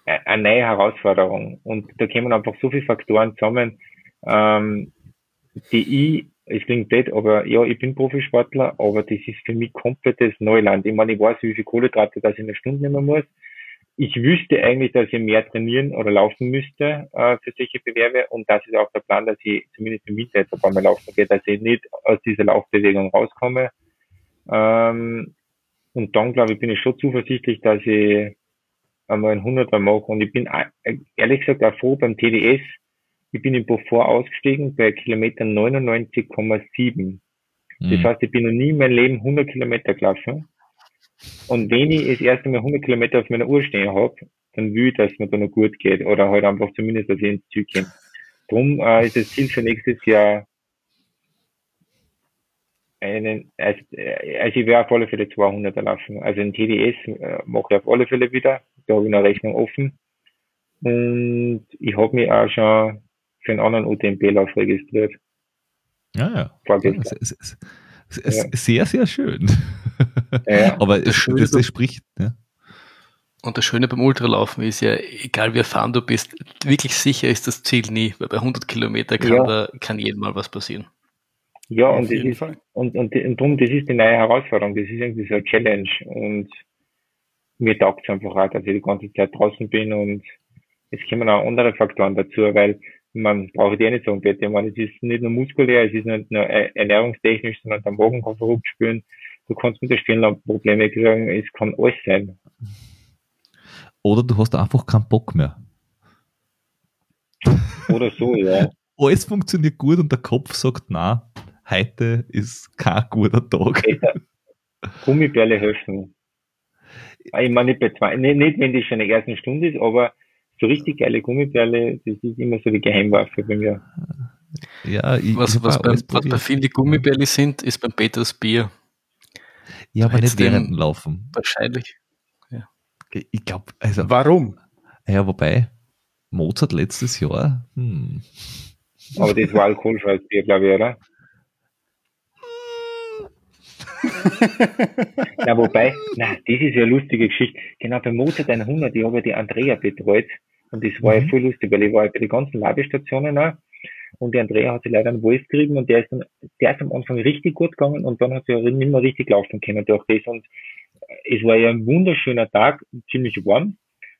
eine neue Herausforderung. Und da kommen einfach so viele Faktoren zusammen, ähm, die ich es klingt blöd, aber ja, ich bin Profisportler, aber das ist für mich komplettes Neuland. Ich meine, ich weiß, wie viel Kohlenhydrate dass ich in einer Stunde nehmen muss. Ich wüsste eigentlich, dass ich mehr trainieren oder laufen müsste äh, für solche Bewerbe und das ist auch der Plan, dass ich zumindest im Winter jetzt ein paar Mal laufen gehe, dass ich nicht aus dieser Laufbewegung rauskomme. Ähm, und dann, glaube ich, bin ich schon zuversichtlich, dass ich einmal ein 100er mache und ich bin äh, ehrlich gesagt auch froh beim TDS, ich bin in Beaufort ausgestiegen bei Kilometer 99,7. Das mhm. heißt, ich bin noch nie in meinem Leben 100 Kilometer gelaufen. Und wenn ich das erste Mal 100 Kilometer auf meiner Uhr stehen habe, dann will ich, dass mir da noch gut geht. Oder halt einfach zumindest, dass ich ins Ziel komme. Drum äh, ist das Ziel für nächstes Jahr einen, also, äh, also ich werde auf alle Fälle 200er laufen. Also ein TDS äh, mache ich auf alle Fälle wieder. Da habe ich eine Rechnung offen. Und ich habe mich auch schon für einen anderen UTMP-Lauf registriert. Ja, ja. Ja. Sehr, sehr schön. Ja. Aber das, Schöne das, das spricht. Ja. Und das Schöne beim Ultralaufen ist ja, egal wie erfahren du bist, wirklich sicher ist das Ziel nie, weil bei 100 Kilometer kann, ja. da, kann jedem mal was passieren. Ja, und, das ist, und, und, und, und darum, das ist die neue Herausforderung, das ist irgendwie so eine Challenge und mir taugt es einfach auch, dass ich die ganze Zeit draußen bin und es kommen auch andere Faktoren dazu, weil man braucht ja nicht sagen, Peter, man, es ist nicht nur muskulär, es ist nicht nur e-, ernährungstechnisch, sondern der Magen kann verrückt spüren. Du kannst mit der Stirnlampe Probleme kriegen, es kann alles sein. Oder du hast einfach keinen Bock mehr. Oder so, ja. Alles funktioniert gut und der Kopf sagt, na, heute ist kein guter Tag. Peter, Gummibärle helfen. Ich meine, nicht, bei zwei, nicht, nicht wenn das schon in der ersten Stunde ist, aber so richtig geile Gummibärle, das ist immer so die Geheimwaffe bei mir. Ja, ich, was, was, beim, was bei vielen Gummibärle sind, ist beim Peters Bier. Ja, aber nicht während dem Laufen. Wahrscheinlich. Ja. Ich glaube, also. Warum? Ja, wobei, Mozart letztes Jahr. Hm. Aber das war alkoholfreies Bier, glaube ich, oder? na, wobei, na, das ist ja eine lustige Geschichte. Genau, bei Mozart 100, ich habe ja die Andrea betreut und das war mhm. ja voll lustig, weil ich war ja bei den ganzen Labestationen auch und die Andrea hat sich leider einen Wolf gegeben und der ist dann, der ist am Anfang richtig gut gegangen und dann hat sie ja nicht mehr richtig laufen können durch das und es war ja ein wunderschöner Tag, ziemlich warm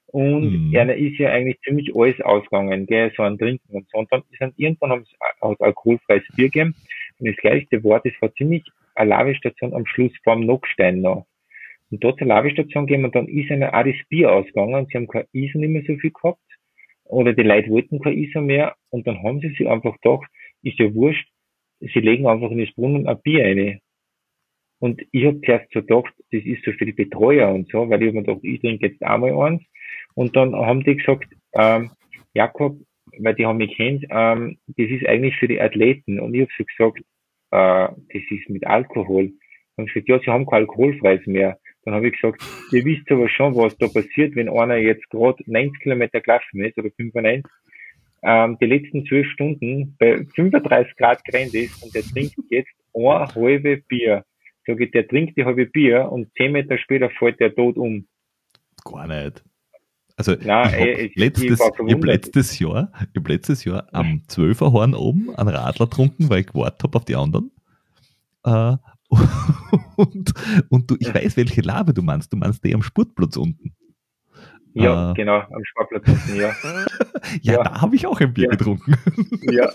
und mhm. er ist ja eigentlich ziemlich alles ausgegangen, gell, so ein Trinken und so und dann ist dann irgendwann haben sie alkoholfreies Bier gegeben und das gleiche Wort, das war ziemlich eine Lavestation am Schluss vorm Nockstein noch. Und dort zur Lavestation gehen und dann ist einer auch das Bier ausgegangen. Sie haben kein ISO nicht mehr so viel gehabt. Oder die Leute wollten kein ISO mehr. Und dann haben sie sich einfach gedacht, ist ja wurscht, sie legen einfach in das Brunnen ein Bier rein. Und ich habe zuerst so gedacht, das ist so für die Betreuer und so, weil ich habe mir gedacht, ich trinke jetzt einmal eins. Und dann haben die gesagt, ähm, Jakob, weil die haben mich kennt, ähm, das ist eigentlich für die Athleten. Und ich habe so gesagt, äh, das ist mit Alkohol. Dann gesagt, ja, sie haben kein alkoholfreies mehr. Dann habe ich gesagt, ihr wisst aber schon, was da passiert, wenn einer jetzt gerade 90 Kilometer gelaufen ist oder 95, ähm, die letzten zwölf Stunden bei 35 Grad gerannt ist und der trinkt jetzt ein halbe Bier. Sag ich, der trinkt die halbe Bier und zehn Meter später fällt der tot um. Gar nicht. Also Nein, ich habe letztes, hab letztes Jahr, ich hab letztes Jahr am 12er Horn oben einen Radler getrunken, weil ich gewartet habe auf die anderen. Äh, und, und du, ich weiß, welche Labe du meinst. Du meinst die am Sportplatz unten. Ja, äh, genau, am Sportplatz unten, ja. ja, ja, da habe ich auch ein Bier ja. getrunken. ja.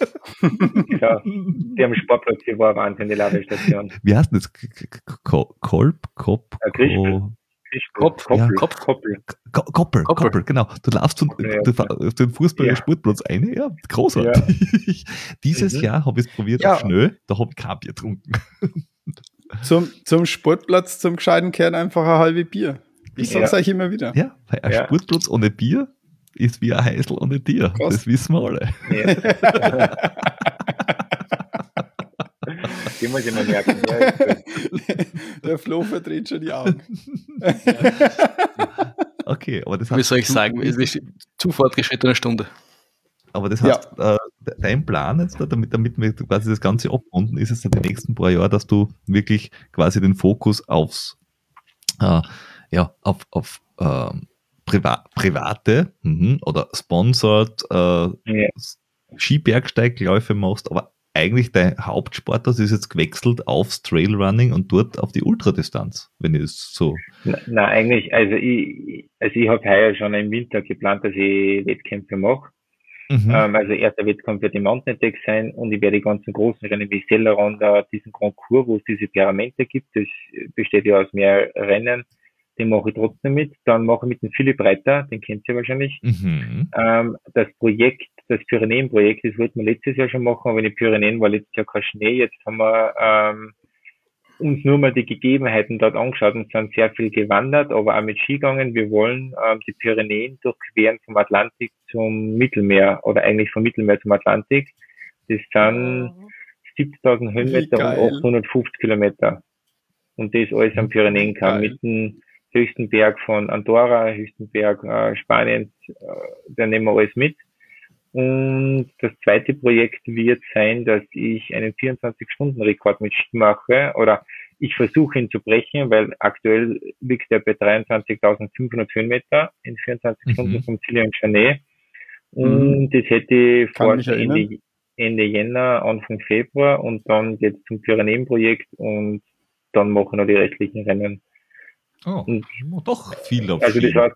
ja, die am Sportplatz, die war Wahnsinn, die Ladestation. Wie heißt das? Kolb? Kop? Kopf, Koppel, ja. Kopf, Koppel. Koppel, Koppel, Koppel, genau. Du laufst von, ja, du, auf den Fußball-Sportplatz ja. ein, ja, großartig. Dieses mhm. Jahr habe ich es probiert ja. auf Schnee, da habe ich kein Bier getrunken. Zum, zum Sportplatz, zum gescheiten Kern einfach ein halbe Bier. Ich sag's ja. euch immer wieder. Ja, weil ein ja. Sportplatz ohne Bier ist wie ein Heißel ohne Tier. Kost. Das wissen wir alle. Die muss ich mir merken. Der Flo verdreht schon die Augen. okay, aber das heißt. Wie soll ich sagen? Es ist zu fortgeschrittene Stunde. Aber das heißt, ja. äh, dein Plan jetzt, damit, damit wir quasi das Ganze abrunden, ist es in den nächsten paar Jahren, dass du wirklich quasi den Fokus aufs äh, ja, auf, auf äh, Priva private mhm, oder sponsored äh, ja. Skibergsteigläufe machst, aber eigentlich dein Hauptsport, das ist jetzt gewechselt aufs Trailrunning und dort auf die Ultradistanz, wenn ich das so. Na, eigentlich, also ich, also ich habe heuer schon im Winter geplant, dass ich Wettkämpfe mache. Mhm. Ähm, also erster Wettkampf wird im Mountain Attack sein und ich werde die ganzen großen Rennen wie Selleronda, diesen Grand Cours, wo es diese Pyramide gibt, das besteht ja aus mehr Rennen, den mache ich trotzdem mit. Dann mache ich mit dem Philipp Reiter, den kennt ihr wahrscheinlich. Mhm. Ähm, das Projekt, das Pyrenäen-Projekt, das wollten wir letztes Jahr schon machen, aber in den Pyrenäen war letztes Jahr kein Schnee. Jetzt haben wir ähm, uns nur mal die Gegebenheiten dort angeschaut und sind sehr viel gewandert, aber auch mit Skigangen. Wir wollen ähm, die Pyrenäen durchqueren vom Atlantik zum Mittelmeer oder eigentlich vom Mittelmeer zum Atlantik. Das sind 70.000 Höhenmeter und 850 Kilometer. Und das alles am Pyrenäenkamm mit dem höchsten Berg von Andorra, höchsten Berg äh, Spaniens, äh, da nehmen wir alles mit. Und das zweite Projekt wird sein, dass ich einen 24-Stunden-Rekord mit Ski mache oder ich versuche ihn zu brechen, weil aktuell liegt er bei 23.500 Höhenmeter in 24 mhm. Stunden vom Ziel in Chanet. Und mhm. das hätte ich vor Ende, Ende Jänner, Anfang Februar und dann geht es zum Pyrenäen-Projekt und dann machen wir die restlichen Rennen. Oh, und, doch viel auf Also das heißt,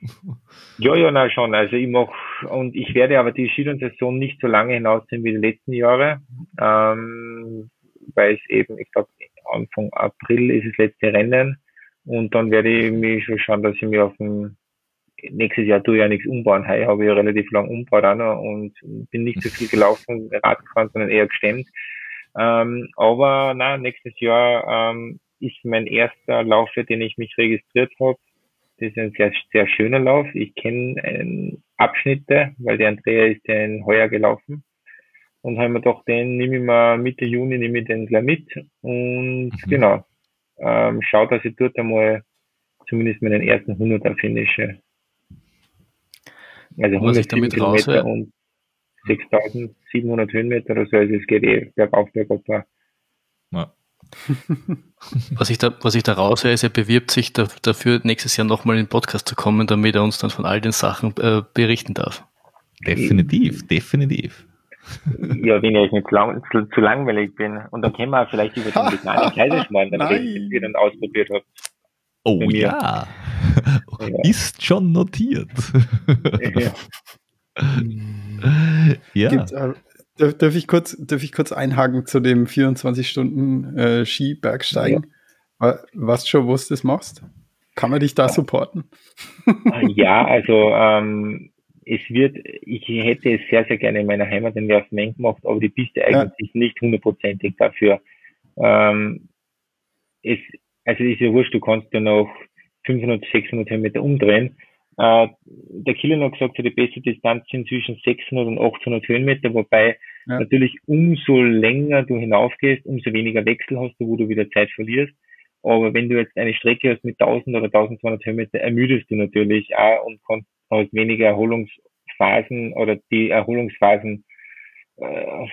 ja, ja, na schon. Also ich mache und ich werde aber die Skidon-Saison nicht so lange hinausziehen wie die letzten Jahre, ähm, weil es eben, ich glaube, Anfang April ist das letzte Rennen und dann werde ich mich schon schauen, dass ich mir auf dem nächstes Jahr tue ich ja nichts umbauen. Heuer habe ich ja relativ lang umgebaut auch noch und bin nicht so viel gelaufen, Rad gefahren, sondern eher gestemmt. Ähm, aber na, nächstes Jahr ähm, ist mein erster Lauf, für den ich mich registriert habe. Das ist ein sehr, sehr schöner Lauf. Ich kenne Abschnitte, weil der Andrea ist den heuer gelaufen. Und haben wir doch den nehme ich mal Mitte Juni, nehme ich den gleich mit. Und mhm. genau, ähm, schau, dass ich dort einmal zumindest meinen ersten 100er finische. Also 100 Kilometer und 6700 Höhenmeter oder so. Also es geht eh bergauf, bergab. Ja. was, ich da, was ich da raushöre, ist, er bewirbt sich da, dafür, nächstes Jahr nochmal in den Podcast zu kommen, damit er uns dann von all den Sachen äh, berichten darf. Definitiv, definitiv. Ja, wenn ich nicht zu, lang, zu, zu, langweilig bin. Und dann können wir vielleicht über den veganen Kaiserschmarrn reden, den dann ausprobiert habt. Oh ja. ja. Ist schon notiert. ja. ja. Gibt, äh, Darf, darf, ich kurz, darf ich kurz einhaken zu dem 24-Stunden-Ski-Bergsteigen? Ja. Was schon, wo du das machst? Kann man dich da supporten? ja, also ähm, es wird, ich hätte es sehr, sehr gerne in meiner Heimat in Werfmengen gemacht, aber die Piste eignet ja. sich nicht hundertprozentig dafür. Ähm, es, also ist ja wurscht, du kannst ja noch 500, 600 Höhenmeter umdrehen. Äh, der Killer hat gesagt, die beste Distanz sind zwischen 600 und 800 Höhenmeter, wobei ja. natürlich umso länger du hinaufgehst, umso weniger Wechsel hast du, wo du wieder Zeit verlierst. Aber wenn du jetzt eine Strecke hast mit 1000 oder 1200 Höhenmeter, ermüdest du natürlich auch und kannst, hast weniger Erholungsphasen oder die Erholungsphasen äh,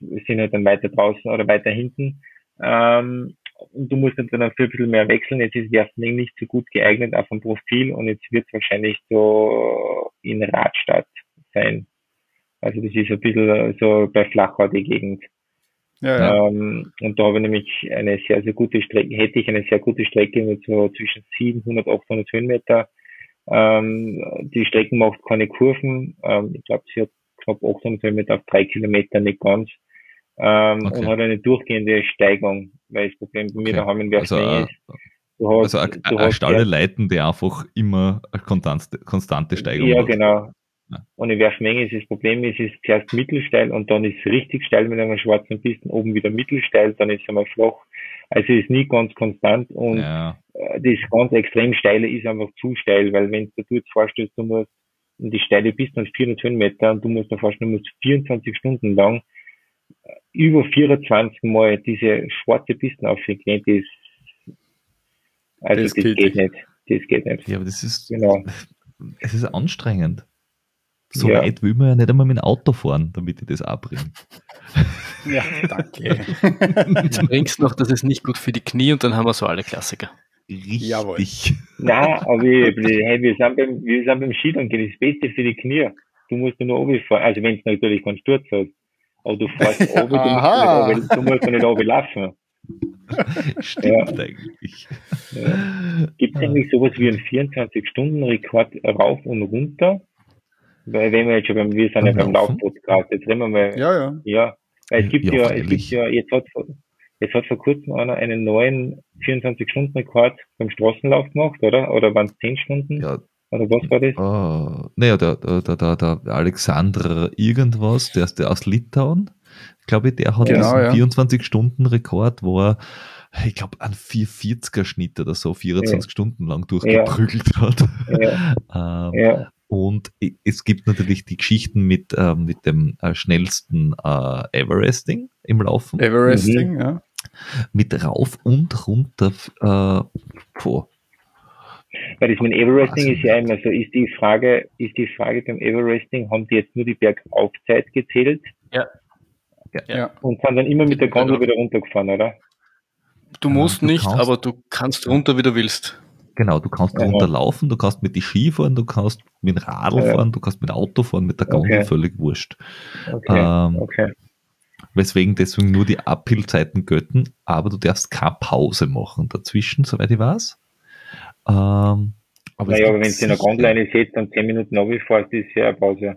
sind halt dann weiter draußen oder weiter hinten. Ähm, und du musst dann dafür ein bisschen mehr wechseln. Jetzt ist Werfling nicht so gut geeignet auf dem Profil und jetzt wird es wahrscheinlich so in Radstadt sein. Also das ist ein bisschen so bei Flachau die Gegend. Ja, ja. Ähm, und da habe ich nämlich eine sehr, sehr gute Strecke, hätte ich eine sehr gute Strecke mit so zwischen 700, 800 Höhenmeter. Ähm, die Strecke macht keine Kurven. Ähm, ich glaube, sie hat knapp 800 Höhenmeter auf drei Kilometer, nicht ganz. Ähm, Okay. Und hat eine durchgehende Steigung, weil das Problem bei mir Okay. daheim in Werfeneng Also, ist. Du hast, Also du eine hast Stalle leiten, die einfach immer eine konstante, konstante Steigerung Ja, hat. genau. Und in Werfmenge ist das Problem, es ist zuerst mittelsteil und dann ist es richtig steil mit einer schwarzen Piste, oben wieder mittelsteil, dann ist es einmal flach. Also es ist nie ganz konstant und Ja, äh, das ganz extrem steile ist einfach zu steil, weil wenn du dir jetzt vorstellst, du musst und die steile Piste hat 400 Höhenmeter und du musst dir vorstellen, du musst 24 Stunden lang äh, über 24 Mal diese schwarze Pisten aufgehen, das, also Das das, geht geht nicht. Das geht nicht. ja, aber das ist, Genau. es ist anstrengend. So Ja. weit will man ja nicht einmal mit dem Auto fahren, damit ich das auch bringe. Ja, danke. Jetzt bringst noch, das ist nicht gut für die Knie und dann haben wir so alle Klassiker. Richtig. Jawohl. Nein, aber ich, hey, wir sind beim, wir sind beim Skifahren, das Beste für die Knie. Du musst nur oben fahren, also wenn du natürlich keinen Sturz hast. Aber du fährst oben, du musst, nicht oben, du musst nicht oben laufen. Stimmt eigentlich. Gibt es eigentlich sowas wie einen 24-Stunden-Rekord rauf und runter? Weil wenn wir jetzt schon beim, wir sind ja Beim? Laufpodcast, jetzt reden wir mal, ja, Ja, ja. weil es gibt Ja, ja, es gibt ja, jetzt hat, vor- jetzt hat vor kurzem einer einen neuen 24-Stunden-Rekord beim Straßenlauf gemacht, oder? Oder waren es 10 Stunden? Ja, Oder was war das? äh, naja, der, der, der, der, der Alexander irgendwas, der ist der aus Litauen, glaube ich, der hat Genau, ja. diesen 24-Stunden-Rekord, wo er, ich glaube, einen 440er Schnitt oder so 24 Stunden lang durchgeprügelt hat. Ja, ähm, ja. Und es gibt natürlich die Geschichten mit, ähm, mit dem äh, schnellsten äh, Everesting im Laufen, Everesting, ja. mit rauf und runter. Äh, puh. Weil das mit Everesting Also- ist ja immer so, ist die Frage, ist die Frage beim Everesting, haben die jetzt nur die Bergaufzeit gezählt Ja. Ja. und sind dann immer mit der Gondel Genau. wieder runtergefahren, oder? Du Ja, musst du nicht, kannst- aber du kannst runter, wie du willst. Genau, du kannst Ja. runterlaufen, du kannst mit die Ski fahren, du kannst mit dem Radl Ja. fahren, du kannst mit dem Auto fahren, mit der Gondel, Okay. völlig wurscht. Okay, Ähm, okay. Weswegen deswegen nur die Uphill-Zeiten gelten, aber du darfst keine Pause machen dazwischen, soweit ich weiß. Ähm, aber Naja, aber wenn du in der sicher- Gondel eine setzt und 10 Minuten runterfährst, ist ja eine Pause.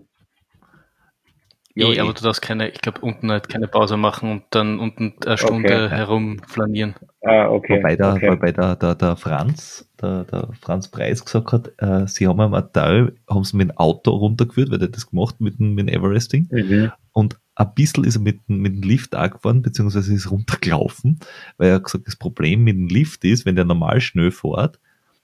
Ja, eh, eh. aber du darfst keine, ich glaube, unten halt keine Pause machen und dann unten eine Stunde Okay. herumflanieren. Ah, okay. Wobei, der, okay. wobei der, der, der Franz, der, der Franz Preis gesagt hat, äh, sie haben am Teil, haben sie mit dem Auto runtergeführt, weil der das gemacht mit dem, mit dem Everesting. Mhm. Und ein bisschen ist er mit, dem- mit dem Lift angefahren, beziehungsweise ist runtergelaufen, weil er hat gesagt, das Problem mit dem Lift ist, wenn der normal schnell fährt,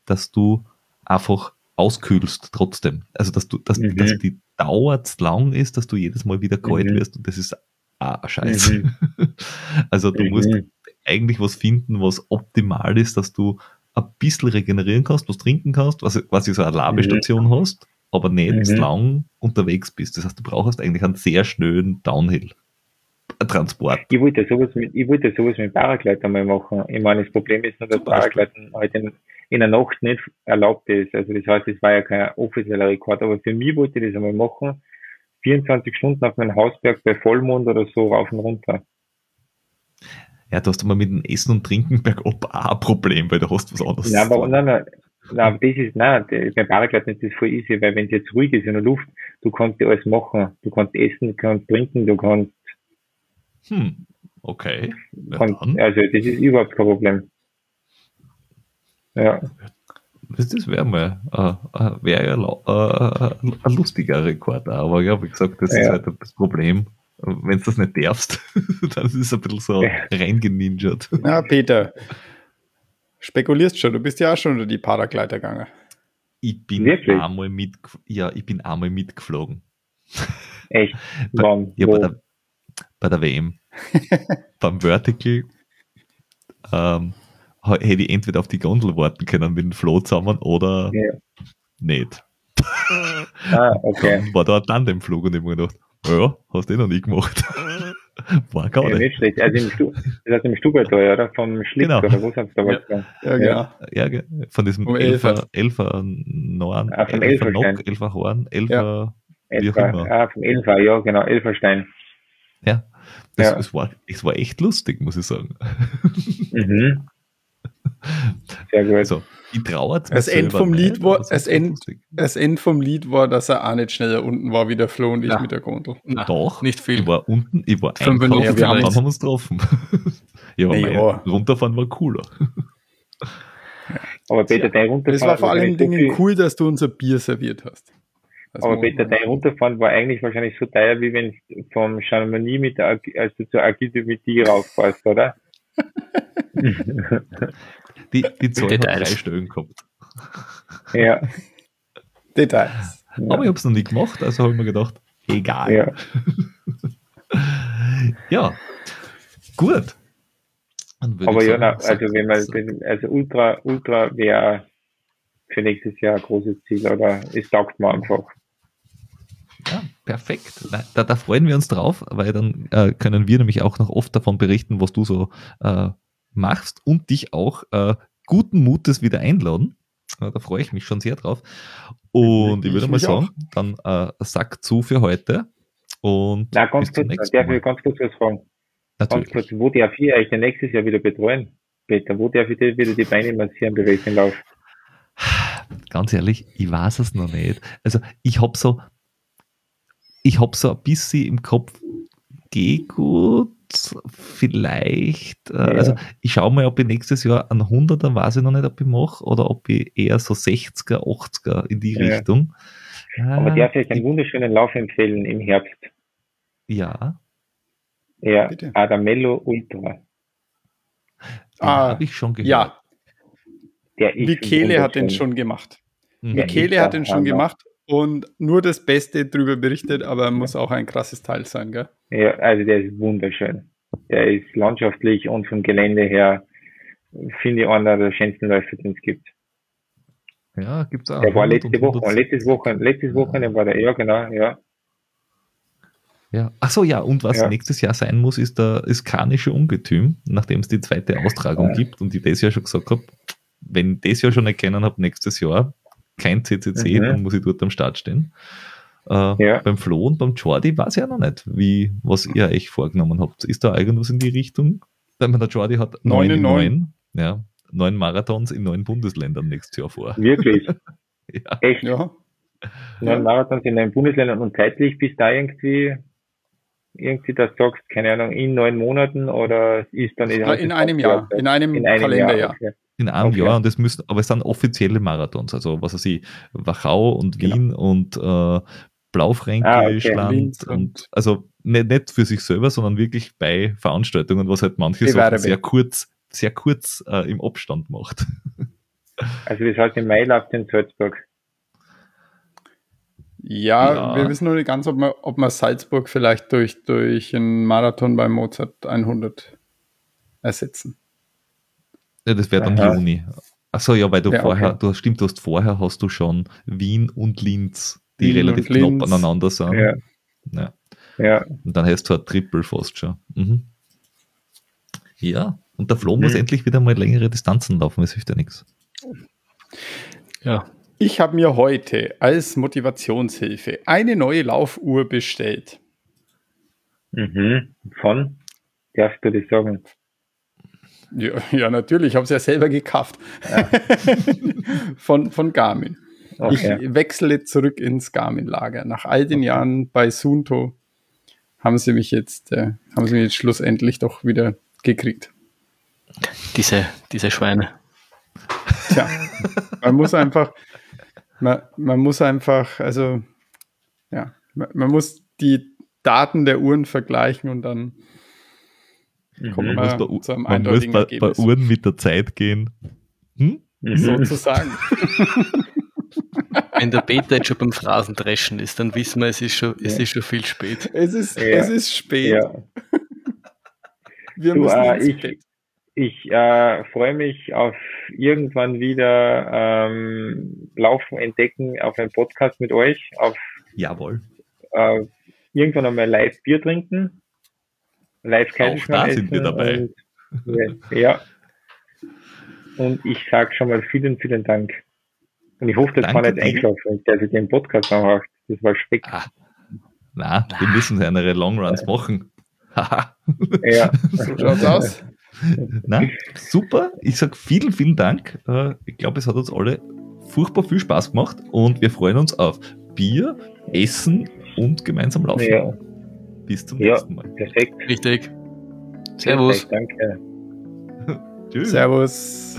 dass du einfach auskühlst trotzdem. Also, dass du, dass, Mhm. dass die Dauer zu lang ist, dass du jedes Mal wieder kalt Mhm. wirst und das ist auch ein Scheiß. Also, du musst Mhm. eigentlich was finden, was optimal ist, dass du ein bisschen regenerieren kannst, was trinken kannst, was quasi so eine Labestation hast, aber nicht Mhm. zu lang unterwegs bist. Das heißt, du brauchst eigentlich einen sehr schnellen Downhill-Transport. Ich wollte sowas mit, ich wollte sowas mit Paraglidern mal machen. Ich meine, das Problem ist nur, dass. Paraglidern halt in, in der Nacht nicht erlaubt ist. Also das heißt, es war ja kein offizieller Rekord, aber für mich wollte ich das einmal machen. 24 Stunden auf meinen Hausberg bei Vollmond oder so rauf und runter. Ja, du hast aber mit dem Essen und Trinken bergab auch ein Problem, weil du hast was anderes. Nein, aber, nein, nein, nein, aber das ist, nein, der- beim Paragliden ist das voll easy, weil wenn es jetzt ruhig ist in der Luft, du kannst dir alles machen. Du kannst essen, du kannst trinken, du kannst, Hm, okay. Ja, kannst also das ist überhaupt kein Problem. Ja, Das, wäre mal, äh, äh, wäre ja äh, äh, ein lustiger Rekord, aber ja, wie gesagt, das ist Ja. halt das Problem. Wenn du das nicht darfst, dann ist es ein bisschen so Ja. reingeninjert. Na, Peter, spekulierst schon, du bist ja auch schon unter die Paraglider gegangen. Ich bin Wirklich? einmal mit, ja, ich bin einmal mitgeflogen. echt. Bei, Wann? ja, Wo? bei der, bei der WM. Beim Vertical ähm, hätte ich entweder auf die Gondel warten können mit dem Flo zusammen oder Ja. nicht. Ah, okay. Dann war da ein Tandemflug und ich hab mir gedacht, ja, hast du eh noch nie gemacht. War gar Ja, nicht. nicht schlecht. Also im Stu das heißt im Stubertal, oder? Vom Schlitz, Genau. oder wo sind da was? Ja. Ja, genau. Ja, ge- von diesem Um Elfer, Elfer Norn, Ah, vom Elfer. Nock, Elfer Horn, Elfer, wie auch immer. ah, vom Elfer, ja, genau, Elferstein. Ja. Das, Ja. es, war, es war echt lustig, muss ich sagen. Mhm. Sehr gut. Also, ich traue Das End vom Lied war- das End-. Das Ende vom Lied war, dass er auch nicht schneller unten war wie der Flo und ich Ja. mit der Gondel. Na, Doch, nicht viel. Ich war unten, ich war Fünf einkaufen, dann vielleicht. haben wir uns getroffen. ja, mei, ja. runterfahren war cooler. Aber Peter, dein Runterfahren. Es war vor allen so Dingen cool, dass du unser Bier serviert hast. Das Aber Peter, dein Runterfahren war eigentlich wahrscheinlich so teuer, wie wenn du vom Chamonix mit der, also zur Agide mit dir rauffährst, oder? Die, die Zahl hat drei. Stellen gehabt. ja. Details. Aber ich habe es noch nie gemacht, also habe ich mir gedacht, egal. ja. Ja, gut. Aber ja, sagen, na, also wenn man, wenn- also Ultra, Ultra wäre für nächstes Jahr ein großes Ziel, oder es taugt mir einfach. Ja, perfekt. Da, da freuen wir uns drauf, weil dann äh, können wir nämlich auch noch oft davon berichten, was du so äh, machst und dich auch äh, guten Mutes wieder einladen. Ja, da freue ich mich schon sehr drauf. Und ich Ich würde mal sagen, dann äh, Sack zu für heute. Und Na, ganz kurz, nächsten darf ich ganz kurz was fragen? Ganz Natürlich. kurz, wo darf ich euch nächstes Jahr wieder betreuen? Peter, wo darf ich dir wieder die Beine massieren, bei welchem Lauf? Ganz ehrlich, ich weiß es noch nicht. Also ich habe so, ich habe so ein bisschen im Kopf, geh gut, vielleicht, äh, Ja. also ich schaue mal, ob ich nächstes Jahr einen 100er, weiß ich noch nicht, ob ich mache, oder ob ich eher so 60er, 80er in die Ja. Richtung. Aber darf ich euch einen wunderschönen Lauf empfehlen im Herbst? ja, Ja, Bitte. Adamello Ultra. Ah, habe ich schon gehört. Ja, Der Michele hat den schon gemacht. Mhm. Michele hat der den schon gemacht und nur das Beste drüber berichtet, aber muss auch ein krasses Teil sein, gell? Ja, also der ist wunderschön. Der ist landschaftlich und vom Gelände her, finde ich, einer der schönsten Läufe, den es gibt. Ja, gibt's auch. Der war 100 letzte Woche, 100. letztes Woche, letztes Wochenende war der, ja, genau, ja. Ja. Ach so, ja, und was Ja. nächstes Jahr sein muss, ist der iskanische Ungetüm, nachdem es die zweite Austragung Ja. gibt und ich das ja schon gesagt habe, wenn ich das ja schon erkennen habe, nächstes Jahr kein CCC, Mhm. dann muss ich dort am Start stehen. Äh, Ja. Beim Flo und beim Jordi weiß ich ja noch nicht, wie, was ihr euch vorgenommen habt. Ist da irgendwas in die Richtung? Weil man der Jordi hat neun, Neun in in neun. neun, ja, neun Marathons in neun Bundesländern nächstes Jahr vor. Wirklich, Ja. echt. Ja. Neun Marathons in neun Bundesländern und zeitlich bist da irgendwie, irgendwie das sagst, keine Ahnung, in neun Monaten oder ist dann Na, in einem Jahr, in einem, in einem Kalenderjahr. Jahr. In einem Okay. Jahr und es müssen, aber es sind offizielle Marathons, also was weiß ich, Wachau und Genau. Wien und äh, Blaufränkischland Ah, okay. Und, und- also nicht, nicht für sich selber, sondern wirklich bei Veranstaltungen, was halt manche Sachen sehr kurz, sehr kurz äh, im Abstand macht. Also das heißt, im Mai läuft in Salzburg. Ja, Ja. wir wissen noch nicht ganz, ob man, ob man Salzburg vielleicht durch, durch einen Marathon bei Mozart 100 ersetzen. Ja, das wäre dann Aha. Juni. Achso, ja, weil du Ja, vorher, okay. du hast, stimmt, du hast vorher hast du schon Wien und Linz, die Wien relativ knapp Linz. aneinander sind. Ja. Ja. Ja, Und dann hast du ein Triple fast schon. Mhm. Ja, und der Flo muss Mhm. endlich wieder mal längere Distanzen laufen, es hilft ja nichts. Ja, Ich habe mir heute als Motivationshilfe eine neue Laufuhr bestellt. mhm. von, darfst du das sagen? Ja, ja natürlich, ich habe es ja selber gekauft. von, von Garmin. Okay. Ich wechsle zurück ins Garmin-Lager. Nach all den Jahren bei Sunto haben sie mich jetzt, äh, haben sie mich jetzt schlussendlich doch wieder gekriegt. diese, diese Schweine. Tja, man muss einfach, man, man muss einfach, also, ja, man, man muss die Daten der Uhren vergleichen und dann kommt Mhm. man muss bei, U- zu einem man muss bei, bei. Uhren mit der Zeit gehen. Hm? Mhm. Sozusagen. Wenn der Peter jetzt schon beim Phrasendreschen ist, dann wissen wir, es ist schon, es ist schon viel spät. Es ist, Ja. es ist spät. Ja. Wir Du, müssen äh, ins ich- Bett. Ich äh, freue mich auf irgendwann wieder ähm, Laufen entdecken auf einem Podcast mit euch, auf Jawohl. äh, irgendwann einmal live Bier trinken, Live Kaiserschmarrn. Auch da sind wir dabei. Also, und, ja. Und ich sage schon mal vielen, vielen Dank. Und ich hoffe, das war nicht eingeschlafen dass ich den Podcast anmacht. Das war Speck. Ah, na, wir müssen andere Longruns ja. machen. ja. So schaut's aus. Na, super. Ich sage vielen, vielen Dank. Äh, ich glaube, es hat uns alle furchtbar viel Spaß gemacht und wir freuen uns auf Bier, Essen und gemeinsam laufen. Ja. Bis zum ja, nächsten Mal. Perfekt. Richtig. Servus. Perfekt, danke. Tschüss. Servus.